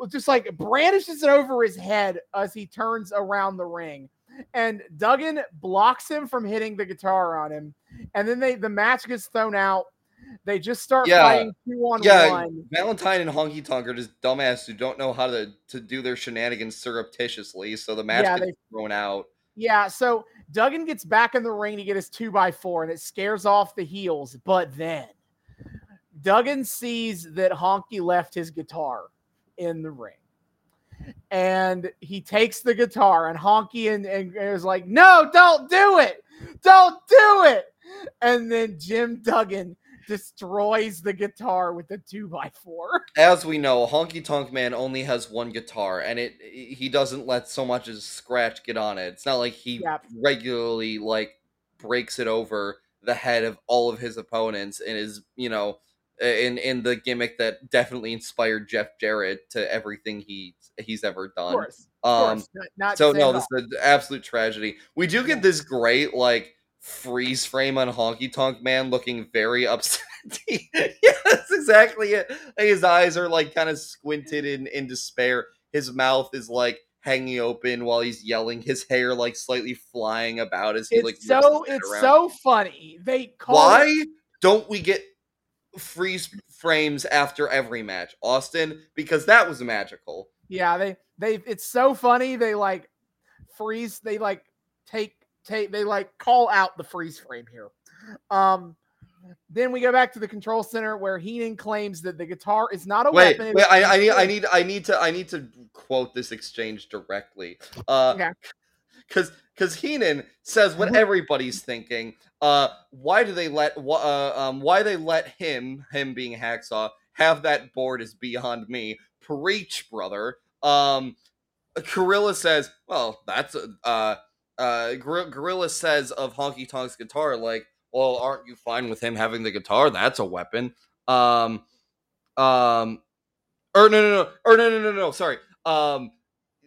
just like brandishes it over his head as he turns around the ring, and Duggan blocks him from hitting the guitar on him, and then they the match gets thrown out. They just start Yeah. fighting two on Yeah, one. Valentine and Honky Tonk are just dumbasses who don't know how to, to do their shenanigans surreptitiously, so the match Yeah, gets they- thrown out. Yeah, so Duggan gets back in the ring to get his two by four, and it scares off the heels. But then Duggan sees that Honky left his guitar in the ring. And he takes the guitar, and Honky and, and is like, No, don't do it! Don't do it! And then Jim Duggan destroys the guitar with the two by four. As we know, Honky Tonk Man only has one guitar, and it he doesn't let so much as scratch get on it. It's not like he Yep. regularly like breaks it over the head of all of his opponents and is you know in in the gimmick that definitely inspired Jeff Jarrett to everything he he's ever Of done. course. Of Um, course. Not, not so no, this is an absolute tragedy. We do get this great like freeze frame on Honky Tonk Man looking very upset. yeah, that's exactly it. His eyes are like kind of squinted in in despair. His mouth is like hanging open while he's yelling. His hair like slightly flying about as he it's like so it's around. so funny. They call Why don't we get freeze frames after every match, Austin? Because that was magical. Yeah, they they it's so funny. They like freeze. They like take take. They like call out the freeze frame here. Um, then we go back to the control center where Heenan claims that the guitar is not a Wait, weapon. it wait, I, I need, I need, I need to, I need to quote this exchange directly. Uh, Okay. Because because Heenan says what everybody's thinking. Uh, why do they let, wh- uh, um, why they let him, him being Hacksaw, have that board is beyond me. Preach, brother. Um, Gorilla says, well, that's a, uh, uh, Gor- Gorilla says of Honky Tonk's guitar, like, well, aren't you fine with him having the guitar? That's a weapon. Um, um, or no, no, no, or no, no, no, no, sorry. Um,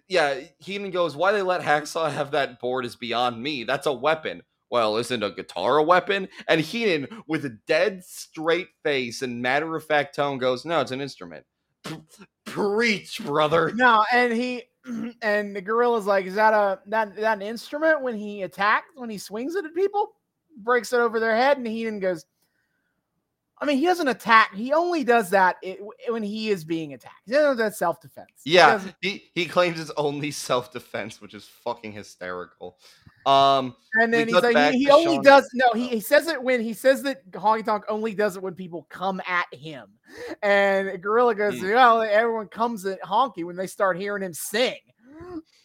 yeah, Heenan goes, why they let Hacksaw have that board is beyond me. That's a weapon. Well, isn't a guitar a weapon? And Heenan, with a dead straight face and matter of fact tone, goes, no, it's an instrument. Preach, brother. No, and he and the gorilla's like, is that a that that an instrument when he attacks when he swings it at people, breaks it over their head, and Heenan goes. I mean, he doesn't attack. He only does that i when he is being attacked. He doesn't do self defense. Yeah, he, he claims it's only self defense, which is fucking hysterical. Um, And then he's like, he, he only Sean- does no. He, he says it when he says that Honky Tonk only does it when people come at him. And Gorilla goes, Hmm. well, everyone comes at Honky when they start hearing him sing.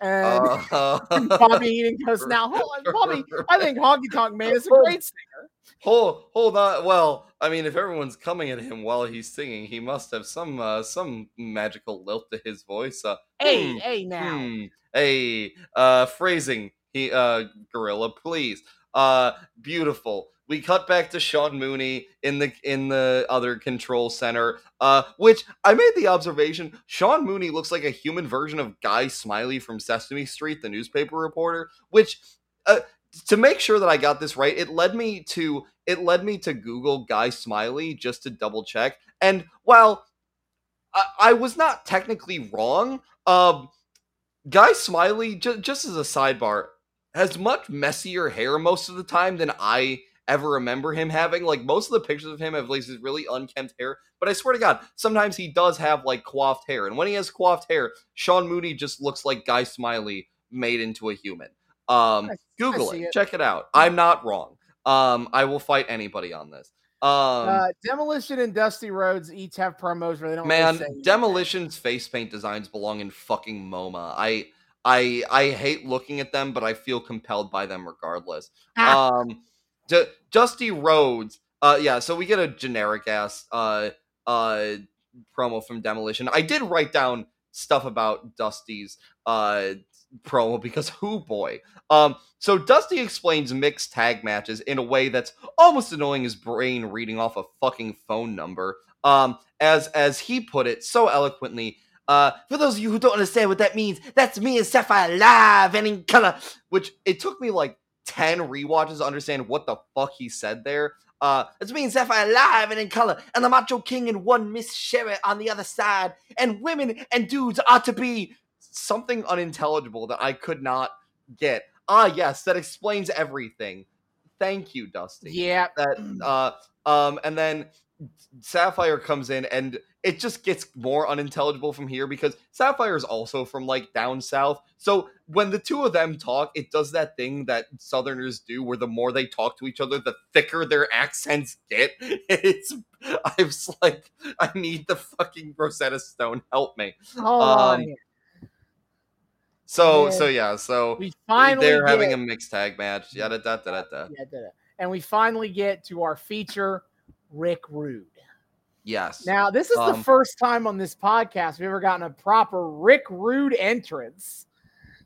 And uh, Bobby Heenan goes, now, hold on, Bobby, I think Honky Tonk Man is a great singer. Hold hold on. Well, I mean, if everyone's coming at him while he's singing, he must have some uh, some magical lilt to his voice. Uh, Hey, hmm, hey, now. Hmm. Hey, uh, phrasing. He, uh, gorilla, please. Uh, beautiful. We cut back to Sean Mooney in the in the other control center. Uh, which I made the observation. Sean Mooney looks like a human version of Guy Smiley from Sesame Street, the newspaper reporter. Which, uh, to make sure that I got this right, it led me to it led me to Google Guy Smiley just to double check. And while I, I was not technically wrong, um, Guy Smiley, ju- just as a sidebar, has much messier hair most of the time than I ever remember him having. Like most of the pictures of him have like this really unkempt hair, but I swear to God, sometimes he does have like coiffed hair. And when he has coiffed hair, Sean Mooney just looks like Guy Smiley made into a human. Um, Google it, it. check it out. I'm not wrong. Um, I will fight anybody on this. Um, uh, Demolition and Dusty Rhodes each have promos where they don't. man, really Demolition's face paint designs belong in fucking MoMA. I I I hate looking at them, but I feel compelled by them regardless. Ah. Um, D- Dusty Rhodes. Uh, yeah. So we get a generic ass uh uh promo from Demolition. I did write down stuff about Dusty's uh promo because who boy. Um, so Dusty explains mixed tag matches in a way that's almost annoying his brain reading off a fucking phone number. Um, as as he put it so eloquently. Uh, for those of you who don't understand what that means, that's me and Sapphire live and in color. Which it took me like ten rewatches to understand what the fuck he said there. Uh, it's me and Sapphire live and in color, and the Macho King and one Miss Sherri on the other side, and women and dudes are to be something unintelligible that I could not get. Ah, yes, that explains everything. Thank you, Dusty. Yeah. That uh um and then Sapphire comes in and it just gets more unintelligible from here because Sapphire is also from like down south. So when the two of them talk, it does that thing that Southerners do where the more they talk to each other, the thicker their accents get. It's I was like, I need the fucking Rosetta Stone. Help me. Hold on Um, here. So Yeah. so yeah, so We finally they're having a mixed tag match. Yada da da da da. Yeah, da, da. and we finally get to our feature, Rick Rude. Yes. Now, this is the Um, first time on this podcast we've ever gotten a proper Rick Rude entrance.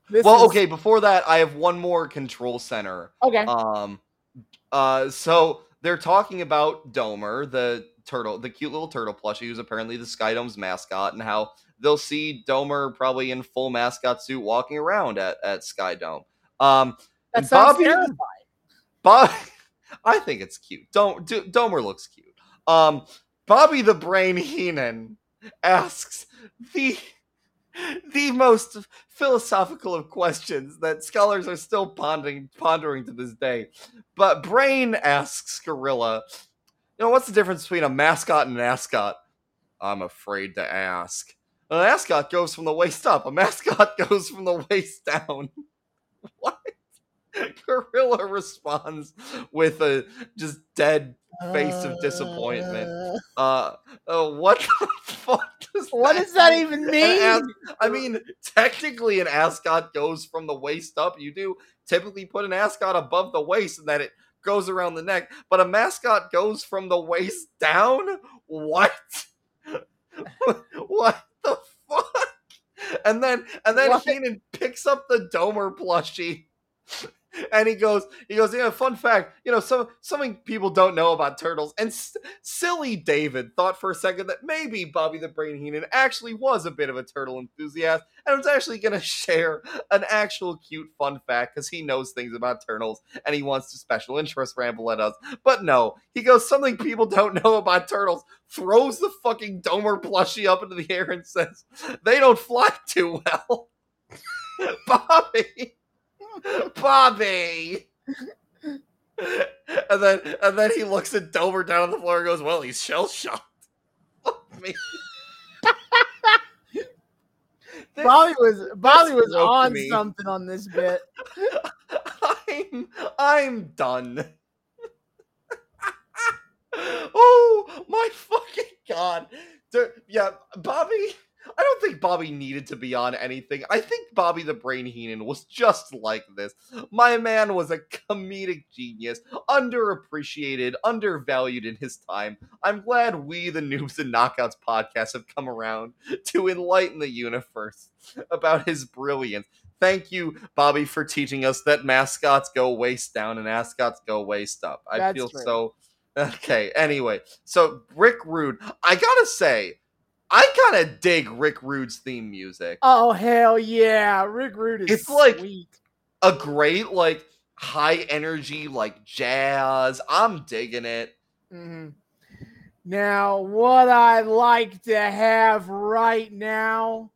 This well, is- okay. Before that, I have one more control center. okay. Um, uh, so they're talking about Domer, the turtle, the cute little turtle plushie, who's apparently the Skydome's mascot, and how they'll see Domer probably in full mascot suit walking around at at Skydome. Um, that sounds Bobby- terrifying. Bob, I think it's cute. Don't do, Domer looks cute. Um, Bobby the Brain Heenan asks the the most philosophical of questions that scholars are still pondering pondering to this day. But Brain asks Gorilla, you know, what's the difference between a mascot and an ascot? I'm afraid to ask. An ascot goes from the waist up. A mascot goes from the waist down. what? Gorilla responds with a just dead face of disappointment. Uh, uh what the fuck does What that does that even mean? as- I mean, technically, an ascot goes from the waist up. You do typically put an ascot above the waist and that it goes around the neck, but a mascot goes from the waist down? What? what the fuck? And then and then What? Heenan picks up the Domer plushie. And he goes, he goes, yeah, fun fact, you know, some something people don't know about turtles. And s- silly David thought for a second that maybe Bobby the Brain Heenan actually was a bit of a turtle enthusiast and was actually going to share an actual cute fun fact because he knows things about turtles and he wants to special interest ramble at us. But no, he goes, something people don't know about turtles, throws the fucking Domer plushie up into the air and says, they don't fly too well. Bobby. Bobby. and then and then he looks at Domer down on the floor and goes, Well, he's shell shocked. Oh, Bobby was Bobby was on me. something on this bit. I'm I'm done. oh my fucking god. Yeah, Bobby. I don't think Bobby needed to be on anything. I think Bobby the Brain Heenan was just like this. My man was a comedic genius, underappreciated, undervalued in his time. I'm glad we, the Noobs and Knockouts podcast, have come around to enlighten the universe about his brilliance. Thank you, Bobby, for teaching us that mascots go waist down and ascots go waist up. I That's feel true. so. Okay, anyway, so Rick Rude, I gotta say, I kind of dig Rick Rude's theme music. Oh hell yeah, Rick Rude is It's like- sweet. A great, like, high energy, like jazz. I'm digging it. Mhm. Now, what I'd like to have right now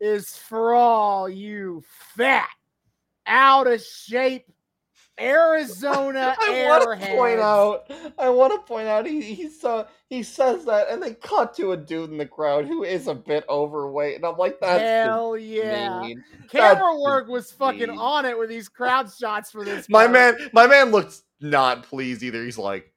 is for all you fat, out of shape Arizona I want to point out. I want to point out. He he saw he says that, and they cut to a dude in the crowd who is a bit overweight, and I'm like, that's Hell yeah. mean. Camera That's work was fucking mean. on it with these crowd shots for this. My part. man, my man looked not pleased either. He's like,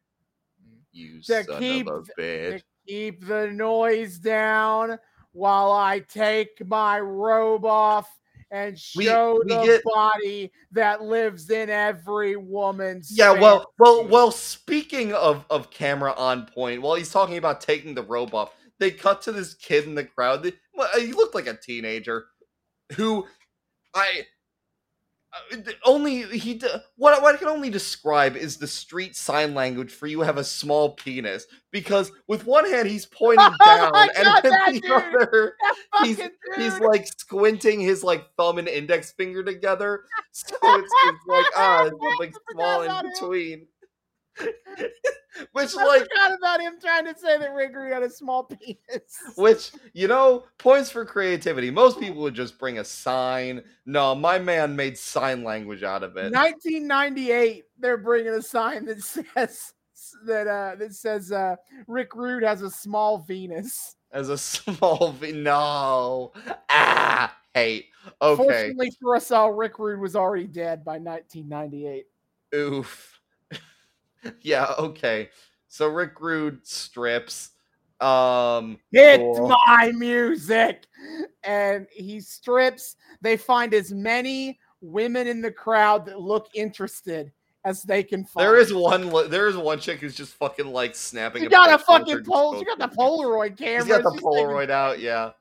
"You To son keep of a bitch." to keep the noise down while I take my robe off and show we the get- body that lives in every woman's Yeah, well, well, well. Speaking of of camera on point, while he's talking about taking the robe off, they cut to this kid in the crowd. That, well, he looked like a teenager, who I only he d- what what I can only describe is the street sign language for you have a small penis because with one hand he's pointing Oh down my and with the dude! other he's- he's like squinting his like thumb and index finger together. So it's, it's like ah like small in between which I like forgot about him trying to say that Rick Rude had a small penis. which you know points for creativity. Most people would just bring a sign. No my man made sign language out of it. 1998, they're bringing a sign that says that uh that says uh Rick Rude has a small Venus. as a small v no. Ah hate. Okay. Fortunately for us all, Rick Rude was already dead by 1998. oof yeah okay so rick rude strips um It's Cool. my music. And he strips. They find as many women in the crowd that look interested as they can find. There is one. There is one chick who's just fucking like snapping. You got a picture with her fucking pole. You got the Polaroid camera. He's got the She's taking- Polaroid out. Yeah.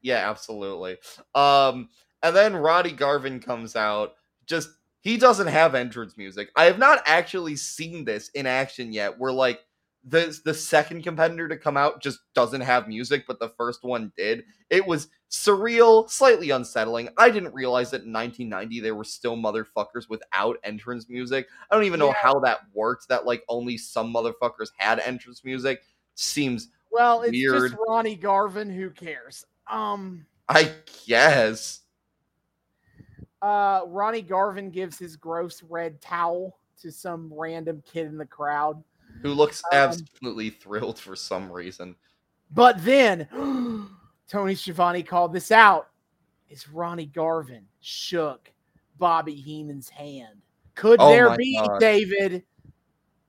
Yeah, absolutely. Um, and then Ronnie Garvin comes out. Just he doesn't have entrance music. I have not actually seen this in action yet. Where like the the second competitor to come out just doesn't have music, but the first one did. It was surreal, slightly unsettling. I didn't realize that in 1990 there were still motherfuckers without entrance music. I don't even know Yeah. how that worked. That like only some motherfuckers had entrance music. Seems Well, it's Weird. just Ronnie Garvin. Who cares? Um, I guess. Uh, Ronnie Garvin gives his gross red towel to some random kid in the crowd. Who looks Um, absolutely thrilled for some reason. But then Tony Schiavone called this out. Is Ronnie Garvin shook Bobby Heenan's hand? Could Oh there be, God. David,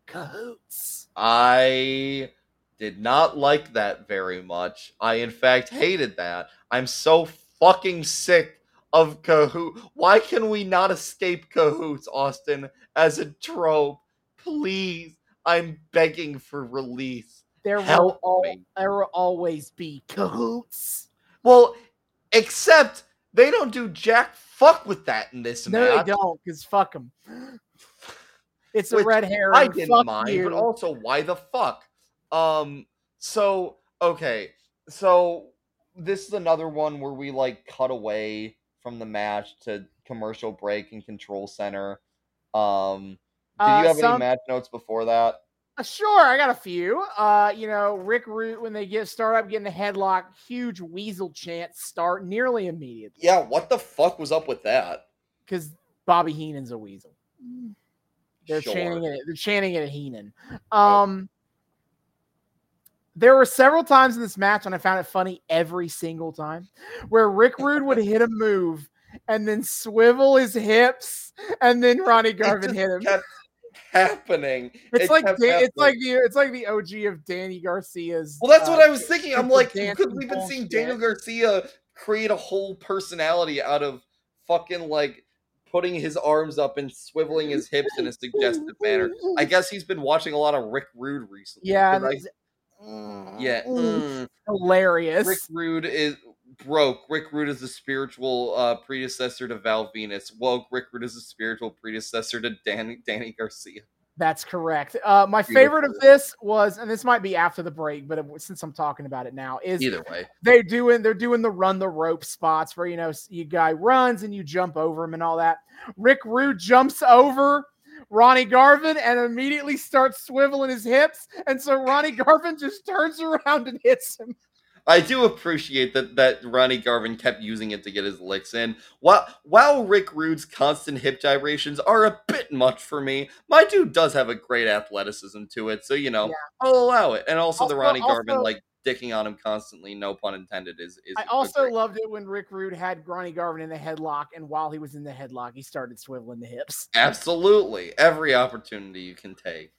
cahoots? I did not like that very much. I, in fact, hated that. I'm so fucking sick of Kahoot. Why can we not escape Cahoots, Austin, as a trope? Please. I'm begging for release. There will, al- there will always be cahoots. Well, except they don't do jack fuck with that in this No, they don't, because fuck them. It's a Which red hair. I didn't fuck mind, you. but also why the fuck? Um, so okay, so this is another one where we like cut away from the match to commercial break and control center. Um, did Uh, you have some- any match notes before that? Uh, Sure, I got a few. Uh, you know, Rick Rude when they get start up getting the headlock, huge weasel chants start nearly immediately Yeah, what the fuck was up with that? because Bobby Heenan's a weasel. They're Sure. chanting it. They're chanting it at Heenan. Um, there were several times in this match, and I found it funny every single time, where Rick Rude would hit a move and then swivel his hips, and then Ronnie Garvin hit him. kept happening. It's It like kept Dan- it's happening. like the it's like the OG of Danny Garcia's. Well, that's uh, what I was thinking. I'm like, because we've been seeing. Daniel Garcia create a whole personality out of fucking like putting his arms up and swiveling his hips in a suggestive manner. I guess he's been watching a lot of Rick Rude recently. Yeah, I- mm, yeah. mm, mm. hilarious. Rick Rude is broke. Rick Rude is the spiritual uh, predecessor to Val Venis. Woke. Rick Rude is the spiritual predecessor to Danny Danny Garcia. That's correct. Uh, my favorite of this was, and this might be after the break, but it, since I'm talking about it now, is Either way, they doing they're doing the run the rope spots where you know you guy runs and you jump over him and all that. Rick Rude jumps over Ronnie Garvin and immediately starts swiveling his hips, and so Ronnie Garvin just turns around and hits him. I do appreciate that that Ronnie Garvin kept using it to get his licks in. While while Rick Rude's constant hip gyrations are a bit much for me, my dude does have a great athleticism to it, so you know Yeah. I'll allow it. And also, the Also- Ronnie Garvin like dicking on him constantly, no pun intended, is is. I also loved it when Rick Rude had Ronnie Garvin in the headlock, and while he was in the headlock, he started swiveling the hips. Absolutely, every opportunity you can take.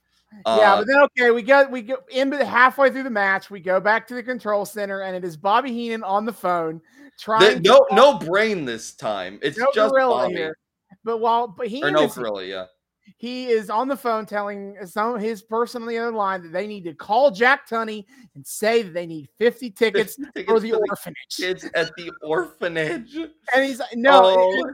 Yeah, uh, but then okay, we go we go in halfway through the match, we go back to the control center, and it is Bobby Heenan on the phone trying. The, no, no brain this time. It's no just Bobby. Here. But while but he or no gorilla, yeah. He is on the phone telling some his person on the other line that they need to call Jack Tunney and say that they need 50 tickets, 50 tickets for the orphanage. kids at the orphanage. And he's like, no, oh.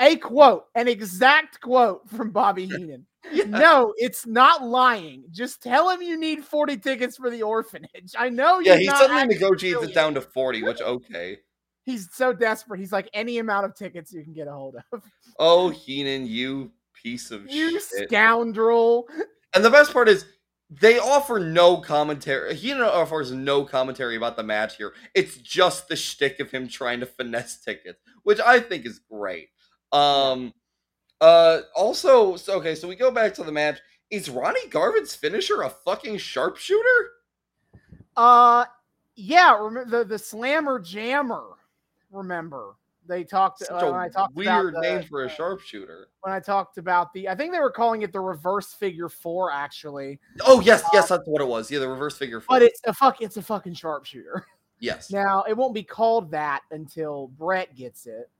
a quote, an exact quote from Bobby Heenan. Yeah. No, it's not lying. Just tell him you need 40 tickets for the orphanage. I know you. Yeah, he suddenly negotiates it down to 40, which okay. He's so desperate. He's like any amount of tickets you can get a hold of. Oh, Heenan, you piece of you shit. scoundrel. And the best part is they offer no commentary. He offers no commentary about the match here. It's just the shtick of him trying to finesse tickets, which I think is great. Um, uh, also, so, okay, so we go back to the match. Is Ronnie Garvin's finisher a fucking sharpshooter? Uh, yeah. Remember the the slammer jammer. Remember they talked. Such uh, I talked weird the, name for a sharpshooter. When I talked about the, I think they were calling it the reverse figure four. Actually. Oh yes, yes, um, that's what it was. Yeah, the reverse figure four. But it's a fuck. It's a fucking sharpshooter. Yes. Now it won't be called that until Bret gets it.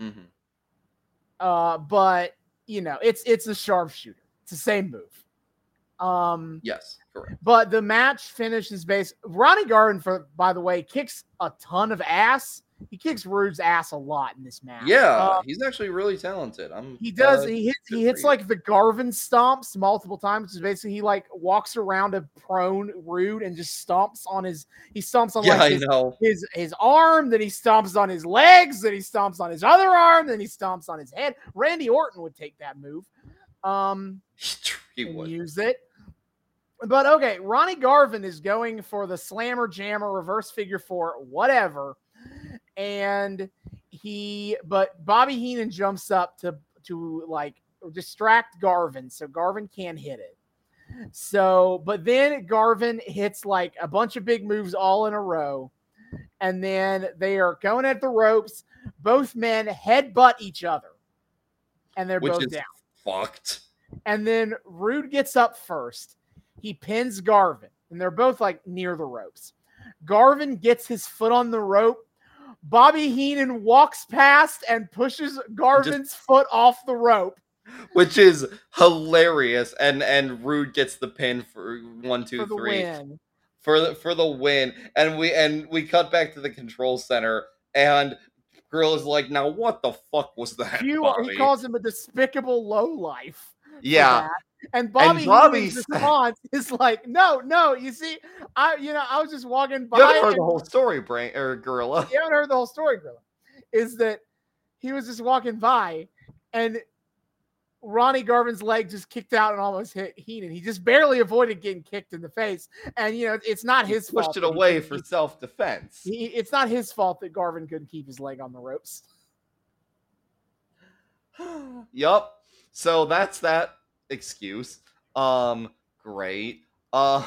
Mm-hmm. Uh, but you know, it's it's a sharpshooter. It's the same move. Um. Yes, correct. But the match finishes based. Ronnie Garvin, for by the way, kicks a ton of ass he kicks Rude's ass a lot in this match. Yeah, uh, he's actually really talented. I'm he does. Uh, he hits he hits like the Garvin stomps multiple times. It's basically he like walks around a prone Rude and just stomps on his he stomps on yeah, like his, his, his arm, then he stomps on his legs, then he stomps on his other arm, then he stomps on his head. Randy Orton would take that move. Um he would use it. But okay, Ronnie Garvin is going for the slammer jammer reverse figure four, whatever and he but Bobby Heenan jumps up to to like distract Garvin so Garvin can't hit it. So, but then Garvin hits like a bunch of big moves all in a row. And then they are going at the ropes. Both men headbutt each other. And they're Which both down. Fucked. And then Rude gets up first. He pins Garvin. And they're both like near the ropes. Garvin gets his foot on the rope Bobby Heenan walks past and pushes Garvin's Just, foot off the rope. Which is hilarious. And and Rude gets the pin for one, two, for three. Win. For the for the win. And we and we cut back to the control center and Girl is like, now what the fuck was that? You, he calls him a despicable low life. Yeah. And Bobby and Bobby's response is like, "No, no. You see, I, you know, I was just walking by." You haven't heard the whole story, brain or gorilla. You haven't heard the whole story, gorilla. Is that he was just walking by, and Ronnie Garvin's leg just kicked out and almost hit Heenan. He just barely avoided getting kicked in the face, and you know, it's not he his pushed fault. it away for self defense. It's not his fault that Garvin couldn't keep his leg on the ropes. yup. So that's that excuse. Um, great. Uh,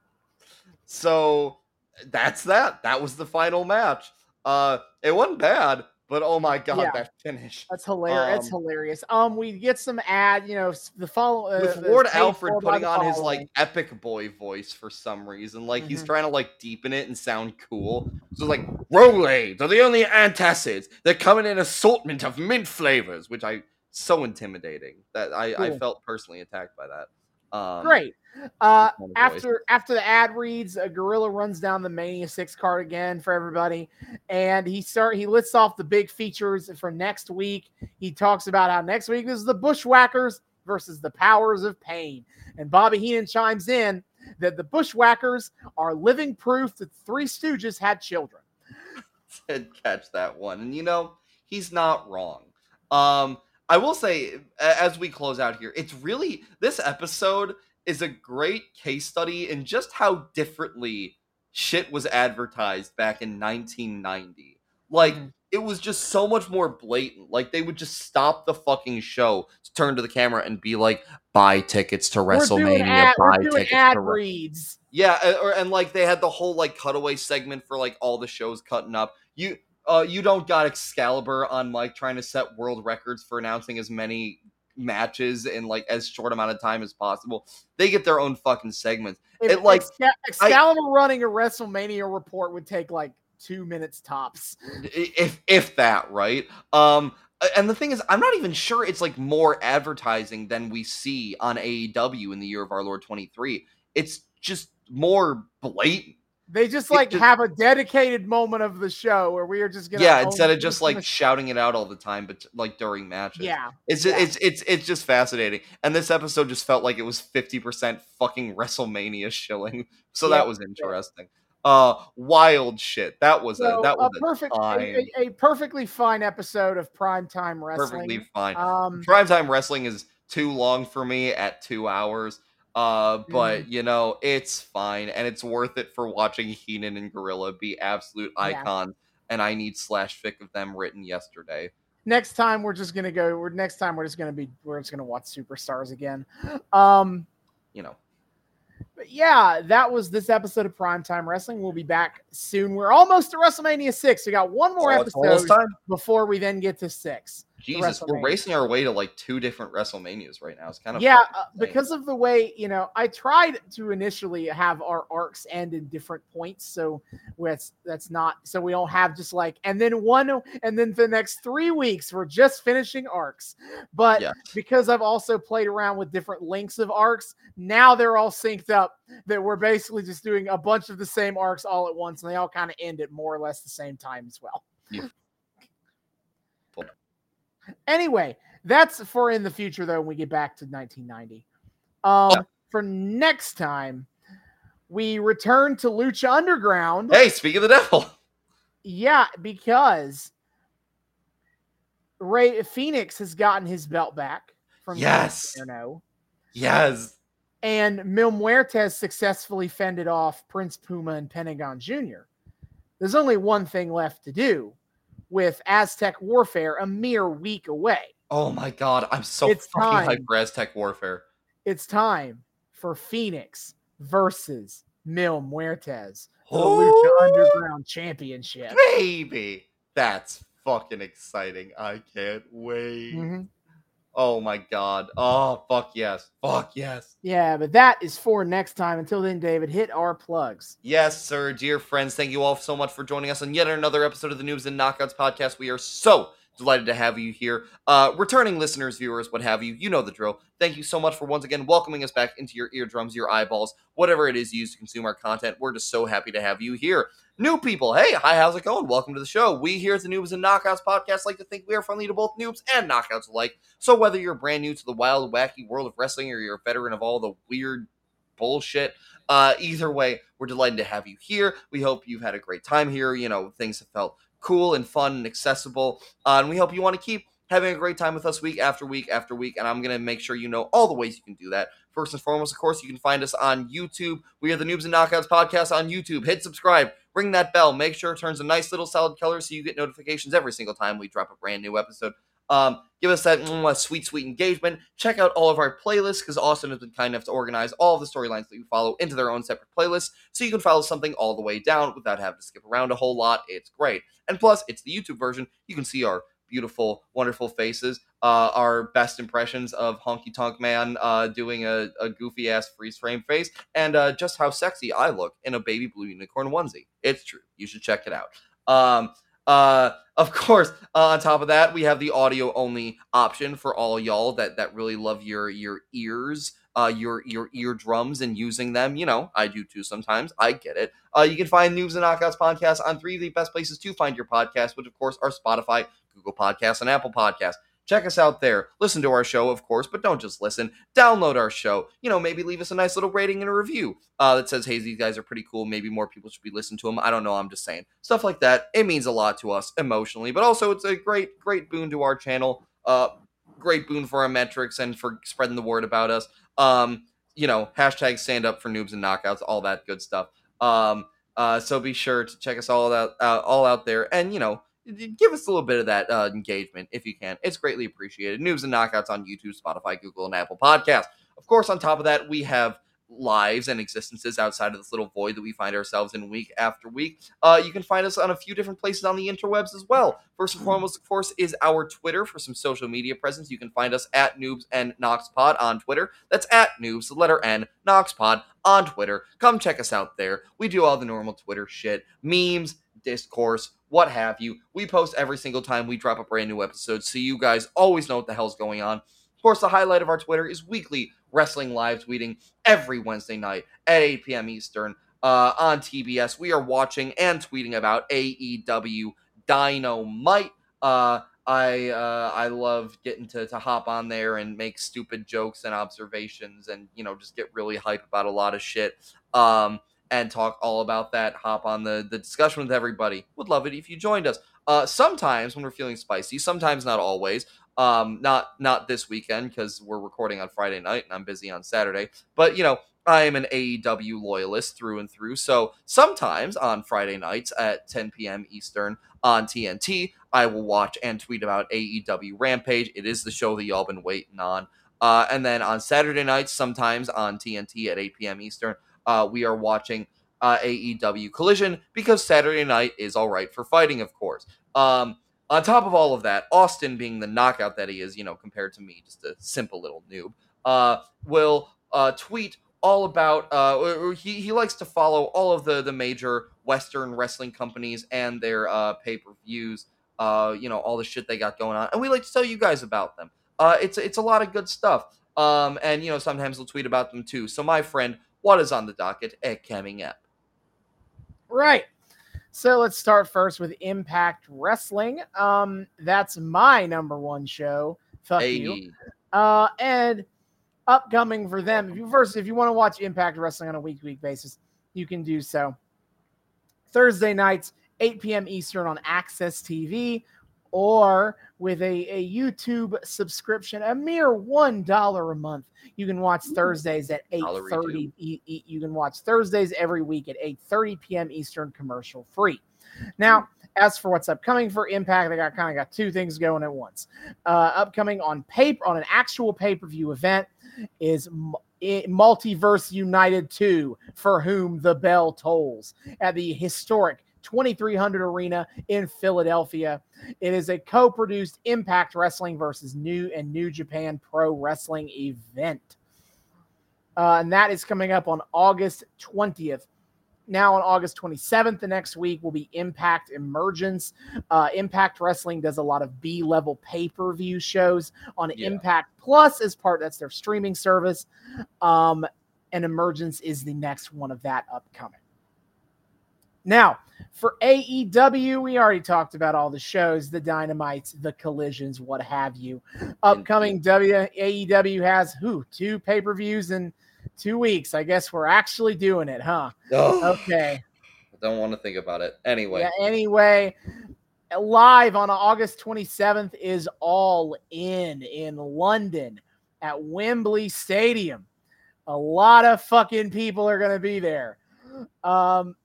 so that's that. That was the final match. Uh, it wasn't bad, but oh my god, yeah. that finish. That's hilarious. Um, hilarious. Um, we get some ad, you know, the follow uh, with Lord Alfred putting on his like epic boy voice for some reason. Like mm-hmm. he's trying to like deepen it and sound cool. So like Rolaids are the only antacids. They're coming in assortment of mint flavors, which I so intimidating that I, cool. I felt personally attacked by that. Um, Great. Uh, after after the ad reads, a gorilla runs down the Mania Six card again for everybody, and he start he lists off the big features for next week. He talks about how next week is the Bushwhackers versus the Powers of Pain, and Bobby Heenan chimes in that the Bushwhackers are living proof that Three Stooges had children. Said catch that one, and you know he's not wrong. Um, I will say, as we close out here, it's really this episode is a great case study in just how differently shit was advertised back in 1990. Like, mm. it was just so much more blatant. Like, they would just stop the fucking show to turn to the camera and be like, buy tickets to WrestleMania, ad, buy tickets ad to reads. Yeah, or and like they had the whole like cutaway segment for like all the shows cutting up. You uh you don't got Excalibur on mic trying to set world records for announcing as many matches in like as short amount of time as possible. They get their own fucking segments. If, It, like, Exca- Excalibur running a WrestleMania report would take like two minutes tops. if if that right um and the thing is i'm not even sure it's like more advertising than we see on aew in the year of our lord 23 it's just more blatant They just like just- have a dedicated moment of the show where we are just gonna yeah instead of just like shouting it out all the time but like during matches yeah. it's yeah. it's it's it's just fascinating and this episode just felt like it was 50% fucking wrestlemania shilling so Yeah, that was interesting uh wild shit that was So, a that was a perfect, a, a, a perfectly fine episode of primetime wrestling. perfectly fine Um, primetime wrestling is too long for me at two hours. Uh, but Mm-hmm. you know, it's fine and it's worth it for watching Heenan and Gorilla be absolute Yeah. icons. And I need slash fic of them written yesterday. next time we're just gonna go. We're next time we're just gonna be. We're just gonna watch superstars again. Um, You know, but yeah, that was this episode of primetime wrestling. We'll be back soon. We're almost to WrestleMania six. We got one more almost episode before we then get to six. Jesus, we're racing our way to like two different WrestleManias right now. It's kind of yeah uh, because of the way you know i tried to initially have our arcs end in different points so that's that's not so we don't have just like and then one and then the next three weeks we're just finishing arcs but Yeah. because i've also played around with different lengths of arcs now they're all synced up that we're basically just doing a bunch of the same arcs all at once and they all kind of end at more or less the same time as well Yeah. Anyway that's for in the future though when we get back to 1990 um for next time we return to lucha underground Hey, speak of the devil. yeah because Rey Fénix has gotten his belt back from Yes. no Yes. and Mil Muertes successfully fended off Prince Puma and Pentagon Jr. There's only one thing left to do with Aztec Warfare a mere week away. Oh my god, I'm so It's fucking time. hyped for Aztec Warfare. It's time for Fénix versus Mil Muertes for the. Lucha Underground Championship. Baby, that's fucking exciting. I can't wait. Mhm. Oh my god. Oh fuck yes. Fuck yes. Yeah, but that is for next time. Until then, David, hit our plugs. Yes, sir. Dear friends, thank you all so much for joining us on yet another episode of the Noobs and Knockouts podcast. We are so delighted to have you here. Uh, returning listeners, viewers, what have you, you know the drill. Thank you so much for once again welcoming us back into your eardrums, your eyeballs, whatever it is you use to consume our content. We're just so happy to have you here. New people, hey, hi, how's it going? Welcome to the show. We here at the Noobs and Knockouts podcast like to think we are friendly to both noobs and knockouts alike. So whether you're brand new to the wild, wacky world of wrestling or you're a veteran of all the weird bullshit, uh, either way, we're delighted to have you here. We hope you've had a great time here. You know, things have felt cool and fun and accessible. Uh, and we hope you want to keep having a great time with us week after week after week. And I'm going to make sure you know all the ways you can do that. First and foremost, of course, you can find us on YouTube. We are the Noobs and Knockouts podcast on YouTube. Hit subscribe, ring that bell, make sure it turns a nice little solid color so you get notifications every single time we drop a brand new episode. Um, give us that sweet, sweet engagement. Check out all of our playlists because Austin has been kind enough to organize all of the storylines that you follow into their own separate playlists so you can follow something all the way down without having to skip around a whole lot. It's great. And plus, it's the YouTube version. You can see our beautiful, wonderful faces, uh, our best impressions of Honky Tonk Man uh, doing a, a goofy ass freeze frame face, and uh, just how sexy I look in a baby blue unicorn onesie. It's true. You should check it out. Um, uh, of course, uh, on top of that, we have the audio only option for all y'all that that really love your your ears, uh, your your eardrums and using them. You know, I do too sometimes. I get it. Uh, you can find Noobs and Knockouts podcast on three of the best places to find your podcast, which of course are Spotify, Google Podcasts, and Apple Podcasts. Check us out there. Listen to our show, of course, but don't just listen. Download our show. You know, maybe leave us a nice little rating and a review uh, that says, hey, these guys are pretty cool. Maybe more people should be listening to them. I don't know. I'm just saying. Stuff like that. It means a lot to us emotionally, but also it's a great, great boon to our channel. Uh, great boon for our metrics and for spreading the word about us. Um, you know, hashtag stand up for noobs and knockouts, all that good stuff. Um, uh, so be sure to check us all out, uh, all out there, and you know, give us a little bit of that uh, engagement if you can. It's greatly appreciated. Noobs and knockouts on YouTube, Spotify, Google, and Apple Podcasts. Of course, on top of that, we have lives and existences outside of this little void that we find ourselves in week after week. Uh, you can find us on a few different places on the interwebs as well. First and foremost, of course, is our Twitter for some social media presence. You can find us at Noobs and Noxpod on Twitter. That's at Noobs, the letter N, Noxpod on Twitter. Come check us out there. We do all the normal Twitter shit, memes, discourse, what have you. We post every single time we drop a brand new episode, so you guys always know what the hell's going on. Of course, the highlight of our Twitter is weekly wrestling live tweeting every Wednesday night at 8 p.m. Eastern uh, on TBS. We are watching and tweeting about AEW Dynamite. Uh, I uh, I love getting to, to hop on there and make stupid jokes and observations and you know just get really hype about a lot of shit um, and talk all about that. Hop on the the discussion with everybody. Would love it if you joined us. Uh, sometimes when we're feeling spicy, sometimes not always. Um, not not this weekend because we're recording on Friday night and I'm busy on Saturday. But you know, I am an AEW loyalist through and through. So sometimes on Friday nights at 10 p.m. Eastern on TNT, I will watch and tweet about AEW Rampage. It is the show that y'all been waiting on. Uh, and then on Saturday nights, sometimes on TNT at 8 p.m. Eastern, uh, we are watching uh, AEW Collision because Saturday night is all right for fighting, of course. Um, on top of all of that, Austin, being the knockout that he is, you know, compared to me, just a simple little noob, uh, will uh, tweet all about. Uh, he he likes to follow all of the the major Western wrestling companies and their uh, pay per views. Uh, you know, all the shit they got going on, and we like to tell you guys about them. Uh, it's it's a lot of good stuff. Um, and you know, sometimes we'll tweet about them too. So, my friend, what is on the docket at coming up? Right. So let's start first with Impact Wrestling. Um, that's my number one show. Fuck hey. you. Uh, and upcoming for them. If you first, if you want to watch Impact Wrestling on a week week basis, you can do so. Thursday nights, 8 p.m. Eastern on AXS TV, or with a, a YouTube subscription, a mere one dollar a month. You can watch Thursdays at 8:30. You can watch Thursdays every week at 8:30 p.m. Eastern, commercial free. Now, as for what's upcoming for Impact, I got kind of got two things going at once. Uh, upcoming on paper on an actual pay per view event is Multiverse United 2, for whom the bell tolls at the historic 2300 Arena in Philadelphia. It is a co produced Impact Wrestling versus New and New Japan Pro Wrestling event. Uh, and that is coming up on August 20th. Now, on August 27th, the next week will be Impact Emergence. Uh, Impact Wrestling does a lot of B level pay per view shows on yeah. Impact Plus as part that's their streaming service. Um, and Emergence is the next one of that upcoming. Now, for AEW, we already talked about all the shows, the dynamites, the collisions, what have you. Upcoming W AEW has who two pay per views in two weeks. I guess we're actually doing it, huh? Oh, okay. I don't want to think about it. Anyway. Yeah, anyway, live on August 27th is All In in London at Wembley Stadium. A lot of fucking people are going to be there. Um,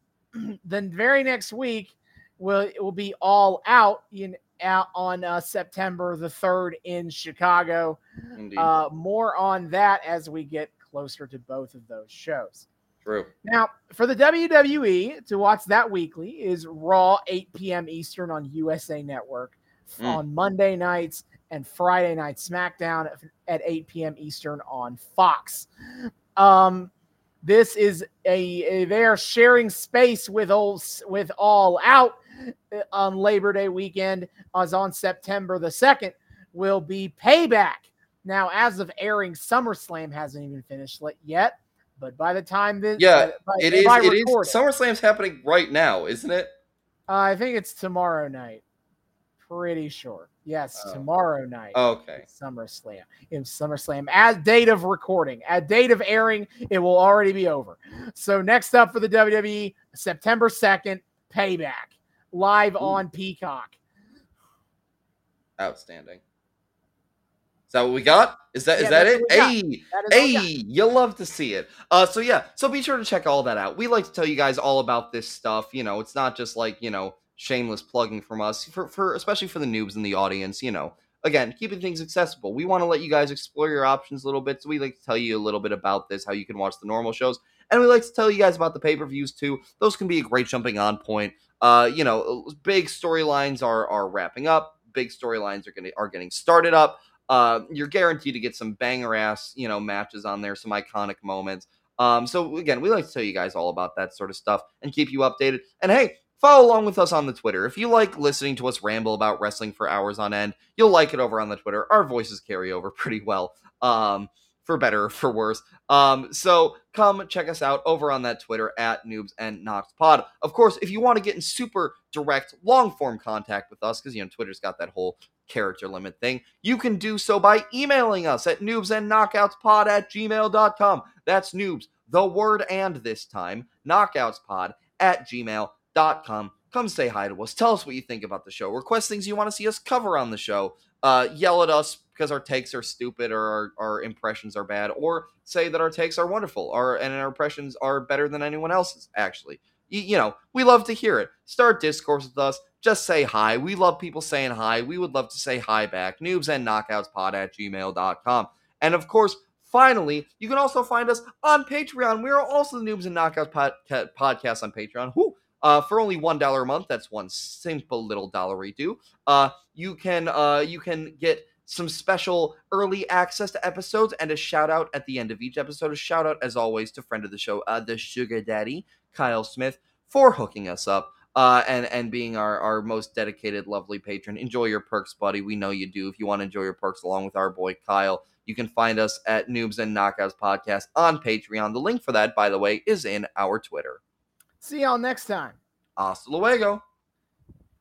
then very next week will it will be all out in out on uh, September the 3rd in Chicago. Uh, more on that as we get closer to both of those shows. True. Now, for the WWE to watch that weekly is Raw 8 p.m. Eastern on USA Network mm. on Monday nights and Friday night SmackDown at 8 p.m. Eastern on Fox. Um, this is a, they are sharing space with all with All Out uh, on Labor Day weekend, as on September the second will be Payback. Now, as of airing, SummerSlam hasn't even finished yet. But by the time this, yeah, by, it is. It is. SummerSlam's happening right now, isn't it? Uh, I think it's tomorrow night. Pretty sure. Yes, oh. tomorrow night. Okay. SummerSlam. In SummerSlam, at date of recording, at date of airing, it will already be over. So next up for the WWE, September second, Payback, live Ooh. on Peacock. Outstanding. Is that what we got? Is that yeah, is that it? Hey, hey, you'll love to see it. Uh, so yeah, so be sure to check all that out. We like to tell you guys all about this stuff. You know, it's not just like you know shameless plugging from us for for especially for the noobs in the audience. You know, again, keeping things accessible. We want to let you guys explore your options a little bit. So we like to tell you a little bit about this, how you can watch the normal shows. And we like to tell you guys about the pay per views too. Those can be a great jumping on point. Uh, you know, big storylines are are wrapping up. Big storylines are getting are getting started up. Uh, you're guaranteed to get some banger ass, you know, matches on there, some iconic moments. Um, so again, we like to tell you guys all about that sort of stuff and keep you updated. And hey, follow along with us on the Twitter. If you like listening to us ramble about wrestling for hours on end, you'll like it over on the Twitter. Our voices carry over pretty well. Um, for better or for worse. Um, so come check us out over on that Twitter at Noobs and Knox Pod. Of course, if you want to get in super direct, long form contact with us, because you know Twitter's got that whole character limit thing, you can do so by emailing us at noobs and knockoutspod at gmail.com. That's noobs, the word and this time, knockoutspod at gmail.com. Come say hi to us. Tell us what you think about the show. Request things you want to see us cover on the show. Uh, yell at us because our takes are stupid or our, our, impressions are bad, or say that our takes are wonderful or and our impressions are better than anyone else's. Actually, you, you know, we love to hear it. Start discourse with us. Just say hi. We love people saying hi. We would love to say hi back. Noobs and knockoutspod at gmail.com. And of course, finally, you can also find us on Patreon. We are also the Noobs and Knockouts pod- podcast on Patreon. Whoo! Uh, for only one dollar a month, that's one simple little dollar do. Uh, you can uh, you can get some special early access to episodes and a shout out at the end of each episode. A shout out, as always, to friend of the show, uh, the Sugar Daddy, Kyle Smith, for hooking us up. Uh, and and being our, our most dedicated, lovely patron. Enjoy your perks, buddy. We know you do. If you want to enjoy your perks along with our boy Kyle, you can find us at Noobs and Knockouts Podcast on Patreon. The link for that, by the way, is in our Twitter. See y'all next time. Hasta luego.